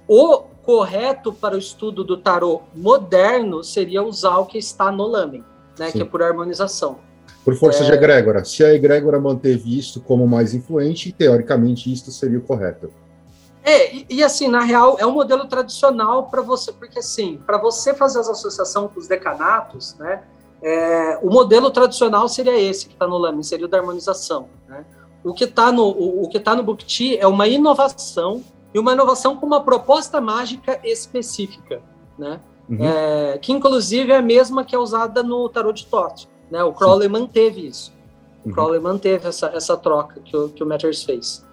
o correto para o estudo do tarô moderno seria usar o que está no lamen, né, que é por harmonização.
Por força é... de egrégora. Se a egrégora manteve isto como mais influente, teoricamente isto seria o correto.
É, e, e assim, na real, é um modelo tradicional para você, porque assim, para você fazer as associações com os decanatos, né, é, o modelo tradicional seria esse que está no lamen, seria o da harmonização. Né? O que está no, o, o que tá no Bukti é uma inovação e uma inovação com uma proposta mágica específica, né? Uhum. É, que inclusive é a mesma que é usada no tarot de Tote, né? O Crowley Sim. manteve isso. O uhum. Crowley manteve essa, essa troca que o, que o Matters fez.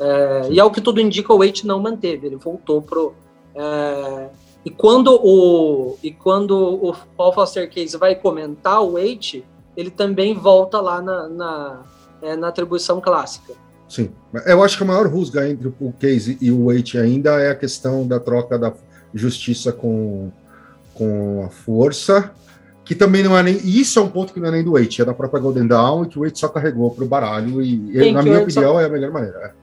É, e ao que tudo indica, o Waite não manteve, ele voltou pro... É, e quando o e quando o Paul Foster Case vai comentar o Waite, ele também volta lá na, na, é, na atribuição clássica.
Sim. Eu acho que a maior rusga entre o Case e o Waite ainda é a questão da troca da justiça com, com a força, que também não é nem. Isso é um ponto que não é nem do Waite, é da própria Golden Dawn e que o Waite só carregou para o baralho, e, Sim, na minha opinião só... é a melhor maneira.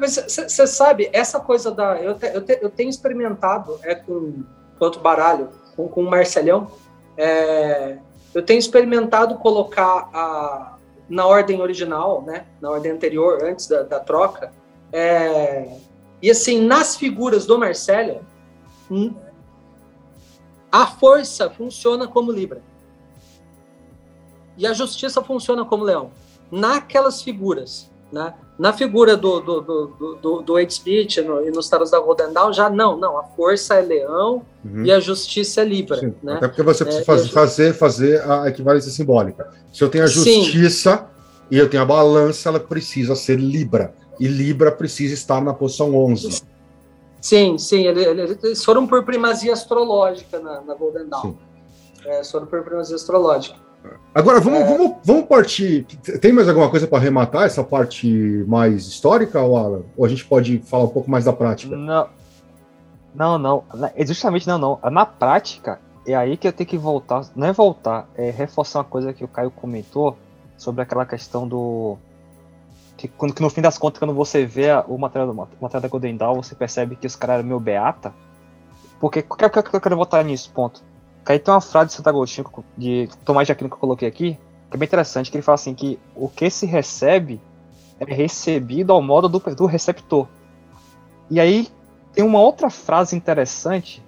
Mas você sabe, essa coisa da. Eu, te, eu, te, eu tenho experimentado é, com outro baralho, com, com o Marcelhão, É, eu tenho experimentado colocar a, na ordem original, né, na ordem anterior, antes da, da troca. É, e assim, nas figuras do Marcelo, hum, a força funciona como Libra. E a justiça funciona como leão. Naquelas figuras, né? Na figura do, do, do, do, do Speech no, e nos taros da Golden Dawn, já não, não. A força é leão uhum. e a justiça é Libra. Sim, né?
Até porque você precisa é, fazer, fazer a equivalência simbólica. Se eu tenho a justiça Sim. e eu tenho a balança, ela precisa ser Libra. E Libra precisa estar na posição 11.
Sim, sim. Eles foram por primazia astrológica na, na Golden Dawn. É, foram por primazia astrológica.
Agora, vamos, é... vamos, vamos partir. Tem mais alguma coisa para arrematar essa parte mais histórica, ou, Alan? ou a gente pode falar um pouco mais da prática?
Não, não, não. É justamente não, não. Na prática, é aí que eu tenho que voltar. Não é voltar, é reforçar uma coisa que o Caio comentou sobre aquela questão do. Que, quando, que no fim das contas, quando você vê o material, o material da Golden Dawn, você percebe que os caras eram meio beata. Porque, o que, que, que eu quero voltar nisso, ponto? Aí tem uma frase de Santo Agostinho, de Tomás de Aquino que eu coloquei aqui, que é bem interessante, que ele fala assim que o que se recebe é recebido ao modo do, do receptor. E aí tem uma outra frase interessante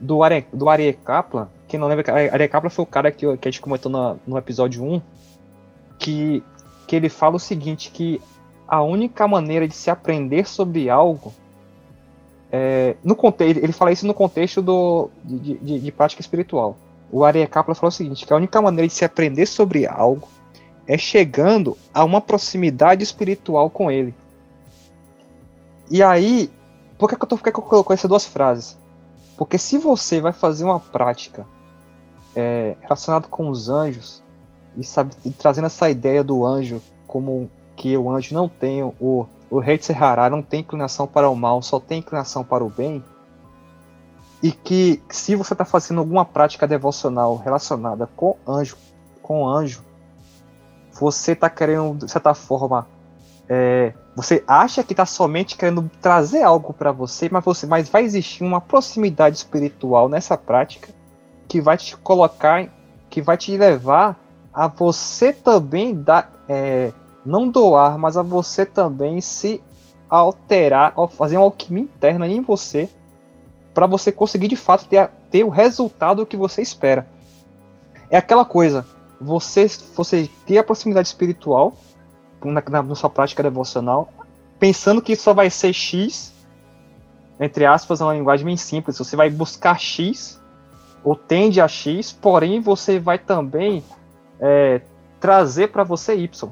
do Are, do Arie Kaplan, que não lembra, Arie Kaplan foi o cara que, que a gente comentou no, no episódio 1, que, que ele fala o seguinte, que a única maneira de se aprender sobre algo é, no contexto, ele fala isso no contexto do, de, de, de prática espiritual. O Kaplan falou o seguinte, que a única maneira de se aprender sobre algo é chegando a uma proximidade espiritual com ele. E aí, por que, que, eu, tô, que, eu coloquei essas duas frases? Porque se você vai fazer uma prática é, relacionada com os anjos, e, sabe, e trazendo essa ideia do anjo como que o anjo não tem o, o rei de Serrará não tem inclinação para o mal, só tem inclinação para o bem, e que se você está fazendo alguma prática devocional relacionada com anjo, com anjo, você está querendo, de certa forma, é, você acha que está somente querendo trazer algo para você, mas você, mas vai existir uma proximidade espiritual nessa prática que vai te colocar, que vai te levar a você também dar, é, não doar, mas a você também se alterar, fazer uma alquimia interna em você, para você conseguir de fato ter, ter o resultado que você espera. É aquela coisa, você, você ter a proximidade espiritual na, na, na sua prática devocional, pensando que só vai ser X, entre aspas, é uma linguagem bem simples, você vai buscar X, ou tende a X, porém você vai também é, trazer para você Y.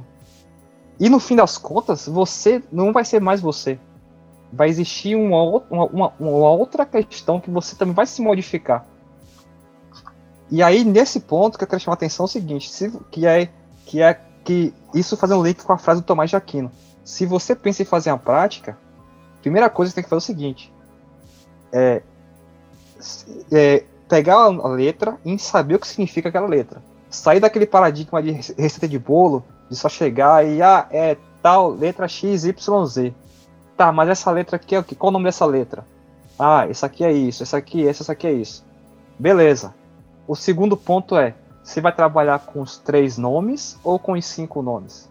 E no fim das contas, você não vai ser mais você. Vai existir uma, uma, uma, uma outra questão que você também vai se modificar. E aí, nesse ponto, que eu quero chamar a atenção é o seguinte, se, que é que é que isso fazendo um link com a frase do Tomás de Aquino. Se você pensa em fazer uma prática, primeira coisa que você tem que fazer é o seguinte: é, é pegar a letra e saber o que significa aquela letra. Sair daquele paradigma de receita de bolo de só chegar e, ah, é tal letra X, Y, Z. Tá, mas essa letra aqui é o que? Qual o nome dessa letra? Ah, essa aqui é isso, essa aqui é isso, essa aqui é isso. Beleza. O segundo ponto é, você vai trabalhar com os três nomes ou com os cinco nomes?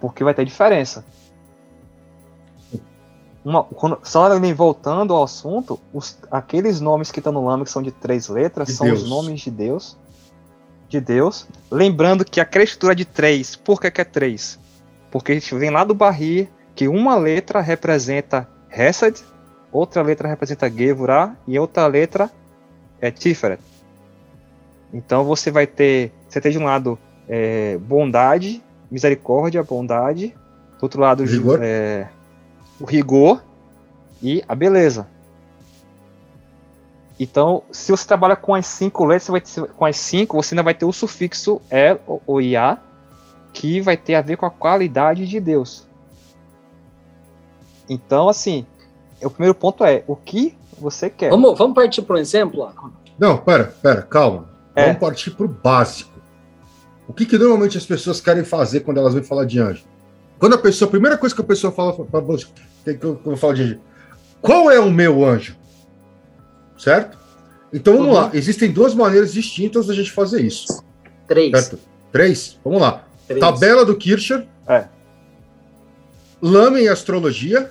Porque vai ter diferença. Uma, quando, só voltando ao assunto, os, aqueles nomes que estão no que são de três letras de são Deus. os nomes de Deus de Deus. Lembrando que a estrutura de três, por que, que é três? Porque a gente vem lá do Barrir que uma letra representa Hesed, outra letra representa Gevurah e outra letra é Tiferet. Então você vai ter, você tem de um lado é, bondade, misericórdia, bondade, do outro lado rigor. É, o rigor e a beleza. Então, se você trabalha com as cinco letras, você vai ter, com as cinco, você ainda vai ter o sufixo el ou ia, que vai ter a ver com a qualidade de Deus. Então, assim, o primeiro ponto é o que você quer.
Vamos, vamos partir para um exemplo?
Não, pera, pera, calma. É. Vamos partir para o básico. O que, que normalmente as pessoas querem fazer quando elas vêm falar de anjo? Quando a pessoa, a primeira coisa que a pessoa fala, que eu vou falar de anjo, qual é o meu anjo? Certo? Então vamos uhum. lá. Existem duas maneiras distintas da gente fazer isso.
Três. Certo?
Três? Vamos lá. Três. Tabela do Kircher.
É.
Lama em astrologia.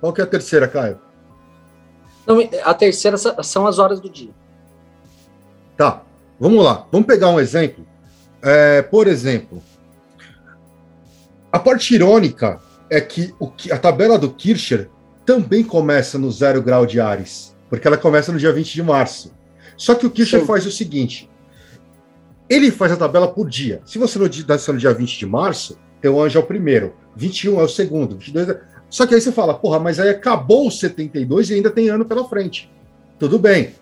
Qual que é a terceira, Caio?
Não, a terceira são as horas do dia.
Tá. Vamos lá. Vamos pegar um exemplo. É, por exemplo, a parte irônica é que o, a tabela do Kircher também começa no zero grau de Ares, porque ela começa no dia 20 de março. Só que o Kircher Sim. faz o seguinte: ele faz a tabela por dia. Se você nasceu no dia 20 de março, teu anjo é o primeiro, 21 é o segundo, 22 é... Só que aí você fala, porra, mas aí acabou o 72 e ainda tem ano pela frente. Tudo bem.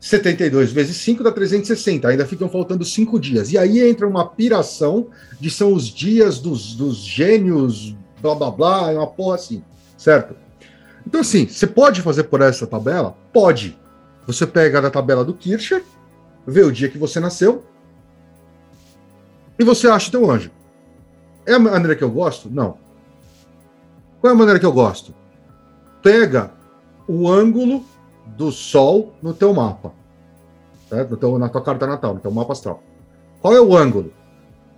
72 vezes 5 dá 360, ainda ficam faltando 5 dias. E aí entra uma piração de são os dias dos, dos gênios, blá blá blá, é uma porra assim, certo? Então, assim, você pode fazer por essa tabela? Pode. Você pega a tabela do Kircher, vê o dia que você nasceu, e você acha teu anjo. É a maneira que eu gosto? Não. Qual é a maneira que eu gosto? Pega o ângulo do Sol no teu mapa. Certo? Teu, na tua carta natal, no teu mapa astral. Qual é o ângulo?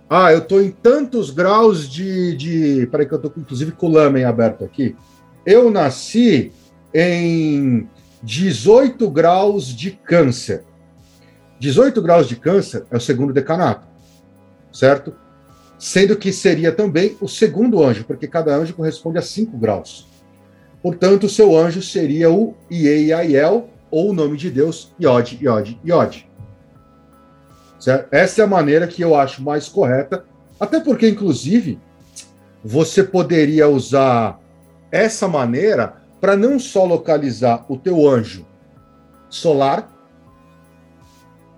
Ah, eu estou em tantos graus de. de peraí, que eu estou inclusive com o lamen aberto aqui. Eu nasci em 18 graus de câncer. 18 graus de câncer é o segundo decanato, certo? Sendo que seria também o segundo anjo, porque cada anjo corresponde a 5 graus. Portanto, seu anjo seria o Ieiaiel, ou o nome de Deus, Yod, Yod, Yod. Certo? Essa é a maneira que eu acho mais correta, até porque, inclusive, você poderia usar essa maneira para não só localizar o teu anjo solar,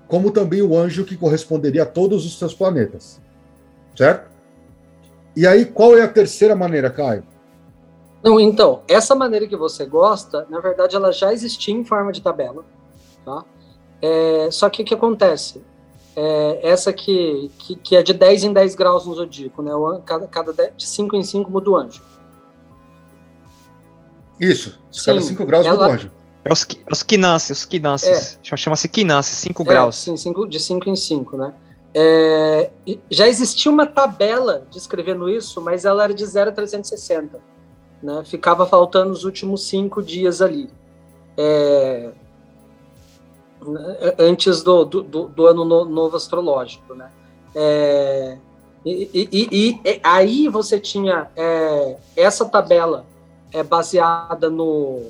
como também o anjo que corresponderia a todos os seus planetas. Certo? E aí, qual é a terceira maneira, Caio?
Não, então, essa maneira que você gosta, na verdade, ela já existia em forma de tabela, tá? É, só que o que acontece? É, essa que, que, que, é de 10 em 10 graus no zodíaco, né? O, cada, cada de 5 em 5 muda o anjo.
Isso, cada 5 graus ela, muda o anjo.
É os, os quinances, os quinances. É. Chama-se quinances, 5 é, graus.
Sim, cinco, de 5 em 5, né? É, já existia uma tabela descrevendo isso, mas ela era de 0 a 360. Né? Ficava faltando os últimos cinco dias ali. É, antes do, do, do, ano novo astrológico, né? É, e, e, e, aí você tinha é, essa tabela é, baseada no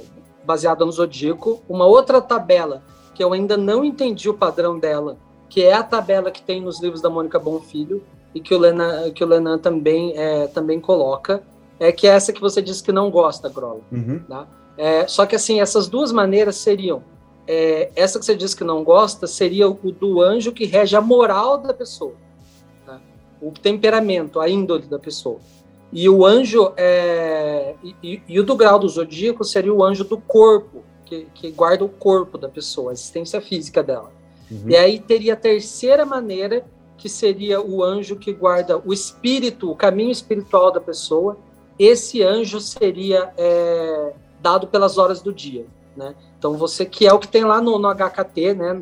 baseada no zodíaco, uma outra tabela que eu ainda não entendi o padrão dela, que é a tabela que tem nos livros da Mônica Bonfilho e que o Lenan, que o Lenan também é, também coloca, é que é essa que você disse que não gosta, Grola. Uhum. Tá? É, só que assim, essas duas maneiras seriam. É, essa que você disse que não gosta seria o do anjo que rege a moral da pessoa, tá? o temperamento, a índole da pessoa. E o anjo, é, e, e, o do grau do zodíaco seria o anjo do corpo, que, que guarda o corpo da pessoa, a existência física dela. Uhum. E aí teria a terceira maneira, que seria o anjo que guarda o espírito, o caminho espiritual da pessoa, esse anjo seria é, dado pelas horas do dia, né? Então você que é o que tem lá no, no HKT, né?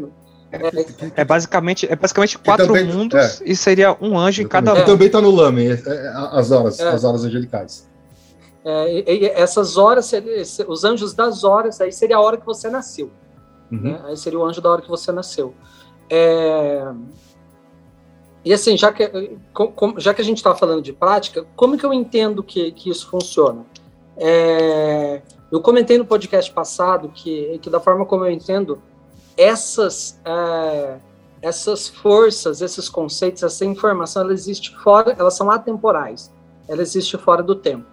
É, é, basicamente é basicamente quatro também, mundos é, e seria um anjo em cada um.
também está no Lame, é, é, as horas, as horas angelicais.
E, e essas horas, os anjos das horas, aí seria a hora que você nasceu. Uhum. Né? Aí seria o anjo da hora que você nasceu. É, e assim, já que, já que a gente está falando de prática, como que eu entendo que, que isso funciona? É, eu comentei no podcast passado que, que da forma como eu entendo, essas, é, essas forças, esses conceitos, essa informação, ela existe fora, elas são atemporais, ela existe fora do tempo.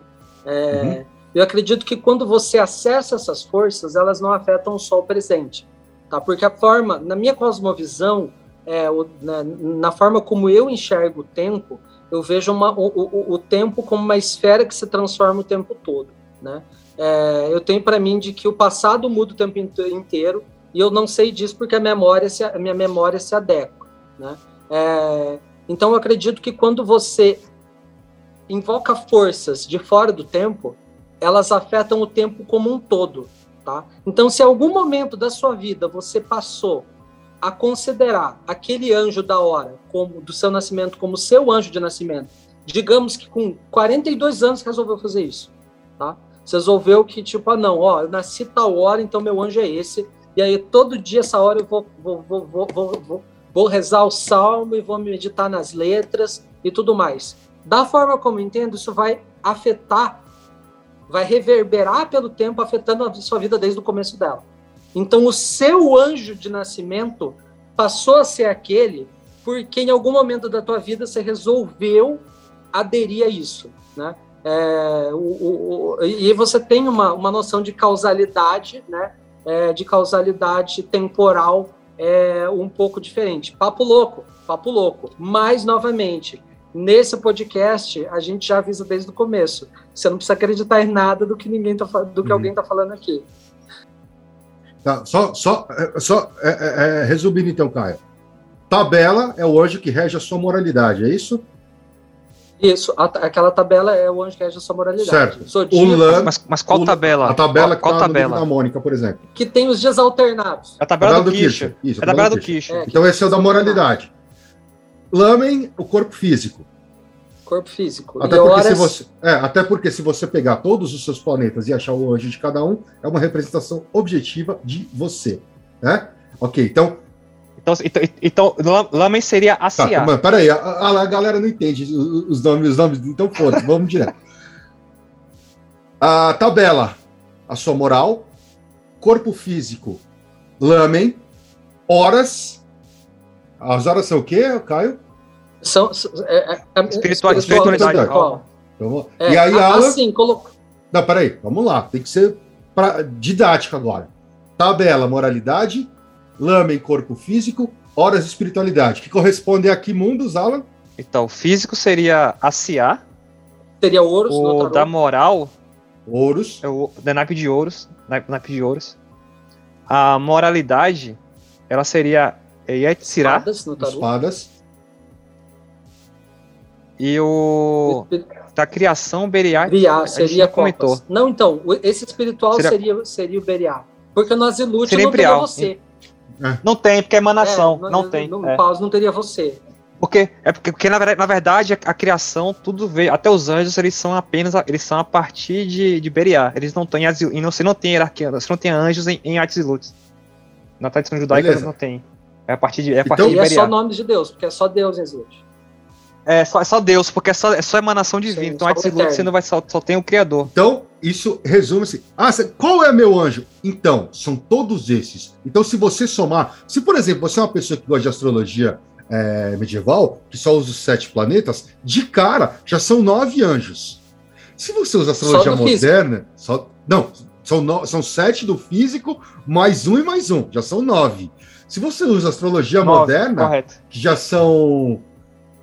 É, uhum. Eu acredito que quando você acessa essas forças, elas não afetam só o presente, tá? Porque a forma, na minha cosmovisão, é, o, na, na, forma como eu enxergo o tempo, eu vejo uma, o, o, o, tempo como uma esfera que se transforma o tempo todo. Né? É, eu tenho para mim de que o passado muda o tempo inteiro e eu não sei disso porque a memória se, a minha memória se adequa. Né? É, então eu acredito que quando você invoca forças de fora do tempo, elas afetam o tempo como um todo. Tá? Então, se algum momento da sua vida você passou a considerar aquele anjo da hora, como do seu nascimento, como seu anjo de nascimento, digamos que com 42 anos resolveu fazer isso, tá? Você resolveu que, tipo, ah, não, ó, eu nasci tal hora, então meu anjo é esse, e aí todo dia, essa hora, eu vou, vou, vou, vou, vou, rezar o salmo e vou meditar nas letras e tudo mais. Da forma como entendo, isso vai afetar vai reverberar pelo tempo, afetando a sua vida desde o começo dela. Então, o seu anjo de nascimento passou a ser aquele porque em algum momento da tua vida você resolveu aderir a isso, né? É, o, o, e você tem uma, uma noção de causalidade, né? É, de causalidade temporal é, um pouco diferente. Papo louco, papo louco. Mas, novamente, Nesse podcast, a gente já avisa desde o começo. Você não precisa acreditar em nada do que ninguém tá, do que uhum. alguém está falando aqui.
Tá, só, só, é, só é, é, é, resumindo então, Caio. Tabela é o anjo que rege a sua moralidade, é isso?
Isso, a, aquela tabela é o anjo que rege a sua moralidade.
Certo.
Zodíaco, o LAN, mas, mas qual o, tabela?
A tabela
qual,
qual
tá tabela?
da Mônica, por exemplo.
Que tem os dias alternados.
A tabela, a tabela do, do Kish. Isso, é a tabela do Kish. É,
então esse é o da moralidade. Lamen, o corpo físico.
Corpo físico.
Até porque, horas... se você, é, até porque se você pegar todos os seus planetas e achar o anjo de cada um, é uma representação objetiva de você. Né? Ok, então.
Então, então, então Lamen seria a
Tá, mas peraí, a, a, a, galera não entende os nomes, os nomes então foda vamos <laughs> direto. A tabela, a sua moral, corpo físico, Lamen, horas, as horas são o quê, Caio?
São, é, é,
é espiritual, espiritualidade.
espiritualidade. Então, é, e aí, Alan... Assim, colo... Não, peraí, vamos lá. Tem que ser pra, didático agora. Tabela, moralidade. Lamen, corpo físico. Horas, espiritualidade. Que corresponde a que mundos, Alan?
Então, físico seria a Cia.
Seria Ouros.
O da moral...
Ouros.
É o da naipe de Ouros. Naipe de Ouros. A moralidade, ela seria Yetzirah.
Espadas, no
Espadas.
E o. Da criação, Beriá.
Beriá seria comentou. Não, então, esse espiritual seria, seria, seria o Beriá. Porque nós Ilute não teria você.
É. Não tem, porque é emanação. É, não, não, tem.
No é. Paus não teria você.
Porque, é porque, porque na, verdade, na verdade a, a, criação, tudo veio. Até os anjos, eles são apenas. Eles são a partir de, de Beriá. Eles não têm. E não, você não tem hierarquia. Você não tem anjos em, em Atzilutes. Na tradição judaica Beleza. não tem. É a partir de. É a partir
então, de é só nome de Deus, porque é só Deus existe.
É só, é só Deus, porque é só, é só emanação divina. Sim, então, Atsilut, você não vai só, só tem o Criador.
Então, isso resume-se. Ah, qual é meu anjo? Então, são todos esses. Então, se você somar. Se, por exemplo, você é uma pessoa que gosta de astrologia é, medieval, que só usa os sete planetas, de cara, já são nove anjos. Se você usa astrologia moderna, só, não, são, no, são sete do físico, mais um e mais um, já são nove. Se você usa astrologia nove, moderna, correto. que já são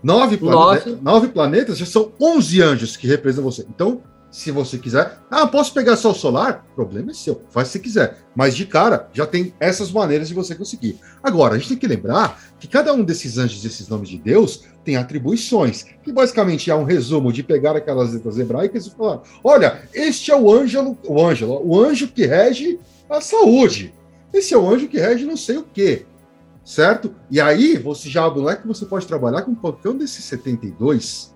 nove, nove. nove planetas, já são onze anjos que representam você. Então, se você quiser, ah, posso pegar só o solar? Problema é seu, faz se quiser. Mas de cara, já tem essas maneiras de você conseguir. Agora, a gente tem que lembrar que cada um desses anjos, desses nomes de Deus, tem atribuições, que basicamente é um resumo de pegar aquelas letras hebraicas e falar: olha, este é o ângelo, o ângelo, o anjo que rege a saúde. Esse é o anjo que rege não sei o quê. Certo? E aí, você já abre é que você pode trabalhar com qualquer um desses 72.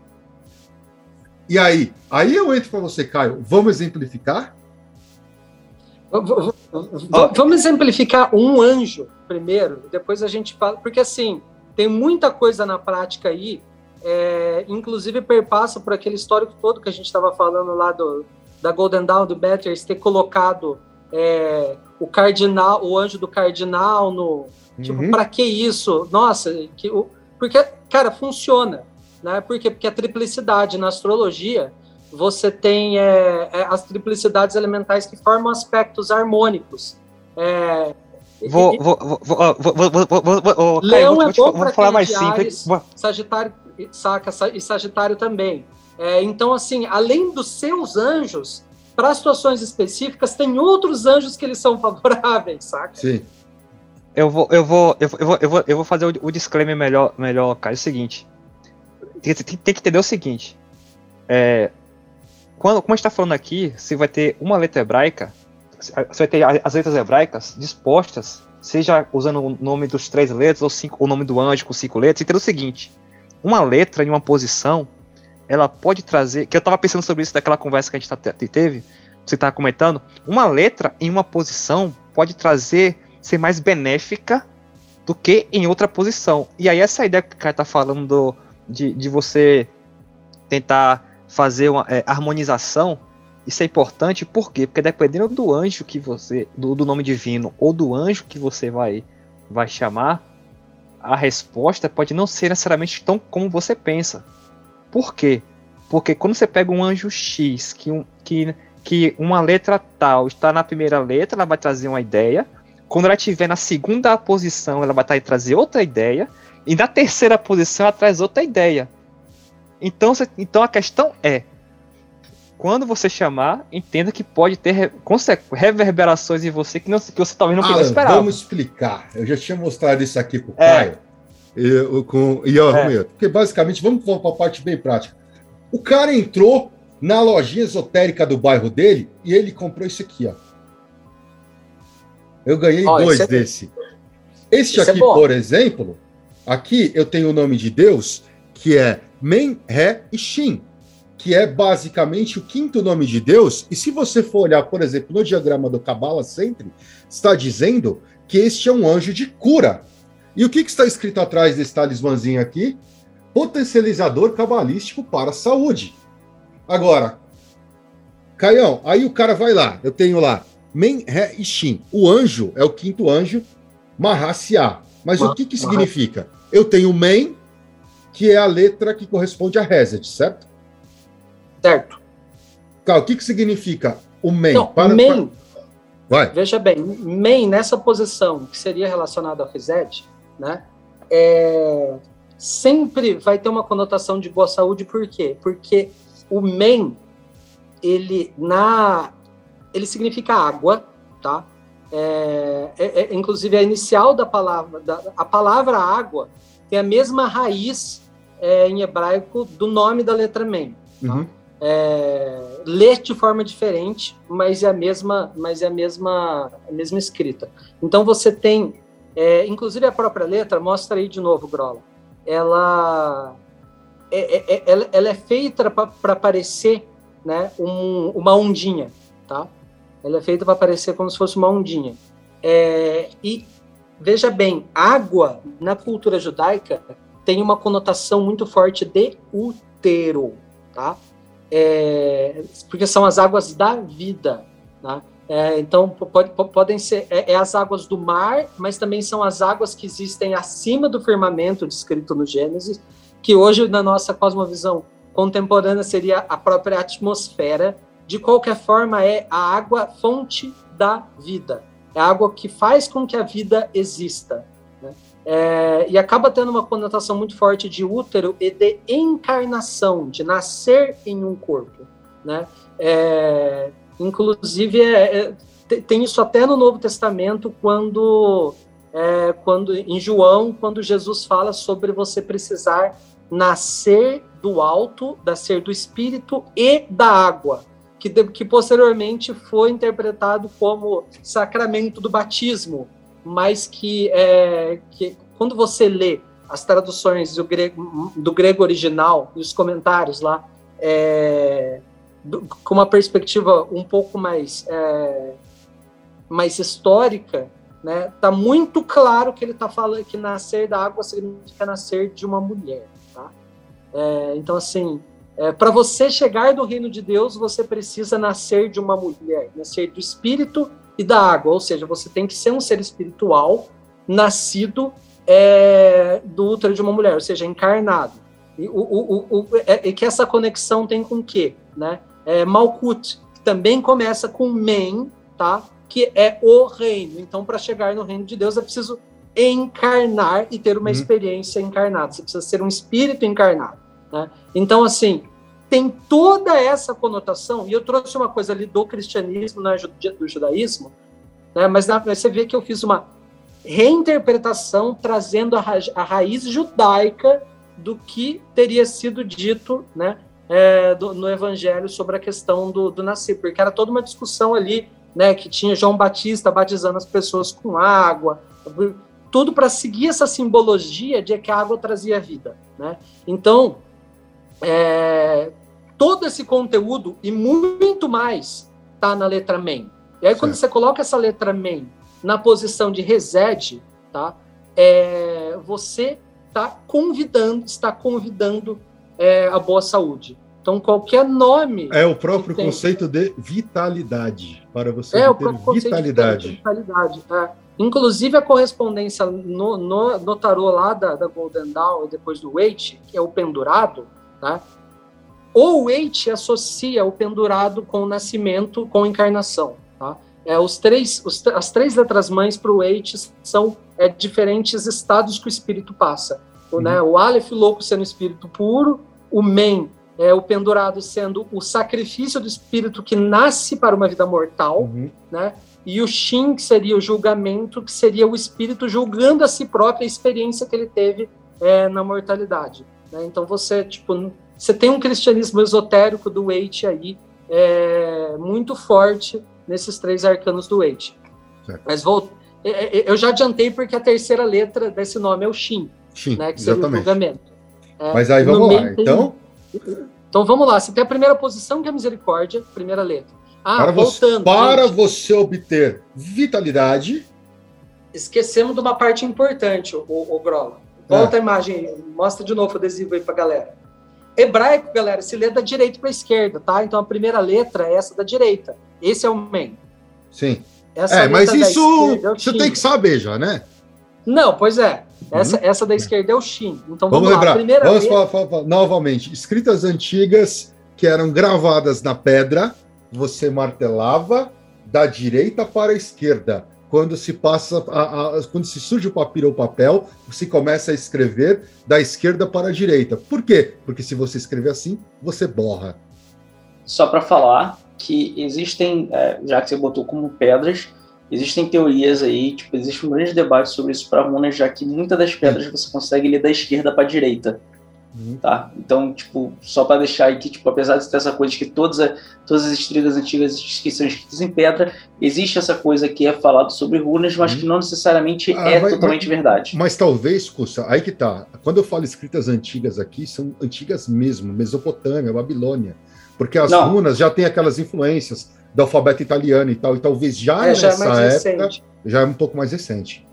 E aí? Aí eu entro para você, Caio. Vamos exemplificar?
Vamos exemplificar um anjo primeiro, depois a gente fala. Porque assim, tem muita coisa na prática aí, é, inclusive perpassa por aquele histórico todo que a gente estava falando lá do, da Golden Dawn, do Betters, ter colocado é, o cardinal, o anjo do cardinal no. Tipo, uhum. para que isso? Nossa, que, porque, cara, funciona. Né? Por quê? Porque a triplicidade na astrologia, você tem é, é, as triplicidades elementais que formam aspectos harmônicos. É,
vou, vou, vou, vou,
vou, Leão é bom para falar mais simples. Sagitário, saca, e Sagitário também. É, então, assim, além dos seus anjos, para situações específicas, tem outros anjos que eles são favoráveis, saca?
Sim.
Eu vou, eu vou, eu vou, eu vou, eu vou fazer o, o disclaimer melhor, melhor, cara. É o seguinte. Tem, tem, tem que entender o seguinte. É, quando, como a gente tá falando aqui, se vai ter uma letra hebraica, você vai ter as letras hebraicas dispostas, seja usando o nome dos três letras ou cinco, o nome do anjo com cinco letras, entenda o seguinte: uma letra em uma posição, ela pode trazer. Que eu estava pensando sobre isso daquela conversa que a gente tá, teve, você estava comentando. Uma letra em uma posição pode trazer, ser mais benéfica do que em outra posição. E aí, essa ideia que o cara está falando do, de, de você tentar fazer uma é, harmonização isso é importante por quê? Porque dependendo do anjo que você, do, do nome divino ou do anjo que você vai, vai chamar, a resposta pode não ser necessariamente tão como você pensa. Por quê? Porque quando você pega um anjo X, que, um, que, que uma letra tal está na primeira letra, ela vai trazer uma ideia. Quando ela estiver na segunda posição, ela vai trazer outra ideia. E na terceira posição, ela traz outra ideia. Então, então a questão é: quando você chamar, entenda que pode ter reverberações em você que, não, que você talvez não Alan, esperar.
Vamos explicar. Eu já tinha mostrado isso aqui com o é. Caio. Com, e eu, é. Porque basicamente, vamos para a parte bem prática. O cara entrou na lojinha esotérica do bairro dele e ele comprou isso aqui, ó. Eu ganhei oh, dois é... desse. Este esse é aqui, por exemplo, aqui eu tenho o nome de Deus, que é Men, Ré e Shin que é basicamente o quinto nome de Deus, e se você for olhar, por exemplo, no diagrama do Kabbalah Centre, está dizendo que este é um anjo de cura. E o que, que está escrito atrás desse talismãzinho aqui? Potencializador cabalístico para a saúde. Agora, Caião, aí o cara vai lá, eu tenho lá Men, Ré e Shin. O anjo é o quinto anjo, Mahasya. Mas o que, que significa? Eu tenho Men, que é a letra que corresponde a Reset, certo?
Certo.
Tá, o que, que significa o main?
Não, para, main, para... Vai. Veja bem, main nessa posição que seria relacionado a reset, né? É, sempre vai ter uma conotação de boa saúde, por quê? Porque o main, ele na ele significa água, tá? É, é, é, inclusive a inicial da palavra, da, a palavra água tem a mesma raiz é, em hebraico do nome da letra men. Tá? Uhum é, lê de forma diferente, mas é a mesma, mas é a mesma, a mesma escrita. Então você tem, é, inclusive a própria letra, mostra aí de novo, Grola. Ela é ela, ela, é feita para parecer né, um, uma ondinha, tá? Ela é feita para parecer como se fosse uma ondinha. É, e veja bem, água na cultura judaica tem uma conotação muito forte de útero, tá? é, porque são as águas da vida. Né? É, então, pode, podem ser é, é, as águas do mar, mas também são as águas que existem acima do firmamento descrito no Gênesis, que hoje, na nossa cosmovisão contemporânea, seria a própria atmosfera. De qualquer forma, é a água fonte da vida. É a água que faz com que a vida exista. É, e acaba tendo uma conotação muito forte de útero e de encarnação, de nascer em um corpo. Né? É, inclusive, é, é tem isso até no Novo Testamento, quando, é, quando em João, quando Jesus fala sobre você precisar nascer do alto, nascer do espírito e da água, que, que posteriormente foi interpretado como sacramento do batismo, mas que, é, que quando você lê as traduções do grego, do grego original e os comentários lá, é, do, com uma perspectiva um pouco mais, é, mais histórica, né, tá muito claro que ele está falando que nascer da água significa nascer de uma mulher. Tá? É, então, assim, é, para você chegar do reino de Deus, você precisa nascer de uma mulher, nascer do espírito e da água, ou seja, você tem que ser um ser espiritual nascido é, do útero de uma mulher, ou seja, encarnado. E, o, o, o, é, e que essa conexão tem com o quê? Né? É, Malkut, que também começa com Men, tá? que é o reino. Então, para chegar no reino de Deus, é preciso encarnar e ter uma uhum. experiência encarnada. Você precisa ser um espírito encarnado. Né? Então, assim, tem toda essa conotação, e eu trouxe uma coisa ali do cristianismo, né, do judaísmo, né, mas na, você vê que eu fiz uma reinterpretação trazendo a, ra a raiz judaica do que teria sido dito né, é, do, no evangelho sobre a questão do, do nascer, porque era toda uma discussão ali né, que tinha João Batista batizando as pessoas com água, tudo para seguir essa simbologia de que a água trazia vida, né? Então, é, todo esse conteúdo e muito mais está na letra MEN. E aí, quando você coloca essa letra MEN na posição de resede, tá? É, você está convidando, está convidando é, a boa saúde. Então, qualquer nome.
É o próprio conceito de vitalidade, para você é, ter vitalidade. vitalidade.
É. Inclusive, a correspondência no, no, no tarô lá da, da Golden Dawn e depois do Wait, que é o pendurado, né? o Wait associa o pendurado com o nascimento, com a encarnação. Tá? É, os três, os, as três letras mães para o Wait são é, diferentes estados que o espírito passa. Uhum. Né? O Aleph louco sendo espírito puro, o Men é, o pendurado sendo o sacrifício do espírito que nasce para uma vida mortal, uhum. né? E o Shin, que seria o julgamento, que seria o espírito julgando a si própria a experiência que ele teve é, na mortalidade. Né? Então você, tipo, você tem um cristianismo esotérico do Wait aí é, muito forte nesses três arcanos do Wait. Mas vou, é, é, eu já adiantei porque a terceira letra desse nome é o Shin,
Shin
né? Que
seria exatamente. o
julgamento.
É, Mas aí vamos lá, então.
Então vamos lá, você tem a primeira posição que é a misericórdia, primeira letra.
Ah, para voltando. Você, para gente, você obter vitalidade.
Esquecemos de uma parte importante, o, o Grola. Volta é. a imagem, mostra de novo o adesivo aí para galera. Hebraico, galera, se lê da direita para esquerda, tá? Então a primeira letra é essa da direita. Esse é o men.
Sim. Essa é, mas isso é você tem que saber já, né?
Não, pois é. Essa, uhum. essa da esquerda é o Shin. Então
vamos, vamos lembrar. Primeira vamos vez... falar, falar, falar, novamente. Escritas antigas que eram gravadas na pedra, você martelava da direita para a esquerda. Quando se passa, a, a, quando se surge o papiro ou papel, você começa a escrever da esquerda para a direita. Por quê? Porque se você escrever assim, você borra.
Só para falar que existem, é, já que você botou como pedras, Existem teorias aí, tipo, existe um grande debate sobre isso para runas, já que muitas das pedras você consegue ler da esquerda para direita. Uhum. Tá? Então, tipo, só para deixar aí que, tipo, apesar de ter essa coisa de que todas, a, todas as estrigas antigas que são escritas em pedra, existe essa coisa que é falado sobre runas, mas uhum. que não necessariamente ah, é mas, totalmente
mas,
verdade.
Mas talvez, Cussa, aí que tá. Quando eu falo escritas antigas aqui, são antigas mesmo, Mesopotâmia, Babilônia. Porque as não. runas já têm aquelas influências do alfabeto italiano e tal, e talvez já é, nessa já é época recente. já é um pouco mais recente.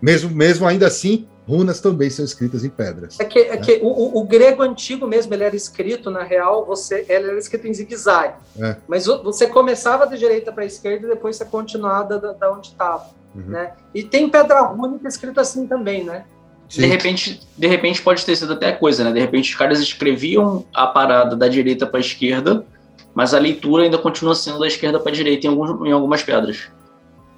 Mesmo, mesmo ainda assim, runas também são escritas em pedras.
É que, é né? que o, o, grego antigo mesmo, ele era escrito, na real, você, ele era escrito em zigue-zague. É. Mas você começava da direita para a esquerda e depois você continuava da, da onde estava. Uhum. Né? E tem pedra rúnica escrita assim também, né?
Sim. De repente, de repente pode ter sido até coisa, né? De repente os caras escreviam a parada da direita para a esquerda mas a leitura ainda continua sendo da esquerda para a direita em, alguns, em algumas pedras.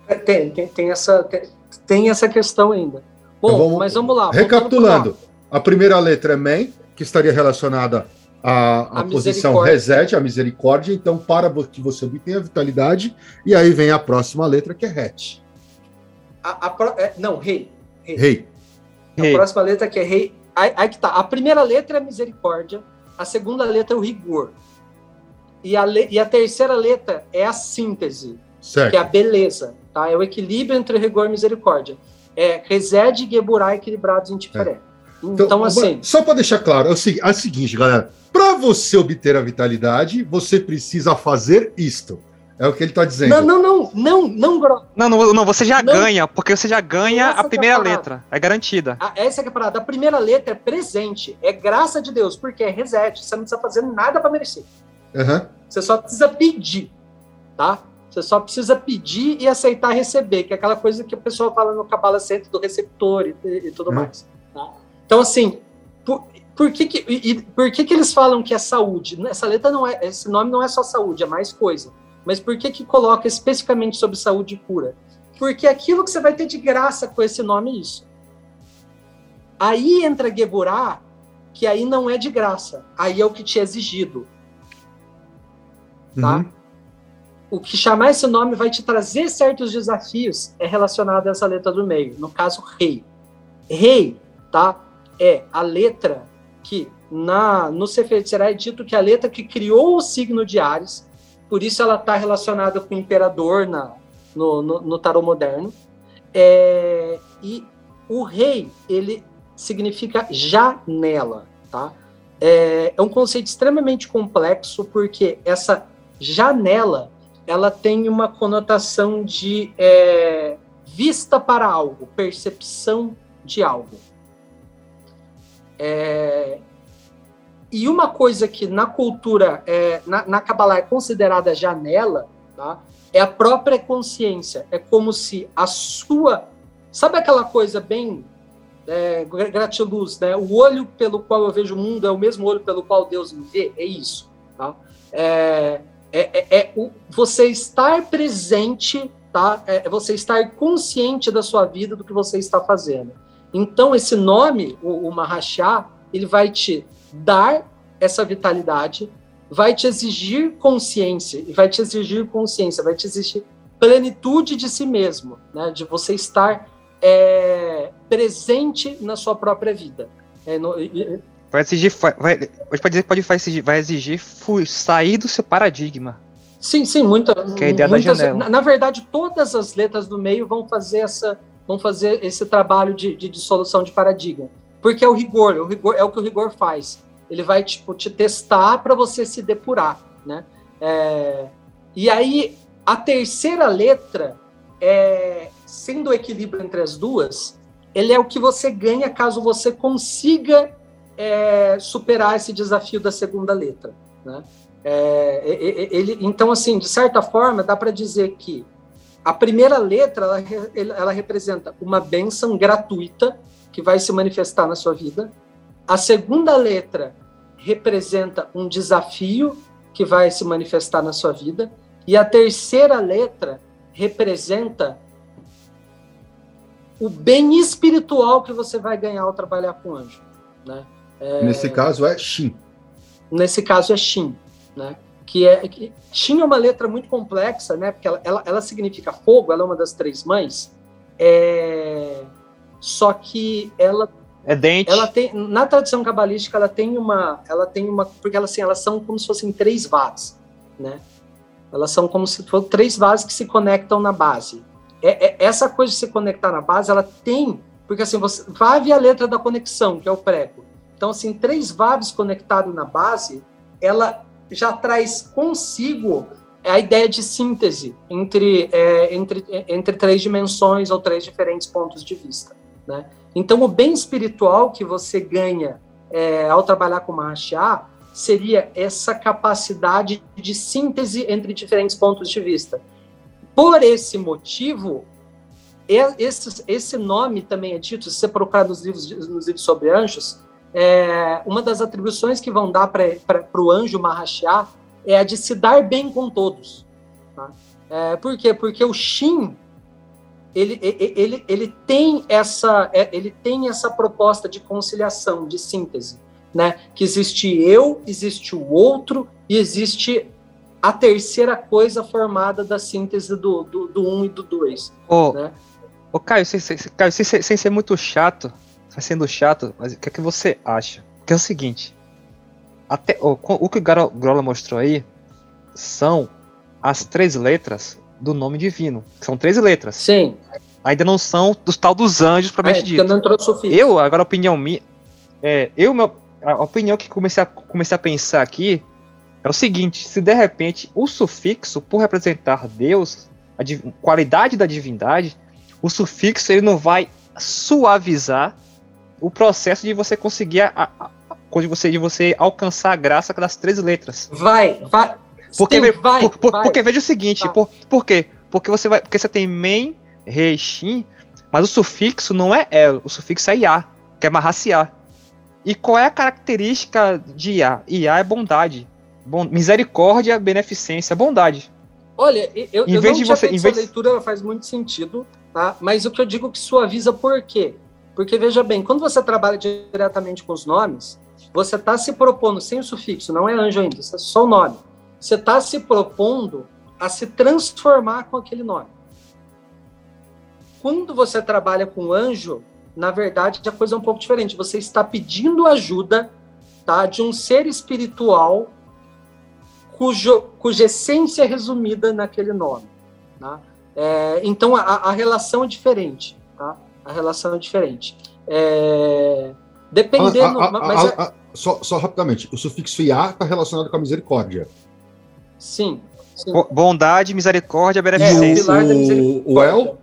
É, tem, tem, tem, essa, tem, tem, essa questão ainda. Bom, então vamos, mas vamos lá.
Recapitulando, a primeira letra é Men, que estaria relacionada à, à posição reset, a misericórdia, então para que você obtenha vitalidade, e aí vem a próxima letra que é Het.
A, a, é, não, rei.
Rei. rei.
A rei. próxima letra que é rei. Aí, aí, que tá. A primeira letra é misericórdia, a segunda letra é o rigor. E a, e a terceira letra é a síntese, certo. que é a beleza, tá? É o equilíbrio entre rigor e misericórdia. É resede e geburá equilibrados em Tiferé. É. Então, então, assim.
Só para deixar claro, é o, é seguinte, galera. Para você obter a vitalidade, você precisa fazer isto. É o que ele está dizendo.
Não, não, não, não, não,
não, não, não você já não. ganha, porque você já ganha a primeira é a letra. É garantida.
A, essa é a parada. A primeira letra é presente, é graça de Deus, porque é reset. Você não precisa fazer nada para merecer.
Uhum.
Você só precisa pedir, tá? Você só precisa pedir e aceitar receber, que é aquela coisa que o pessoal fala no Cabala Center do receptor e, e tudo uhum. mais. Tá? Então, assim, por, por, que, que, e, por que, que eles falam que é saúde? Essa letra não é, esse nome não é só saúde, é mais coisa. Mas por que, que coloca especificamente sobre saúde e cura? Porque aquilo que você vai ter de graça com esse nome é isso. Aí entra Geburá, que aí não é de graça, aí é o que te é exigido tá? Uhum. O que chamar esse nome vai te trazer certos desafios é relacionado a essa letra do meio, no caso, rei. Rei, tá? É a letra que na no Sefer Tzerá é dito que a letra que criou o signo de Ares por isso ela está relacionada com o imperador na, no, no, no tarô moderno. É, e o rei, ele significa janela, tá? É, é um conceito extremamente complexo, porque essa janela, ela tem uma conotação de é, vista para algo, percepção de algo. É, e uma coisa que na cultura, é, na, Kabbalah é considerada janela, tá? é a própria consciência. É como se a sua. Sabe aquela coisa bem é, gratiluz, né? O olho pelo qual eu vejo o mundo é o mesmo olho pelo qual Deus me vê? É isso. Tá? É, é, é, é o, você estar presente, tá? É, é você estar consciente da sua vida, do que você está fazendo. Então, esse nome, o, o Mahashá, ele vai te dar essa vitalidade, vai te exigir consciência, e vai te exigir consciência, vai te exigir plenitude de si mesmo, né? de você estar é, presente na sua própria vida. É, no,
vai exigir, vai, pode dizer pode exigir, vai exigir sair do seu paradigma.
Sim, sim, muita,
que é a ideia muitas, da janela.
Na, na, verdade, todas as letras do meio vão fazer essa, vão fazer esse trabalho de, de dissolução de paradigma, porque é o rigor, o rigor é o que o rigor faz ele vai tipo, te testar para você se depurar, né? É, e aí a terceira letra, é, sendo o equilíbrio entre as duas, ele é o que você ganha caso você consiga é, superar esse desafio da segunda letra, né? É, ele, então, assim, de certa forma, dá para dizer que a primeira letra ela, ela representa uma benção gratuita que vai se manifestar na sua vida. A segunda letra representa um desafio que vai se manifestar na sua vida. E a terceira letra representa o bem espiritual que você vai ganhar ao trabalhar com anjo. Né?
É... Nesse caso é Shin.
Nesse caso é Shin, né? Que é que, Shin é uma letra muito complexa, né? Porque ela, ela, ela significa fogo, ela é uma das três mães. É... Só que ela
é dente.
Ela tem, na tradição cabalística, ela tem uma, ela tem uma, porque elas, assim, elas são como se fossem três vasos, né? Elas são como se fossem três vasos que se conectam na base. É, é, essa coisa de se conectar na base, ela tem, porque assim, você vai a letra da conexão, que é o prego. Então, assim, três vaves conectados na base, ela já traz consigo a ideia de síntese entre, é, entre, entre três dimensões ou três diferentes pontos de vista, né? Então, o bem espiritual que você ganha é, ao trabalhar com Mahashya seria essa capacidade de síntese entre diferentes pontos de vista. Por esse motivo, esse, esse nome também é dito, se você procurar nos livros, nos livros sobre anjos, é, uma das atribuições que vão dar para o anjo Mahashya é a de se dar bem com todos. Tá? É, por quê? Porque o Shin ele, ele, ele, tem essa, é, ele tem essa proposta de conciliação, de síntese, né? Que existe eu, existe o outro e existe a terceira coisa formada da síntese do, do, do um e do dois.
Ô, né? Caio, sem, sem, Caio sem, sem ser muito chato, sendo chato, mas o que é que você acha? Que é o seguinte, até o, o que o Grola mostrou aí são as três letras do nome divino. São 13 letras.
Sim.
Ainda não são dos tal dos anjos, propriamente é, dito. Não eu, agora a opinião minha. É, eu, meu, a opinião que comecei a, comecei a pensar aqui é o seguinte: se de repente o sufixo, por representar Deus, a qualidade da divindade, o sufixo ele não vai suavizar o processo de você conseguir a, a, a de você de você alcançar a graça das três letras.
Vai, vai,
porque, Sim, vai, por, por, vai. porque veja o seguinte, tá. por, por quê? Porque você vai, porque você tem main, rei, shin, mas o sufixo não é el, o sufixo é ia, que é marraciar. E qual é a característica de ia? Ia é bondade, bom, misericórdia, beneficência, bondade.
Olha, eu, em eu vez não de você, em vez... leitura ela faz muito sentido, tá? Mas o que eu digo que suaviza por quê? Porque veja bem, quando você trabalha diretamente com os nomes, você está se propondo sem o sufixo, não é anjo ainda, é só o nome você está se propondo a se transformar com aquele nome. Quando você trabalha com anjo, na verdade a coisa é um pouco diferente. Você está pedindo ajuda tá, de um ser espiritual cujo, cuja essência é resumida naquele nome. Tá? É, então a, a, relação é diferente. A relação é diferente. É, dependendo. A, mas
é só, só, rapidamente, o sufixo IA está relacionado com a misericórdia.
Sim. sim.
Bondade, misericórdia, beneficência.
É, o, o El?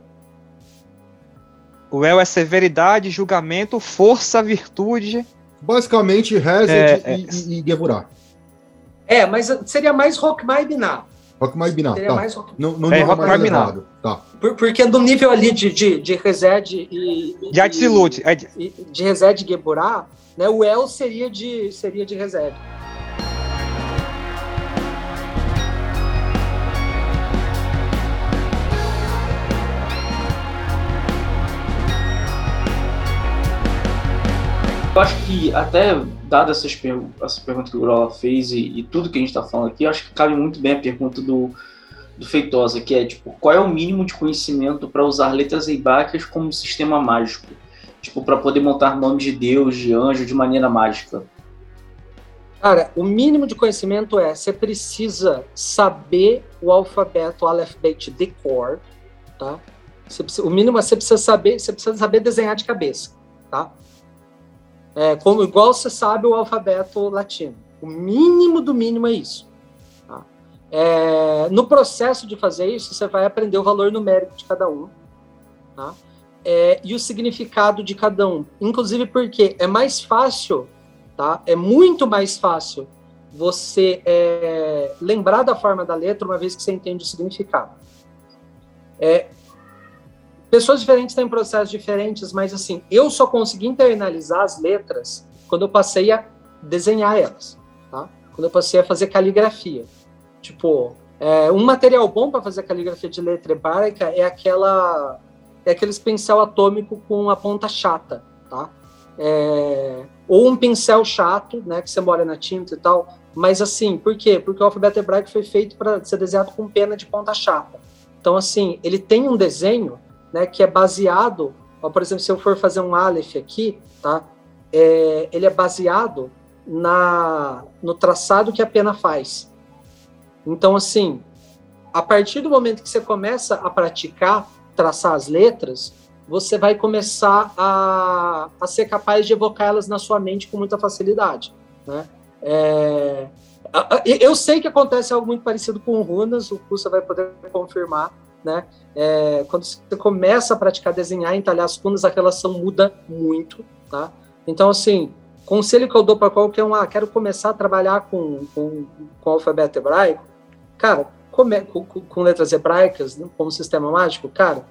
O El é severidade, julgamento, força, virtude.
Basicamente, Rezed é, e, é. e, e Gevurah.
É, mas seria mais Rockmai Binar.
Rockmai Binar, tá. Mais rock... Não, não
é, Rockmai Binar.
Por, porque do nível ali de, de, de Resed e...
De Absolute.
É de, de Resed e Geburah, né, o El seria de, seria de Resed.
Eu acho que até dada essas per essa pergunta que o Grola fez e, e, tudo que a gente está falando aqui, eu acho que cabe muito bem a pergunta do, do Feitosa, que é tipo, qual é o mínimo de conhecimento para usar letras hebraicas como sistema mágico? Tipo, para poder montar nomes de Deus, de anjo, de maneira mágica.
Cara, o mínimo de conhecimento é você precisa saber o alfabeto Aleph Bet de cor, tá? Precisa, o mínimo é você precisa saber, você precisa saber desenhar de cabeça, tá? É, como, igual você sabe o alfabeto latino. O mínimo do mínimo é isso. É, no processo de fazer isso, você vai aprender o valor numérico de cada um. Tá? É, e o significado de cada um. Inclusive porque é mais fácil, tá? é muito mais fácil você é, lembrar da forma da letra uma vez que você entende o significado. É, Pessoas diferentes têm processos diferentes, mas assim, eu só consegui internalizar as letras quando eu passei a desenhar elas, tá? Quando eu passei a fazer caligrafia. Tipo, é, um material bom para fazer caligrafia de letra hebraica é aquela é aqueles pincel atômico com a ponta chata, tá? É, ou um pincel chato, né, que você molha na tinta e tal. Mas assim, por quê? Porque o alfabeto hebraico foi feito para ser desenhado com pena de ponta chata. Então, assim, ele tem um desenho né, que é baseado, ó, por exemplo, se eu for fazer um Aleph aqui, tá, é, ele é baseado na, no traçado que a pena faz. Então, assim, a partir do momento que você começa a praticar traçar as letras, você vai começar a, a ser capaz de evocá-las na sua mente com muita facilidade. Né? É, eu sei que acontece algo muito parecido com runas, o Cussa vai poder confirmar, né? É, quando você começa a praticar desenhar, entalhar as runas, a relação muda muito, tá? Então, assim, conselho que eu dou para qualquer um, ah, quero começar a trabalhar com, com, com alfabeto hebraico, cara, come, com, com, letras hebraicas, né, como sistema mágico, cara,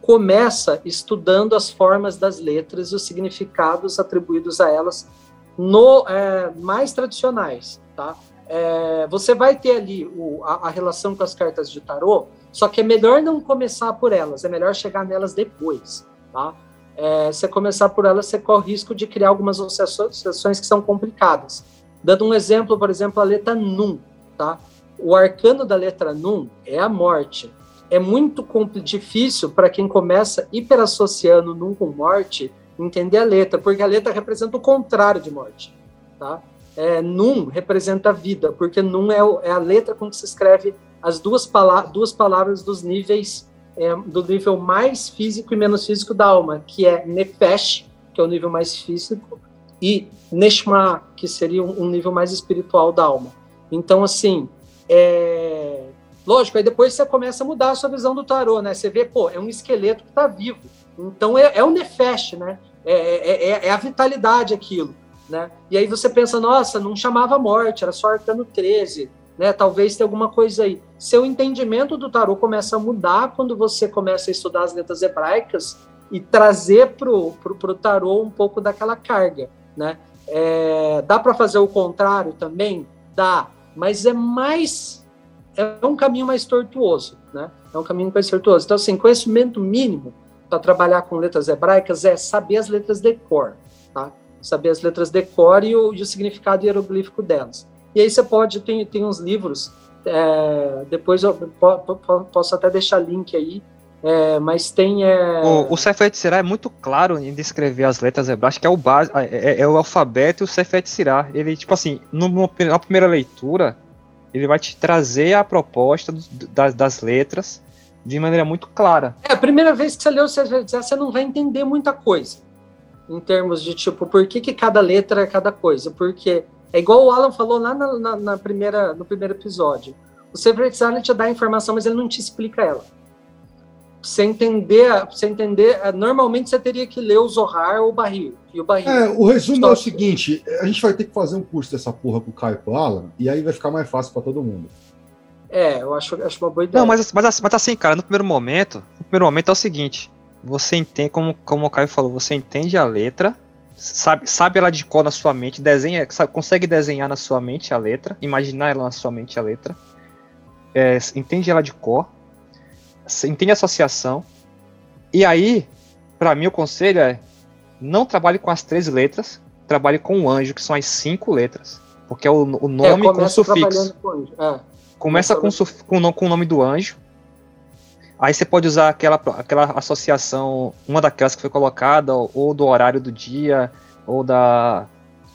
começa estudando as formas das letras e os significados atribuídos a elas no é, mais tradicionais, tá? É, você vai ter ali o, a, a relação com as cartas de tarô, só que é melhor não começar por elas, é melhor chegar nelas depois, tá? É, você começar por elas, você corre o risco de criar algumas associações que são complicadas. Dando um exemplo, por exemplo, a letra Num, tá? O arcano da letra Num é a morte. É muito difícil para quem começa hiperassociando Num com morte entender a letra, porque a letra representa o contrário de morte, tá? É, num representa a vida, porque num é, é a letra com que se escreve as duas, pala duas palavras dos níveis, é, do nível mais físico e menos físico da alma, que é Nefesh, que é o nível mais físico, e Neshma, que seria um, um nível mais espiritual da alma. Então, assim, é... lógico, aí depois você começa a mudar a sua visão do tarô, né? Você vê, pô, é um esqueleto que está vivo. Então, é, é o Nefesh, né? É, é, é, é, a vitalidade aquilo, né? E aí você pensa, nossa, não chamava morte, era só arcano 13, né? Talvez tenha alguma coisa aí. Seu entendimento do tarô começa a mudar quando você começa a estudar as letras hebraicas e trazer pro, pro, pro tarô um pouco daquela carga, né? É, dá para fazer o contrário também? Dá, mas é mais é um caminho mais tortuoso, né? É um caminho mais tortuoso. Então, assim, conhecimento mínimo para trabalhar com letras hebraicas é saber as letras de cor, tá? Saber as letras de cor e o, e o significado hieroglífico delas. E aí você pode, tem, tem uns livros, é, depois eu posso até deixar link aí, é, mas tem. É...
O, o Sefet Sirá é muito claro em descrever as letras hebraicas, que é o base, é, é, é, o alfabeto e o Sefet Sirá. Ele, tipo assim, no, na primeira leitura, ele vai te trazer a proposta do, das, das letras de maneira muito clara.
É, a primeira vez que você leu o Seferitzar, você não vai entender muita coisa. Em termos de, tipo, por que, que cada letra é cada coisa. Porque é igual o Alan falou lá na, na, na primeira, no primeiro episódio. O Seferitzar te dá a informação, mas ele não te explica ela você entender, você entender, é, normalmente você teria que ler o Zohar ou o Barril. E o Barril.
É, o resumo é o seguinte: a gente vai ter que fazer um curso dessa porra com o Caio e com o Alan, e aí vai ficar mais fácil para todo mundo.
É, eu acho, acho uma boa ideia.
Não, mas, mas, mas assim, cara, no primeiro momento, no primeiro momento é o seguinte: você entende, como, como o Caio falou, você entende a letra, sabe, sabe ela de cor na sua mente, desenha, sabe, consegue desenhar na sua mente a letra, imaginar ela na sua mente a letra, é, entende ela de cor entende a associação. E aí, para mim, o conselho é não trabalhe com as três letras, trabalhe com o anjo, que são as cinco letras. Porque é o, o nome é, com sufixo. Com é. Começa com, com, com o nome do anjo. Aí você pode usar aquela, aquela associação, uma daquelas que foi colocada, ou do horário do dia, ou da,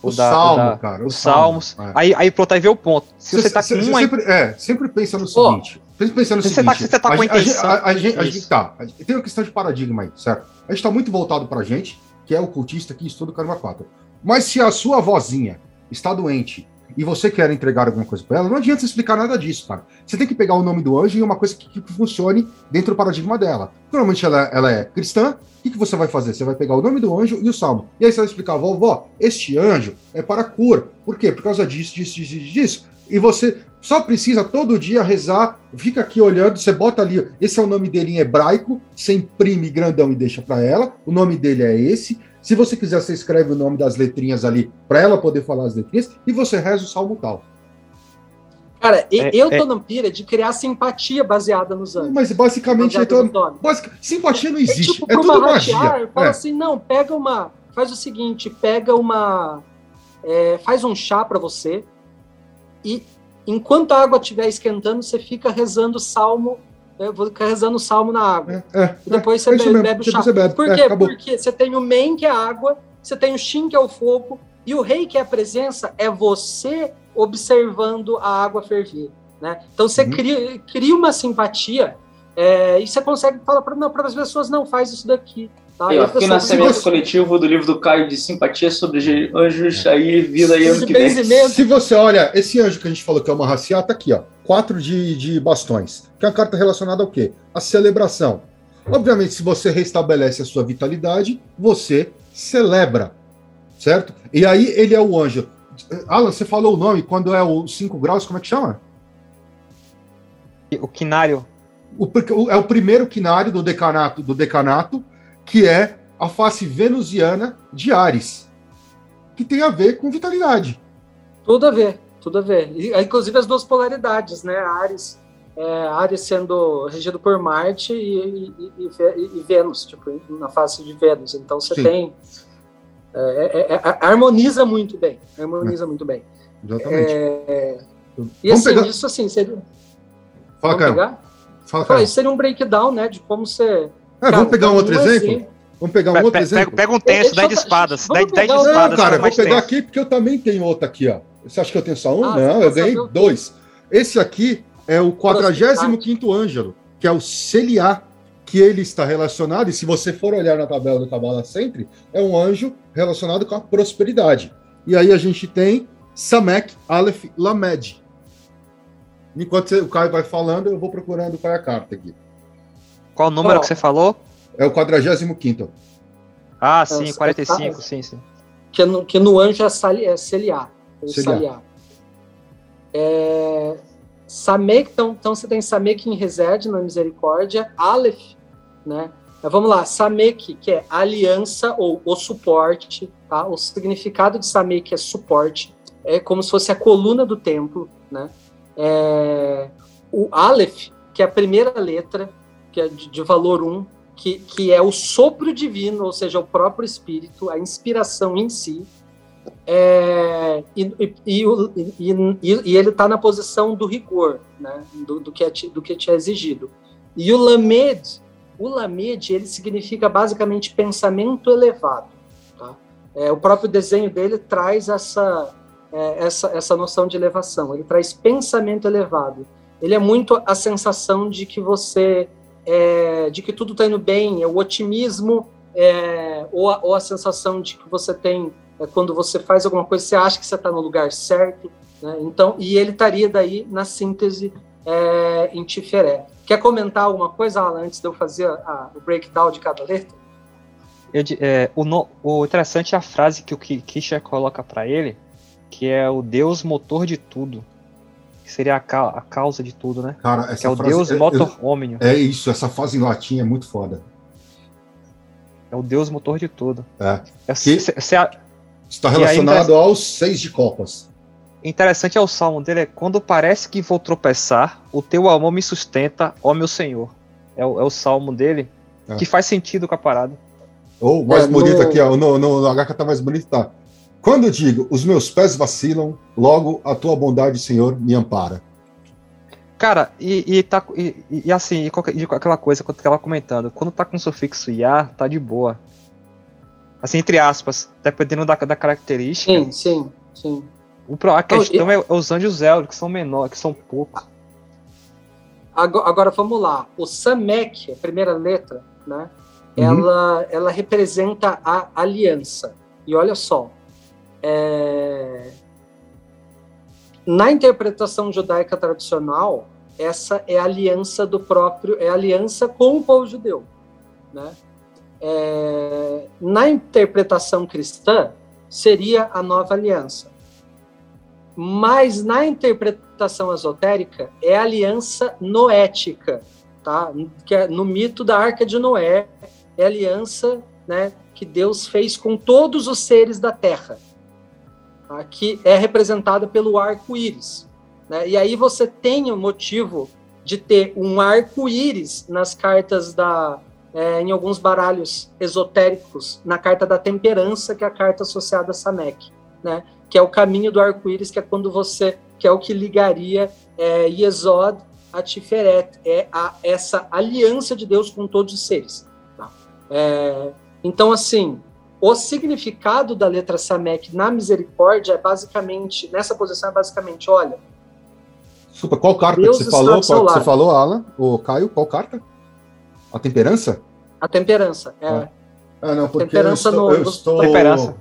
o, da, salmo, da, cara.
Os salmos. Salmo, é. aí, aí pronto, aí vê o ponto. Se você, você tá com uma.
Sempre, é, sempre pensa no seguinte. Oh, sempre pensa no
você
seguinte.
Tá, você tá com a, intenção.
A, a, a, gente, a gente tá. Tem uma questão de paradigma aí, certo? A gente tá muito voltado pra gente, que é o cultista que estuda o Karma 4. Mas se a sua vozinha está doente e você quer entregar alguma coisa para ela, não adianta você explicar nada disso, cara. Você tem que pegar o nome do anjo e uma coisa que, que funcione dentro do paradigma dela. Normalmente ela, ela é cristã, o que, que você vai fazer? Você vai pegar o nome do anjo e o salmo. E aí você vai explicar, vovó, este anjo é para cura. Por quê? Por causa disso, disso, disso, disso. E você só precisa todo dia rezar, fica aqui olhando, você bota ali, esse é o nome dele em hebraico, você imprime grandão e deixa para ela, o nome dele é esse, se você quiser, você escreve o nome das letrinhas ali para ela poder falar as letrinhas e você reza o salmo tal.
Cara, é, eu tô é... na pira de criar simpatia baseada nos anos.
Mas basicamente, então, basic, simpatia não existe. É, tipo, é tudo magia.
Fala é. assim, não, pega uma. Faz o seguinte, pega uma. É, faz um chá para você e enquanto a água estiver esquentando, você fica rezando o salmo vou ficar rezando o salmo na água.
É, é,
e depois você, bebe, bebe, o chá. Bebe. Por quê? Porque você tem o Men, que é a água, você tem o Shin, que é o fogo, e o Rei, que é a presença, é você observando a água ferver. Né? Então você uhum. cria, cria uma simpatia é, e você consegue falar para as pessoas, não, faz isso daqui.
Tá? Você... coletivo do livro do Caio de simpatia sobre anjos aí, vida aí ano que vem.
Se você olha, esse anjo que a gente falou que é uma raciata, tá aqui, ó. Quatro de, de bastões. Que é uma carta relacionada ao quê? A celebração. Obviamente, se você restabelece a sua vitalidade, você celebra. Certo? E aí ele é o anjo. Alan, você falou o nome, quando é o 5 graus, como é que chama?
O quinário.
O, é o primeiro quinário do decanato, do decanato que é a face venusiana de Ares, que tem a ver com vitalidade.
Tudo a ver, tudo a ver. E, inclusive as duas polaridades, né? Ares, é, Ares sendo regido por Marte e, e, e, Vênus, tipo, na face de Vênus. Então você Sim. tem. É, é, é harmoniza muito bem. Harmoniza é. muito bem.
Exatamente.
É, e Vamos assim, pegar... isso assim, seria.
Fala, cara.
Fala, cara. Isso seria um breakdown, né? De como você
é, vamos pegar um outro exemplo? Vamos pegar um outro exemplo?
Pega, um tenso, 10 de espadas. 10 de espadas.
Não, cara, vou pegar aqui porque eu também tenho outro aqui, ó. Você acha que eu tenho só um? Ah, não, eu ganhei dois. Esse aqui é o 45 ângelo, que é o Celiá, que ele está relacionado, e se você for olhar na tabela do Kabbalah sempre, é um anjo relacionado com a prosperidade. E aí a gente tem Samek, Aleph, Lamed. Enquanto o Caio vai falando, eu vou procurando qual é a carta aqui.
Qual o número oh, que você falou?
É o 45.
Ah, sim, 45, sim, sim.
Que no, que no anjo é, sali, é celiar. É. É, Samek, então, então você tem Samek em Resed, na Misericórdia, Aleph, né? Mas vamos lá, Samek, que é aliança ou o suporte, tá? O significado de Samek é suporte, é como se fosse a coluna do templo, né? É, o Aleph, que é a primeira letra, que é de, valor 1, que, que é o sopro divino, ou seja, o próprio Espírito, a inspiração em si. É, e, e, e, e, ele está na posição do rigor, né, do, do, que é, do que te é exigido. E o Lamed, o Lamed, ele significa basicamente pensamento elevado. Tá? É, o próprio desenho dele traz essa, é, essa, essa noção de elevação, ele traz pensamento elevado. Ele é muito a sensação de que você, é, de que tudo está indo bem, é o otimismo, é, ou, a, ou, a, sensação de que você tem é, quando você faz alguma coisa, você acha que você está no lugar certo. Né? Então, e ele estaria daí na síntese é, em Tiferé. Quer comentar alguma coisa, Alan, antes de eu fazer a, o breakdown de cada letra?
Eu, é, o, no, o, interessante é a frase que o Kisha coloca para ele, que é o Deus motor de tudo. Que seria a, ca, a causa de tudo, né?
Cara, essa
que é o
frase,
Deus
é,
motor homínio.
É isso, essa frase em latim é muito foda.
É o Deus motor de tudo.
É.
é se, se, se a,
está relacionado aos seis de copas.
Interessante é o salmo dele, é quando parece que vou tropeçar, o teu amor me sustenta, ó meu Senhor. É o, é o salmo dele, é. que faz sentido com a parada.
Ou mais é, bonito no... aqui, ó, no, no, no HK tá mais bonito, tá. Quando eu digo, os meus pés vacilam, logo a tua bondade, Senhor, me ampara.
Cara, e, e, tá, e, e assim, e, qualquer, e aquela coisa que eu tava comentando, quando tá com sufixo IA, tá de boa. Assim, entre aspas, dependendo da, da característica.
Sim, sim, sim.
O, a questão é, é os anjos Elder, que são menores, que são poucos.
Agora, agora, vamos lá. O Samek, a primeira letra, né? Uhum. Ela, ela representa a aliança. E olha só, é... na interpretação judaica tradicional, essa é a aliança do próprio, é aliança com o povo judeu, né? É... na interpretação cristã, seria a nova aliança. Mas na interpretação esotérica é aliança noética, tá? Que é no mito da Arca de Noé, é aliança, né, que Deus fez com todos os seres da Terra, tá? que é representada pelo arco-íris. Né? E aí você tem o motivo de ter um arco-íris nas cartas da, é, em alguns baralhos esotéricos, na carta da temperança, que é a carta associada a Samek, né? que é o caminho do arco-íris, que é quando você, que é o que ligaria é, a Tiferet, é a, essa aliança de Deus com todos os seres. Tá? É, então, assim, o significado da letra Samek na misericórdia é basicamente, nessa posição é basicamente, olha...
Desculpa, qual carta Deus que você falou? Qual que você falou, Alan? O Caio, qual carta? A temperança?
A temperança, é. Ah,
ah não, porque temperança eu estou... No, eu estou... Temperança.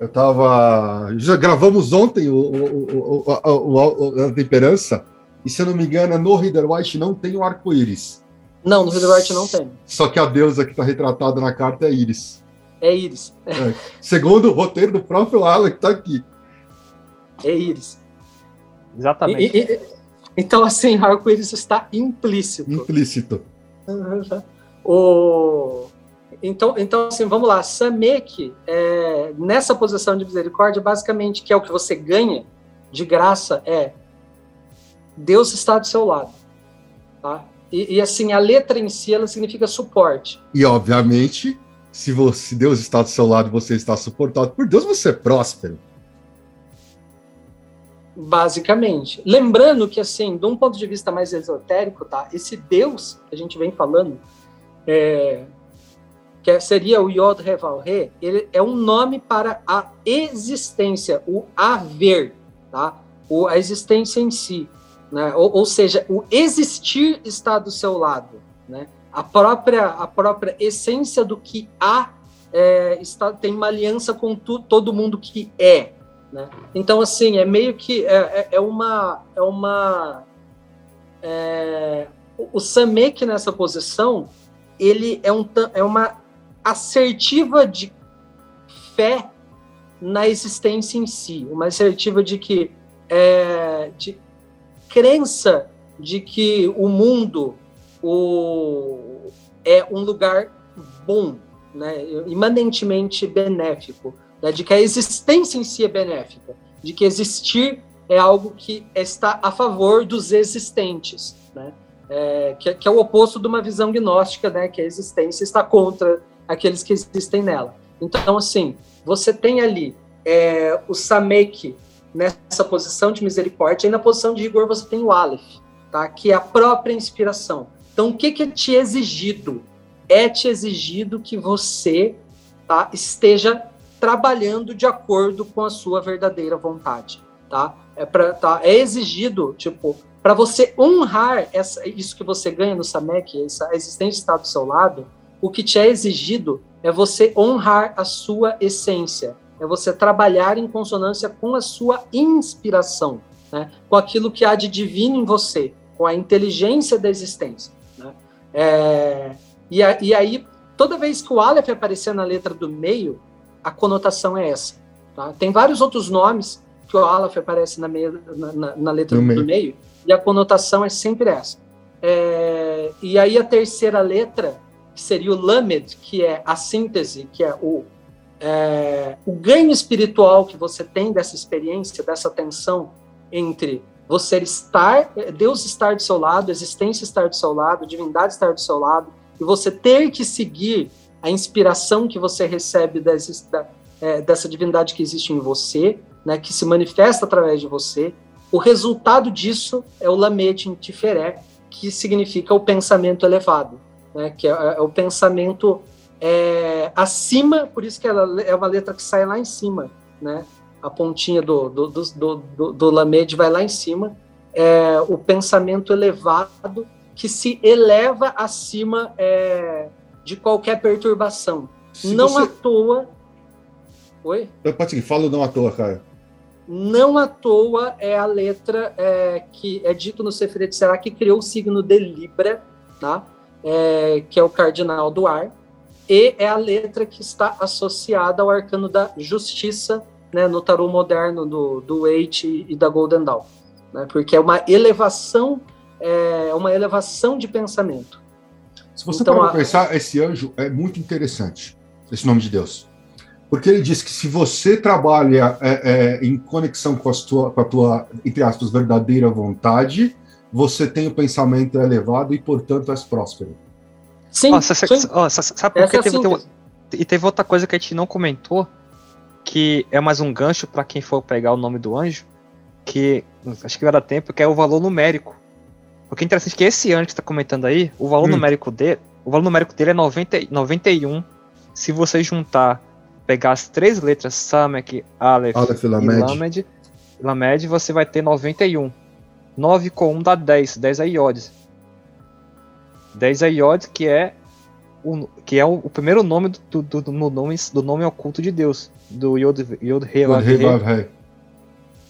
Eu tava. Já gravamos ontem o, o, o, o, a temperança, e se eu não me engano, no Reader White não tem o arco-íris.
Não, no Reader White não tem.
Só que a deusa que está retratada na carta é Íris.
É Íris.
É. Segundo o roteiro do próprio Alan que está aqui.
É Íris.
Exatamente.
E, e, então, assim, o arco-íris está implícito.
Implícito.
o então, então, assim, vamos lá. Samek, é, nessa posição de misericórdia, basicamente, que é o que você ganha de graça, é Deus está do seu lado. Tá? E, e, assim, a letra em si, ela significa suporte.
E, obviamente, se, você, Deus está do seu lado você está suportado por Deus, você é próspero.
Basicamente. Lembrando que, assim, de um ponto de vista mais esotérico, tá? Esse Deus que a gente vem falando, é, que seria o Yod Revalre, ele é um nome para a existência, o haver, tá? O, a existência em si. Né? Ou, ou, seja, o existir está do seu lado. Né? A, própria, a própria essência do que há é, está, tem uma aliança com tu, todo mundo que é. Né? Então, assim, é meio que é, é, é uma. É uma é, o Samek nessa posição ele é, um, é uma assertiva de fé na existência em si, uma assertiva de que é, de crença de que o mundo o, é um lugar bom, né, imanentemente benéfico, né, de que a existência em si é benéfica, de que existir é algo que está a favor dos existentes, né, é, que, que, é o oposto de uma visão gnóstica, né, que a existência está contra aqueles que existem nela. Então, assim, você tem ali é, o Samek nessa posição de misericórdia, e na posição de rigor você tem o Aleph, tá? que é a própria inspiração. Então, o que, que é te exigido? É te exigido que você tá, esteja trabalhando de acordo com a sua verdadeira vontade, tá? É para tá, é exigido, tipo, para você honrar essa, isso que você ganha no SAMEC, essa existência está do seu lado, o que te é exigido é você honrar a sua essência, é você trabalhar em consonância com a sua inspiração, né? com aquilo que há de divino em você, com a inteligência da existência. É, e, a, e, aí, toda vez que o Aleph aparecer na letra do meio, a conotação é essa. Tá? Tem vários outros nomes que o Aleph aparece na, meio, na, na, na letra do meio. meio. e a conotação é sempre essa. É, e aí a terceira letra, que seria o Lamed, que é a síntese, que é o, é, o ganho espiritual que você tem dessa experiência, dessa tensão entre você estar, Deus estar do seu lado, existência estar do seu lado, divindade estar do seu lado, e você ter que seguir a inspiração que você recebe dessa, é, dessa divindade que existe em você, né, que se manifesta através de você. O resultado disso é o Lamed em Tiferé, que significa o pensamento elevado, né, que é, é o pensamento é, acima, por isso que ela é uma letra que sai lá em cima, né? A pontinha do, do, do, do, do Lamed vai lá em cima, é, o pensamento elevado que se eleva acima é, de qualquer perturbação. Se não você... à toa. Oi?
Pode seguir, fala não à toa, cara.
Não à toa é a letra é, que é dito no Seferet Será que criou o signo de Libra, tá? É, que é o cardinal do ar, e é a letra que está associada ao arcano da justiça né, no tarô moderno do, do Eight e da Golden Dawn, né, porque é uma elevação, é uma elevação de pensamento.
Se você então, para a... pensar, esse anjo é muito interessante, esse nome de Deus. Porque ele diz que se você trabalha é, é, em conexão com a, tua, com a tua, entre aspas, verdadeira vontade, você tem o pensamento elevado e, portanto, és próspero.
Sim, oh, sim. Oh, sabe por que é teve, teve, e teve outra coisa que a gente não comentou, que é mais um gancho para quem for pegar o nome do anjo, que acho que vai dar tempo, que é o valor numérico. O que é interessante é que esse anjo que está comentando aí, o valor hum. numérico dele, o valor numérico dele é 90, 91. Se você juntar, pegar as três letras Samek, Aleph, Aleph e Lamed. Lamed, você vai ter 91. 9 com 1 dá 10, 10 é iodes. 10 é iodes, que é o, que é o, o primeiro nome do, do, do, nome, do nome oculto de Deus, do Yod, Yod He He.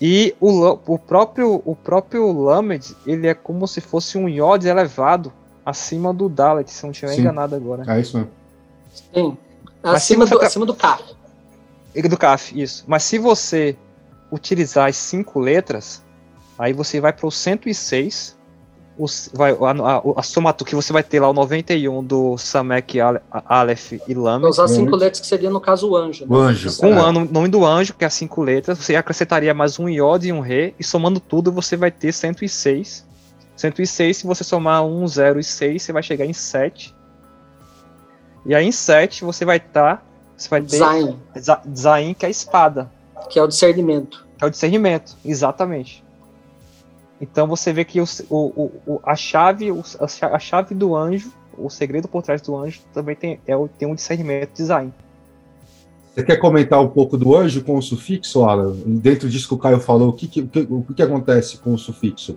E o, o, próprio, o próprio Lamed, ele é como se fosse um Yod elevado acima do Dalet, se não estiver enganado agora.
É isso mesmo.
Sim. Acima, do, acima do Kaf.
Do Kaf, isso. Mas se você utilizar as cinco letras, aí você vai para o 106, os, vai, a, a, a somatória que você vai ter lá o 91 do Samek, Aleph e Lamed.
Usar cinco letras que seria no caso o anjo.
Né? O anjo.
Com é. o nome do anjo, que é as cinco letras, você acrescentaria mais um Iod e um Re, e somando tudo você vai ter 106. 106, se você somar 1, 0 e 6, você vai chegar em 7. E aí em 7 você vai estar. Tá, você vai ter. Zain. Zain, que é a espada.
Que é o discernimento.
É o discernimento, exatamente. Então você vê que o, o, o, a, chave, a chave do anjo, o segredo por trás do anjo, também tem, é, tem um discernimento design.
Você quer comentar um pouco do anjo com o sufixo, Alan? Dentro disso que o Caio falou, o que, que, o que, que acontece com o sufixo?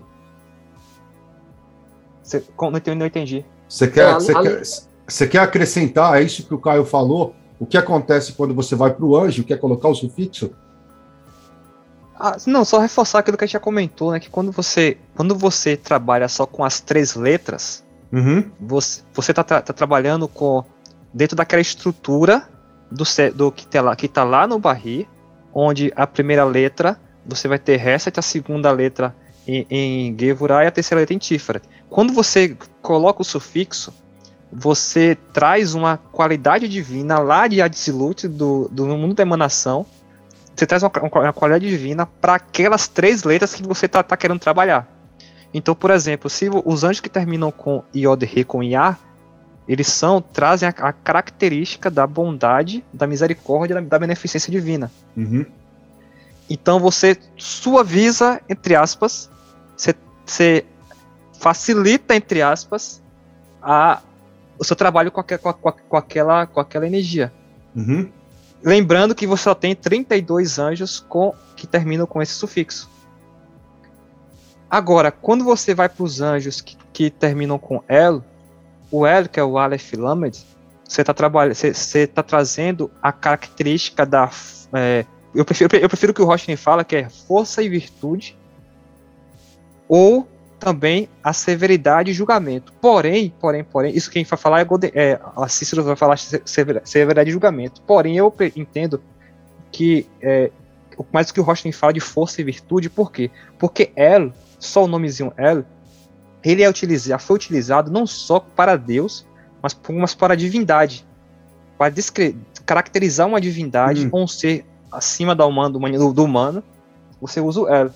Você, não, entendi, não entendi.
Você quer, é, você, quer, você quer acrescentar, é isso que o Caio falou? O que acontece quando você vai para o anjo, quer colocar o sufixo?
Ah, não, só reforçar aquilo que a gente já comentou, né? Que quando você, quando você trabalha só com as três letras,
uhum.
você, você tá, tá, trabalhando com dentro daquela estrutura do, do que, tá lá, que tá lá no barri, onde a primeira letra você vai ter Reset, a segunda letra em, em Gevurah e a terceira letra em Tiferet. Quando você coloca o sufixo, você traz uma qualidade divina lá de Adilut, do, do mundo da emanação, você traz uma, uma qualidade divina para aquelas três letras que você tá, tá, querendo trabalhar. Então, por exemplo, se os anjos que terminam com Iod Re com Iá, eles são trazem a, a, característica da bondade, da misericórdia, da, da beneficência divina.
Uhum.
Então você suaviza, entre aspas, você, você facilita, entre aspas, a, o seu trabalho com, com, a, com aquela, com aquela energia.
Uhum.
Lembrando que você só tem 32 anjos com, que terminam com esse sufixo. Agora, quando você vai para os anjos que, que, terminam com El, o El, que é o Aleph Lamed, você está tá trazendo a característica da. É, eu, prefiro, eu prefiro que o Rochen fala que é força e virtude, ou também a severidade e julgamento. Porém, porém, porém, isso quem vai falar é, Golden, é a Cícero vai falar severidade e julgamento. Porém, eu entendo que é, mais do que o Rochen fala de força e virtude, por quê? Porque El, só o nomezinho El, ele é utilizado, foi utilizado não só para Deus, mas, mas para a divindade. Para caracterizar uma divindade hum. ou um ser acima da humano, do, do humano, você usa o El.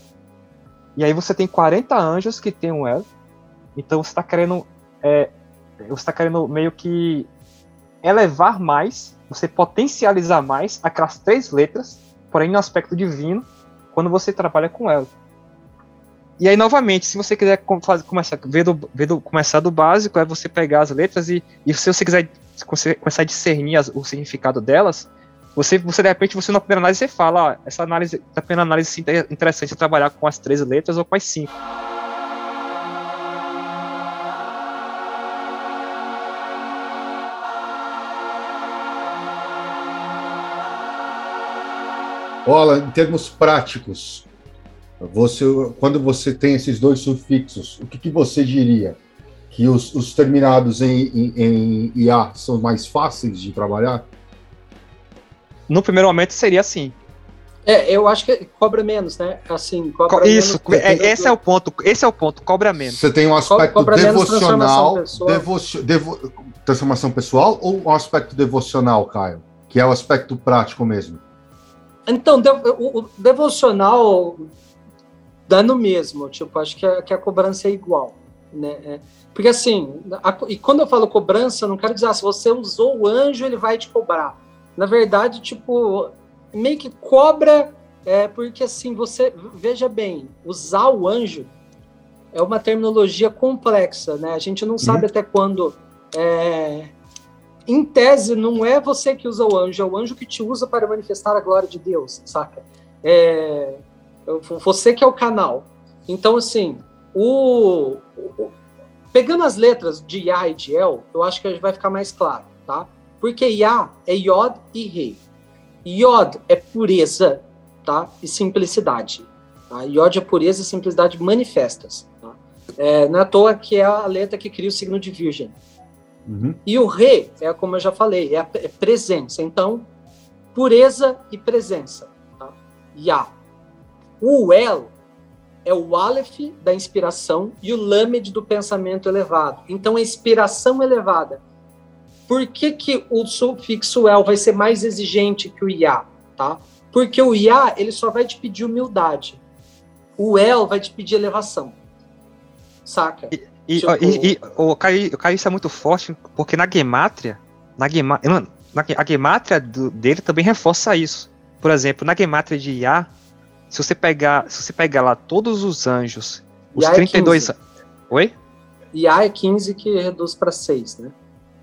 E aí você tem 40 anjos que tem um elo. Então você está querendo. É, você está querendo meio que elevar mais, você potencializar mais aquelas três letras, porém no aspecto divino, quando você trabalha com ela. E aí, novamente, se você quiser começar, ver do, ver do, começar do básico, é você pegar as letras e, e se você quiser começar a discernir as, o significado delas, você, você de repente, você na primeira análise você fala, ah, essa análise, na primeira análise é interessante trabalhar com as três letras ou com as cinco.
Olha, em termos práticos, você, quando você tem esses dois sufixos, o que, que você diria? Que os, os terminados em, em, em IA são mais fáceis de trabalhar?
No primeiro momento seria assim.
É, eu acho que cobra menos, né? Assim, cobra
Isso, menos, é, esse é o ponto, esse é o ponto, cobra menos.
Você tem um aspecto cobra devocional, transformação, devo, transformação pessoal ou um aspecto devocional, Caio? Que é o aspecto prático mesmo.
Então, o, o devocional dá no mesmo, tipo, acho que a, que a cobrança é igual, né? É, porque assim, a, e quando eu falo cobrança, não quero dizer, ah, se você usou o anjo, ele vai te cobrar na verdade, tipo, meio que cobra, é, porque assim, você, veja bem, usar o anjo é uma terminologia complexa, né? A gente não sabe uhum. até quando. É, em tese, não é você que usa o anjo, é o anjo que te usa para manifestar a glória de Deus, saca? É, você que é o canal. Então, assim, o, o, pegando as letras de Yah e de El, eu acho que vai ficar mais claro, tá? Porque Yah é Yod e Rei. Yod é pureza tá? e simplicidade. Tá? Yod é pureza e simplicidade manifestas. Tá? É, não é à toa que é a letra que cria o signo de Virgem. Uhum. E o Re, é como eu já falei, é, a, é presença. Então, pureza e presença. Tá? Yah. O El é o Aleph da inspiração e o Lamed do pensamento elevado. Então, a inspiração elevada por que, que o sufixo el vai ser mais exigente que o ia, tá? Porque o ia, ele só vai te pedir humildade. O el vai te pedir elevação. Saca?
E, e, tipo... e, e o, Caio, o Caio isso é muito forte, porque na gematria, na, gema, na a gematria do, dele também reforça isso. Por exemplo, na gematria de Iá, se você pegar, se você pegar lá todos os anjos, os Iá 32 é Oi?
Iá é 15 que reduz para 6, né?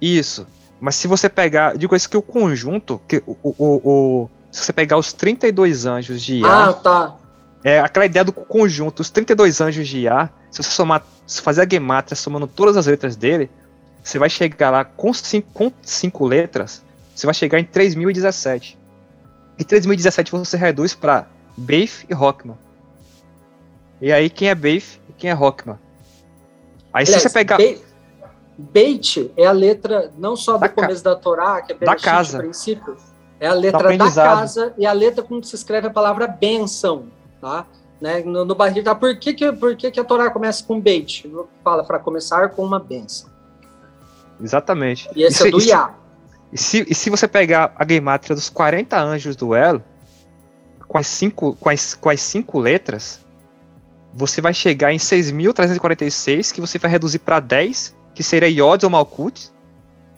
Isso. Mas se você pegar. Digo isso que o conjunto. Que o, o, o, se você pegar os 32 anjos de Iá.
Ah, tá.
É aquela ideia do conjunto, os 32 anjos de Iá. Se você somar. Se fazer a gematria somando todas as letras dele. Você vai chegar lá com 5 com cinco letras. Você vai chegar em 3017. E 3017 você reduz para Beif e Rockman. E aí quem é Beif e quem é Rockman? Aí Aliás, se você pegar.
Beit é a letra não só do começo da Torá, que é
da casa.
princípio, é a letra da casa e a letra como se escreve a palavra benção, tá? Né? No, no barril, tá? Por que que, por que que a Torá começa com Beit? Fala para começar com uma benção.
Exatamente.
E esse e é do Iá.
E se, e se você pegar a gematria dos 40 anjos do Elo, com as cinco, com as, com as cinco letras, você vai chegar em 6.346, que você vai reduzir para 10 que seria Yod ou Malkut,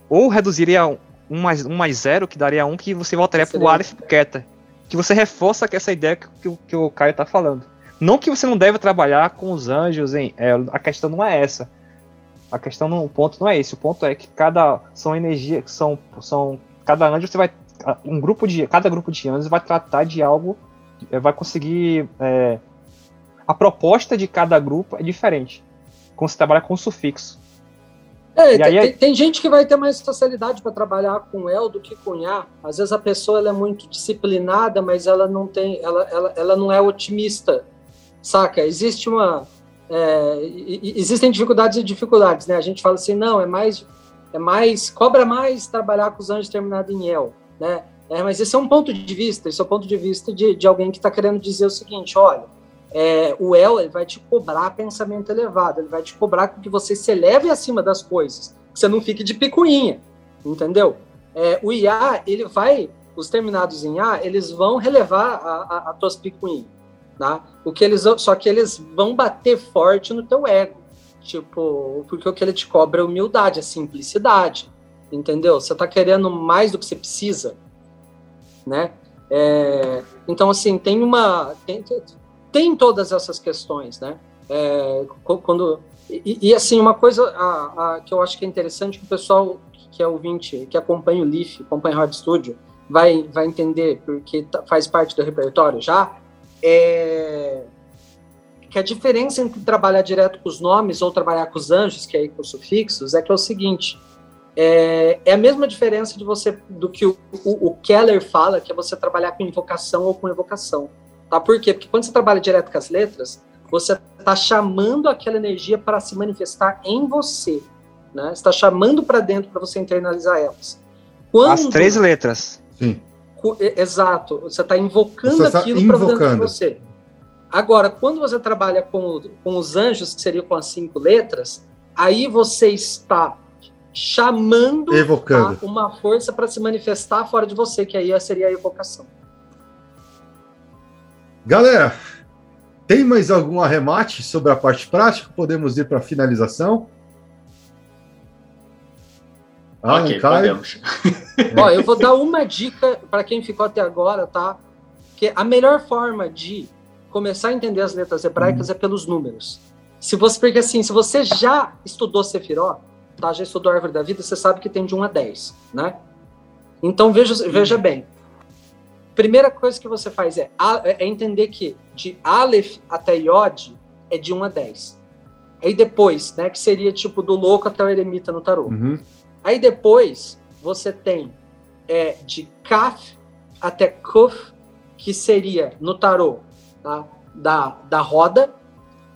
ou reduziria um, mais, um mais zero, que daria um, que você voltaria para o Aleph Keter. Que você reforça essa ideia que, que, que o Caio está falando. Não que você não deve trabalhar com os anjos, hein? É, a questão não é essa. A questão, não, o ponto não é esse. O ponto é que cada são energia, são, são cada anjo você vai um grupo de, cada grupo de iones vai tratar de algo, é, vai conseguir, é, a proposta de cada grupo é diferente, quando você trabalha com sufixo.
É, tem, aí, tem, gente que vai ter mais facilidade para trabalhar com El do que com A. Às vezes a pessoa ela é muito disciplinada, mas ela não tem, ela, ela, ela não é otimista, saca? Existe uma, é, existem dificuldades e dificuldades, né? A gente fala assim, não, é mais, é mais, cobra mais trabalhar com os anjos terminados em El, né? É, mas esse é um ponto de vista, esse é o ponto de vista de, de alguém que está querendo dizer o seguinte, olha, é, o El ele vai te cobrar pensamento elevado, ele vai te cobrar que você se eleve acima das coisas, que você não fique de picuinha, entendeu? É, o IA, ele vai, os terminados em A, eles vão relevar a, a, a tuas picuinhas, tá? O que eles, só que eles vão bater forte no teu ego, tipo, porque o que ele te cobra é humildade, é simplicidade, entendeu? Você tá querendo mais do que você precisa, né? É, então, assim, tem uma... Tem, tem todas essas questões, né? É, quando e, e, assim uma coisa a, a, que eu acho que é interessante que o pessoal que é ouvinte, que acompanha o Leaf, acompanha o Hard Studio, vai vai entender porque tá, faz parte do repertório já é que a diferença entre trabalhar direto com os nomes ou trabalhar com os anjos, que é aí com os sufixos, é que é o seguinte: é, é a mesma diferença de você do que o, o, o Keller fala, que é você trabalhar com invocação ou com evocação. Tá? Por quê? Porque quando você trabalha direto com as letras, você está chamando aquela energia para se manifestar em você. Né? está chamando para dentro para você internalizar elas.
Quando, as três letras.
Sim.
Exato. Você está invocando você tá aquilo para dentro de você. Agora, quando você trabalha com, com os anjos, que seria com as cinco letras, aí você está chamando
Evocando.
uma força para se manifestar fora de você, que aí seria a evocação.
Galera, tem mais algum arremate sobre a parte prática? Podemos ir para a finalização?
Ah, ok, Caio? podemos. <laughs>
Ó, eu vou dar uma dica para quem ficou até agora, tá? Que a melhor forma de começar a entender as letras hebraicas hum. é pelos números. Se você, porque assim, se você já estudou Sefiró, tá? Já estudou a árvore da vida, você sabe que tem de 1 a 10, né? Então veja, veja bem, primeira coisa que você faz é, é entender que de Aleph até Yod é de 1 a 10. Aí depois, né, que seria tipo do louco até o eremita no tarô.
Uhum.
Aí depois você tem é, de Kaf até Kuf, que seria no tarô tá? da, da roda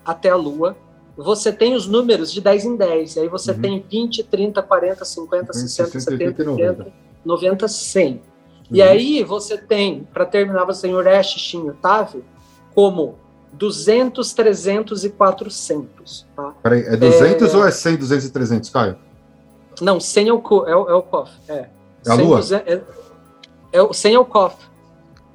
até a lua. Você tem os números de 10 em 10. Aí você uhum. tem 20, 30, 40, 50, 60, 60 70, 80, 90, 90 100. E uhum. aí você tem, para terminar, você tem Uresh, Shin e Otávio como 200, 300 e 400. Tá?
Peraí, é 200 é... ou é 100, 200 e 300, Caio?
Não, 100 é o, é o, é o KOF. É.
é a 100, lua?
200, é, é, o 100 é o KOF.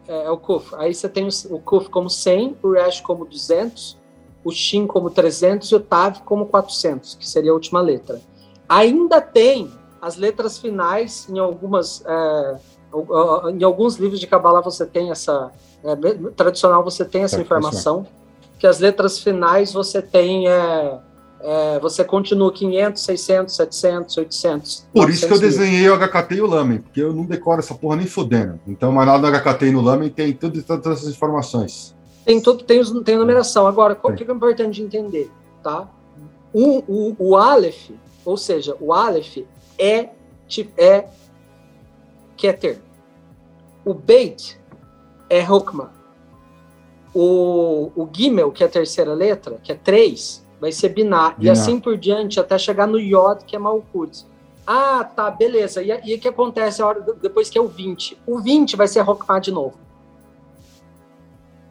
É, é o KUF. Aí você tem o, o KUF como 100, o Resh como 200, o Shin como 300 e o Tav como 400, que seria a última letra. Ainda tem as letras finais em algumas... É, em alguns livros de Kabbalah você tem essa, é, tradicional você tem essa informação, que as letras finais você tem, é, é, você continua 500, 600, 700, 800.
Por isso que eu desenhei o HKT e o Lamen, porque eu não decoro essa porra nem fodendo. Então, mas lá no HKT e no Lamen tem tudo, todas essas informações.
Tem tudo, tem, tem numeração. Agora, o que é importante entender, tá? O, o, o Aleph, ou seja, o Aleph é, é Keter. O Beit é Hokma. O, o Gimel, que é a terceira letra, que é três, vai ser Binah. E assim por diante, até chegar no Yod, que é Malkut. Ah, tá, beleza. E, o que acontece a hora, depois que é o 20? O 20 vai ser Hokmah de novo.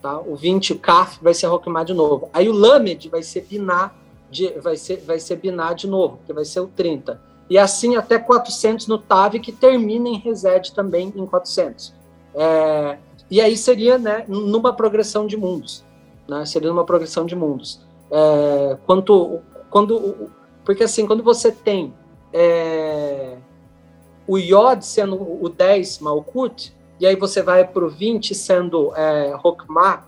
Tá? O 20, o Kaf, vai ser Hokmah de novo. Aí o Lamed vai ser Binah, de, vai, ser, vai ser Binah de novo, que vai ser o 30. E assim até 400 no Tav, que termina em Resed também em 400. É, e aí seria né, numa progressão de mundos. Né, seria numa progressão de mundos. É, quanto, quando, porque assim, quando você tem é, o Yod sendo o 10 Malkut, e aí você vai para o 20 sendo é, Hokmah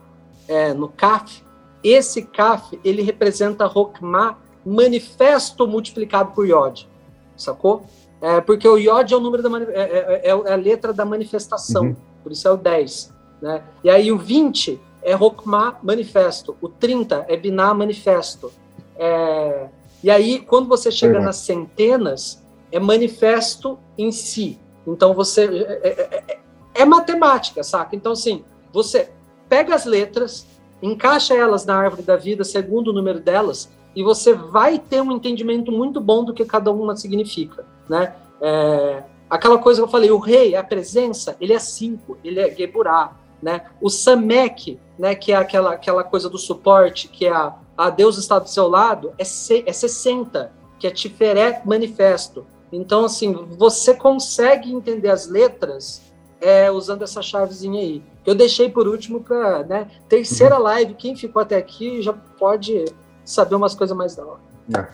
é, no Kaf, esse Kaf ele representa Hokmah manifesto multiplicado por Yod, sacou? É, porque o Yod é o número da é, é, é, é, a letra da manifestação, uhum. Por isso é o 10. Né? E aí o 20 é Rokma manifesto, o 30 é Binah manifesto. É, e aí, quando você chega nas centenas, é manifesto em si. Então você. É, é, é, é matemática, saca? Então, assim, você pega as letras, encaixa elas na árvore da vida segundo o número delas, e você vai ter um entendimento muito bom do que cada uma significa, né? É, aquela coisa que eu falei, o rei, a presença, ele é cinco, ele é Geburá, né? O Samek, né, que é aquela, aquela coisa do suporte, que é a, a Deus está do seu lado, é, se, é 60, que é Tiferet Manifesto. Então, assim, você consegue entender as letras é, usando essa chavezinha aí. Eu deixei por último para, né, terceira uhum. live, quem ficou até aqui já pode saber umas coisas mais da hora. É.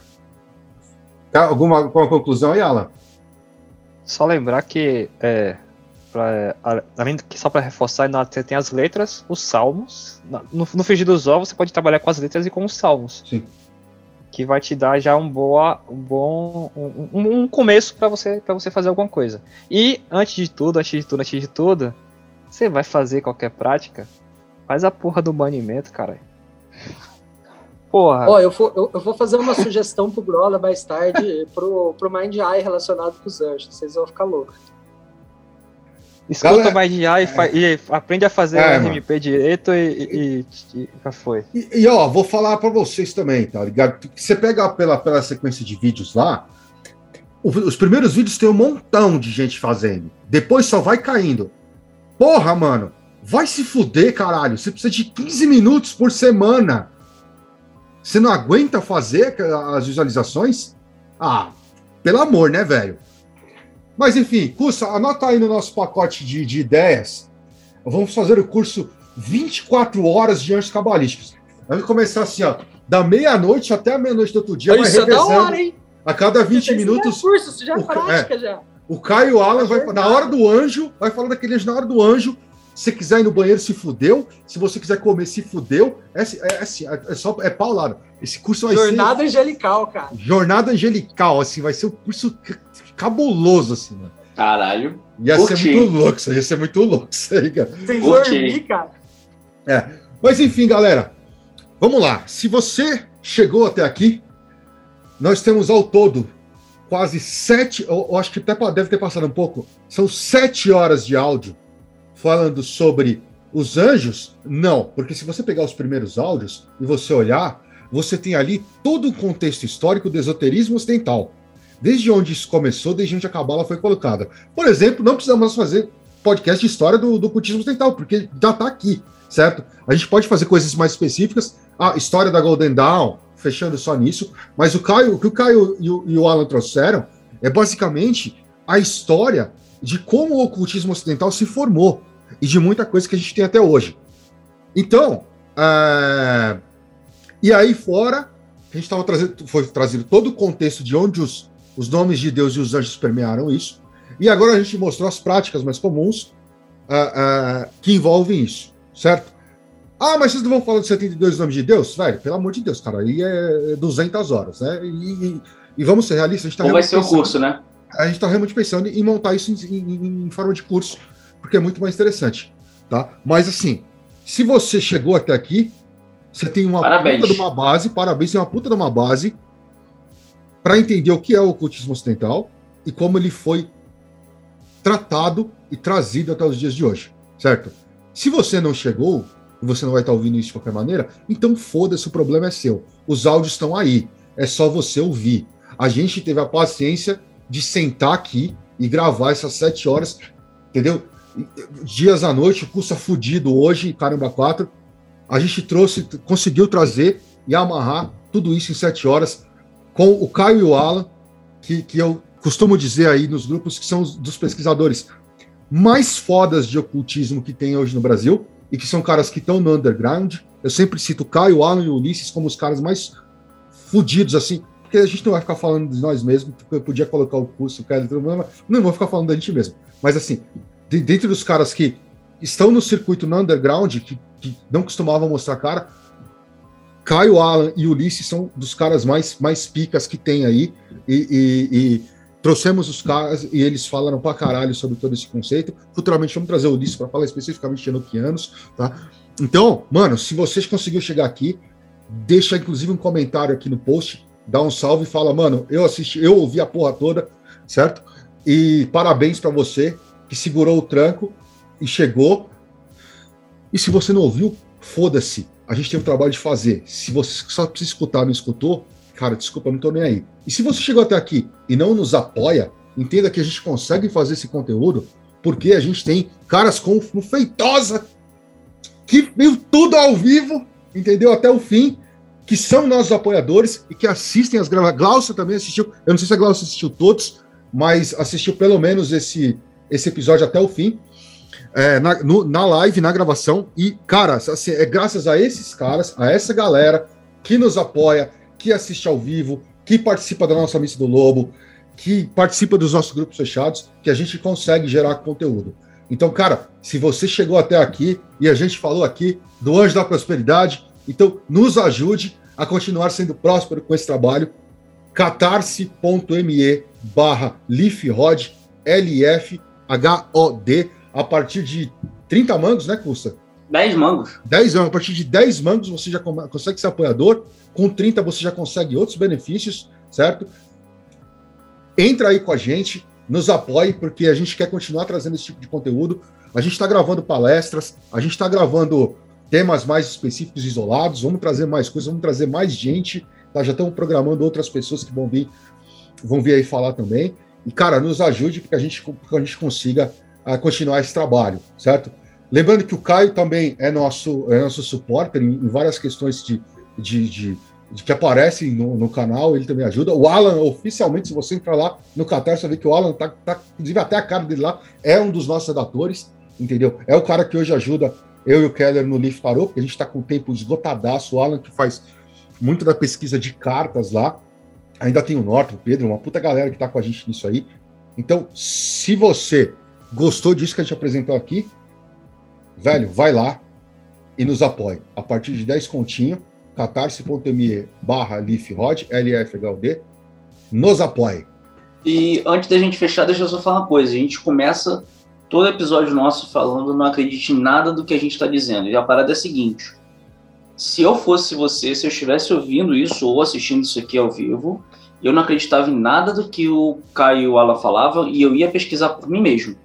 Tá, alguma, alguma conclusão aí, Alan?
Só lembrar que, é, pra, além que só para reforçar, você tem as letras, os salmos. No, no Frigir dos Ovos, você pode trabalhar com as letras e com os salmos. Sim. Que vai te dar já um, boa, um bom um, um começo para você para você fazer alguma coisa. E antes de tudo, antes de tudo, antes de tudo, você vai fazer qualquer prática, faz a porra do banimento, cara.
Porra. Ó, eu, vou, eu, eu, vou fazer uma sugestão pro Grola mais tarde pro, pro Mind Eye relacionado com os anjos. Vocês vão ficar loucos.
Escuta mais de Eye e, e, aprende a fazer é, o RMP direito e, e, e, já foi.
E, e, ó, vou falar para vocês também, tá ligado? Você pega pela, pela sequência de vídeos lá, os primeiros vídeos tem um montão de gente fazendo. Depois só vai caindo. Porra, mano, vai se fuder, caralho. Você precisa de 15 minutos por semana você não aguenta fazer as visualizações? Ah, pelo amor, né, velho? Mas enfim, curso, anota aí no nosso pacote de, de ideias. Vamos fazer o curso 24 horas de anjos cabalísticos. Vamos começar assim, ó, da meia-noite até a meia-noite do outro dia.
Isso é da hora, hein?
A cada 20 minutos.
Curso, isso já é prática, é, já.
O Caio Alan vai, na hora do anjo, vai falar daquele anjo na hora do anjo, se quiser ir no banheiro, se fudeu. Se você quiser comer, se fudeu. É, é, é, é só é paulado. Esse curso vai
Jornada ser... angelical, cara.
Jornada angelical, assim, vai ser um curso cabuloso, assim, mano.
Caralho.
Ia Curti. ser muito louco, isso ia ser muito louco, <laughs> isso aí, cara.
Sem dormir, cara.
É. Mas enfim, galera. Vamos lá. Se você chegou até aqui, nós temos ao todo quase sete, eu, eu acho que até deve ter passado um pouco, são sete horas de áudio falando sobre os anjos? Não, porque se você pegar os primeiros áudios e você olhar, você tem ali todo o contexto histórico do esoterismo ocidental. Desde onde isso começou, desde onde a cabala foi colocada. Por exemplo, não precisamos fazer podcast de história do, do cultismo ocidental, porque já está aqui, certo? A gente pode fazer coisas mais específicas. A história da Golden Dawn, fechando só nisso. Mas o, Caio, o que o Caio e o, e o Alan trouxeram é basicamente a história de como o ocultismo ocidental se formou e de muita coisa que a gente tem até hoje. Então, é... e aí fora, a gente estava trazendo, foi trazido todo o contexto de onde os, os nomes de Deus e os anjos permearam isso, e agora a gente mostrou as práticas mais comuns uh, uh, que envolvem isso, certo? Ah, mas vocês não vão falar de 72 nomes de Deus? Velho, pelo amor de Deus, cara, aí é 200 horas, né? E, e, e vamos ser realistas. A gente tá
Como vai ser pensando, o curso, né?
A gente está realmente pensando em montar isso em, em, em forma de curso, porque é muito mais interessante, tá? Mas assim, se você chegou até aqui, você tem uma
parabéns.
puta de uma base, parabéns, tem uma puta de uma base para entender o que é o ocultismo ocidental e como ele foi tratado e trazido até os dias de hoje, certo? Se você não chegou e você não vai estar ouvindo isso de qualquer maneira, então foda-se, o problema é seu. Os áudios estão aí, é só você ouvir. A gente teve a paciência de sentar aqui e gravar essas sete horas, entendeu? Dias à noite, curso fudido hoje, caramba, quatro. A gente trouxe, conseguiu trazer e amarrar tudo isso em sete horas com o Caio e o Alan, que, que eu costumo dizer aí nos grupos que são os, dos pesquisadores mais fodas de ocultismo que tem hoje no Brasil e que são caras que estão no underground. Eu sempre cito o Caio, o Alan e o Ulisses como os caras mais fudidos, assim, porque a gente não vai ficar falando de nós mesmos, porque eu podia colocar o curso, o cara, não vou ficar falando da gente mesmo. Mas assim, de, dentre os caras que estão no circuito no underground, que, que não costumavam mostrar cara, Caio, Alan e Ulisses são dos caras mais, mais picas que tem aí. E, e, e, trouxemos os caras e eles falaram pra caralho sobre todo esse conceito. Futuramente vamos trazer o Ulisses para falar especificamente de Enochianos, tá? Então, mano, se vocês conseguiram chegar aqui, deixa inclusive um comentário aqui no post, dá um salve e fala, mano, eu assisti, eu ouvi a porra toda, certo? E parabéns para você que segurou o tranco e chegou. E se você não ouviu, foda-se. A gente tem um trabalho de fazer. Se você só precisa escutar, não escutou, cara, desculpa, não tô nem aí. E se você chegou até aqui e não nos apoia, entenda que a gente consegue fazer esse conteúdo porque a gente tem caras como Feitosa que viu tudo ao vivo, entendeu? Até o fim, que são nossos apoiadores e que assistem as gravações. Glaucia também assistiu, eu não sei se a Glaucia assistiu todos, mas assistiu pelo menos esse, esse episódio até o fim. É, na, no, na live, na gravação, e, cara, assim, é graças a esses caras, a essa galera que nos apoia, que assiste ao vivo, que participa da nossa missa do Lobo, que participa dos nossos grupos fechados, que a gente consegue gerar conteúdo. Então, cara, se você chegou até aqui e a gente falou aqui do Anjo da Prosperidade, então nos ajude a continuar sendo próspero com esse trabalho. catarse.me barra LifRod, L-F-H-O-D, a partir de 30 mangos, né, Custa?
10 mangos.
10 mangos. A partir de 10 mangos você já consegue ser apoiador. Com 30 você já consegue outros benefícios, certo? Entra aí com a gente, nos apoie, porque a gente quer continuar trazendo esse tipo de conteúdo. A gente está gravando palestras, a gente está gravando temas mais específicos, isolados. Vamos trazer mais coisas, vamos trazer mais gente. Tá? Já estamos programando outras pessoas que vão vir, vão vir aí falar também. E, cara, nos ajude para que a gente, a gente consiga uh, continuar esse trabalho, certo? Lembrando que o Caio também é nosso, é nosso suporte em, em várias questões de, de, de de que aparecem no, no, canal, ele também ajuda. O Alan, oficialmente, se você entrar lá no Qatar, você vê que o Alan tá, tá, inclusive até a cara dele lá, é um dos nossos redatores, entendeu? É o cara que hoje ajuda eu e o Keller no Leaf Tarot, porque a gente está com o tempo esgotadaço. O Alan que faz muito da pesquisa de cartas lá. Ainda tem o Norton, o Pedro, uma puta galera que está com a gente nisso aí. Então, se você gostou disso que a gente apresentou aqui, velho, vai lá e nos apoie. A partir de 10 continho, catarse.me barra LifRod, LFHD, nos apoie.
E antes da gente fechar, deixa eu só falar uma coisa. A gente começa todo episódio nosso falando não acredite em nada do que a gente está dizendo. E a parada é a seguinte: se eu fosse você, se eu estivesse ouvindo isso ou assistindo isso aqui ao vivo, eu não acreditava em nada do que o Caio e o Alan falavam e eu ia pesquisar por mim mesmo.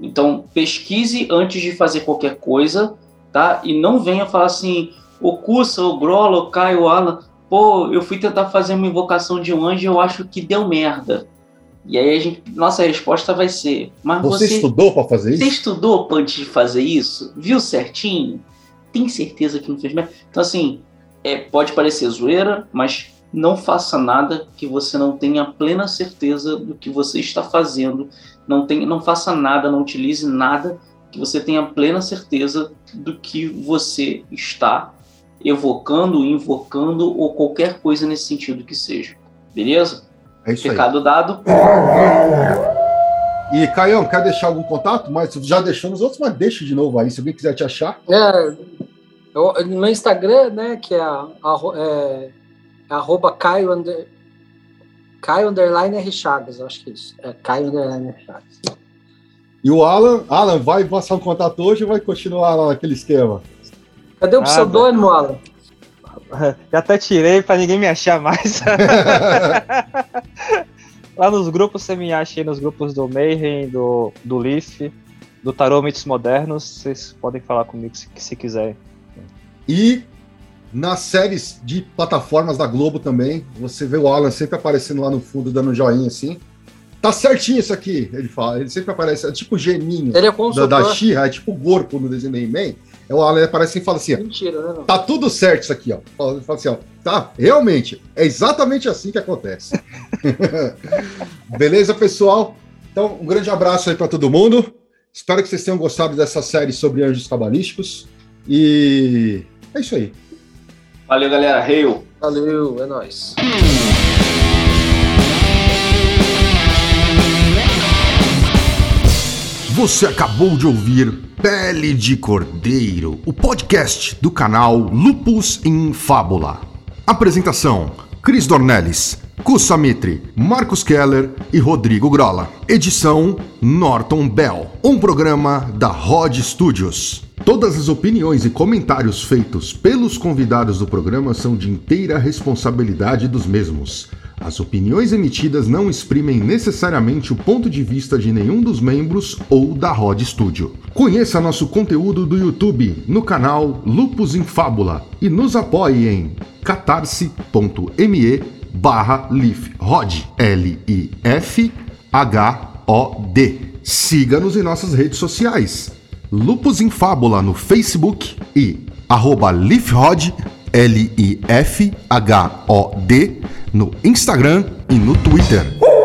Então, pesquise antes de fazer qualquer coisa, tá? E não venha falar assim, o Cussa, o Grola, o Caio, o Alan, pô, eu fui tentar fazer uma invocação de um anjo e eu acho que deu merda. E aí a gente, nossa resposta vai ser, mas
você,
você
estudou para fazer isso?
Você estudou antes de fazer isso? Viu certinho? Tem certeza que não fez merda? Então assim, é, pode parecer zoeira, mas não faça nada que você não tenha plena certeza do que você está fazendo. Não, tem, não faça nada, não utilize nada que você tenha plena certeza do que você está evocando, invocando ou qualquer coisa nesse sentido que seja. Beleza?
É isso
Recado
aí.
dado.
E, Caião, quer deixar algum contato? Mas já deixou nos outros, mas deixa de novo aí, se alguém quiser te achar.
É, eu, meu Instagram, né, que é, a, é, é arroba Caio, under, Caio Underline R Chagas, acho que é isso. É Caio Underline R Chagas.
E o Alan, Alan, vai passar um contato hoje ou vai continuar lá naquele esquema?
Cadê o Nada. pseudônimo, Alan? <laughs>
Já até tirei para ninguém me achar mais. <laughs> Lá nos grupos você me acha aí nos grupos do Mayhem, do, do Leaf, do Tarot Mitos Modernos. Vocês podem falar comigo se, se quiserem.
E nas séries de plataformas da Globo também, você vê o Alan sempre aparecendo lá no fundo, dando um joinha assim. Tá certinho isso aqui, ele fala. Ele sempre aparece, é tipo o geninho
ele é
da, da Xirra, é tipo o Gorpo no desenho do He-Man. É o Alan aparece e fala assim: Mentira, né, tá tudo certo isso aqui, ó. Ele fala assim, ó, tá, realmente, é exatamente assim que acontece. <laughs> Beleza, pessoal? Então, um grande abraço aí para todo mundo. Espero que vocês tenham gostado dessa série sobre anjos cabalísticos. E é isso aí.
Valeu, galera. Hail.
Valeu, é nóis.
Você acabou de ouvir Pele de Cordeiro, o podcast do canal Lupus em Fábula. Apresentação: Cris Dornelles, Samitri, Marcos Keller e Rodrigo Grola. Edição Norton Bell. Um programa da Rod Studios. Todas as opiniões e comentários feitos pelos convidados do programa são de inteira responsabilidade dos mesmos. As opiniões emitidas não exprimem necessariamente o ponto de vista de nenhum dos membros ou da Rod Studio. Conheça nosso conteúdo do YouTube no canal Lupus em Fábula e nos apoie em catarse.me barra lifrod L-I-F-H-O-D. Siga-nos em nossas redes sociais. Lupus em Fábula no Facebook e arroba lifrod L-I-F-H-O-D no Instagram e no Twitter.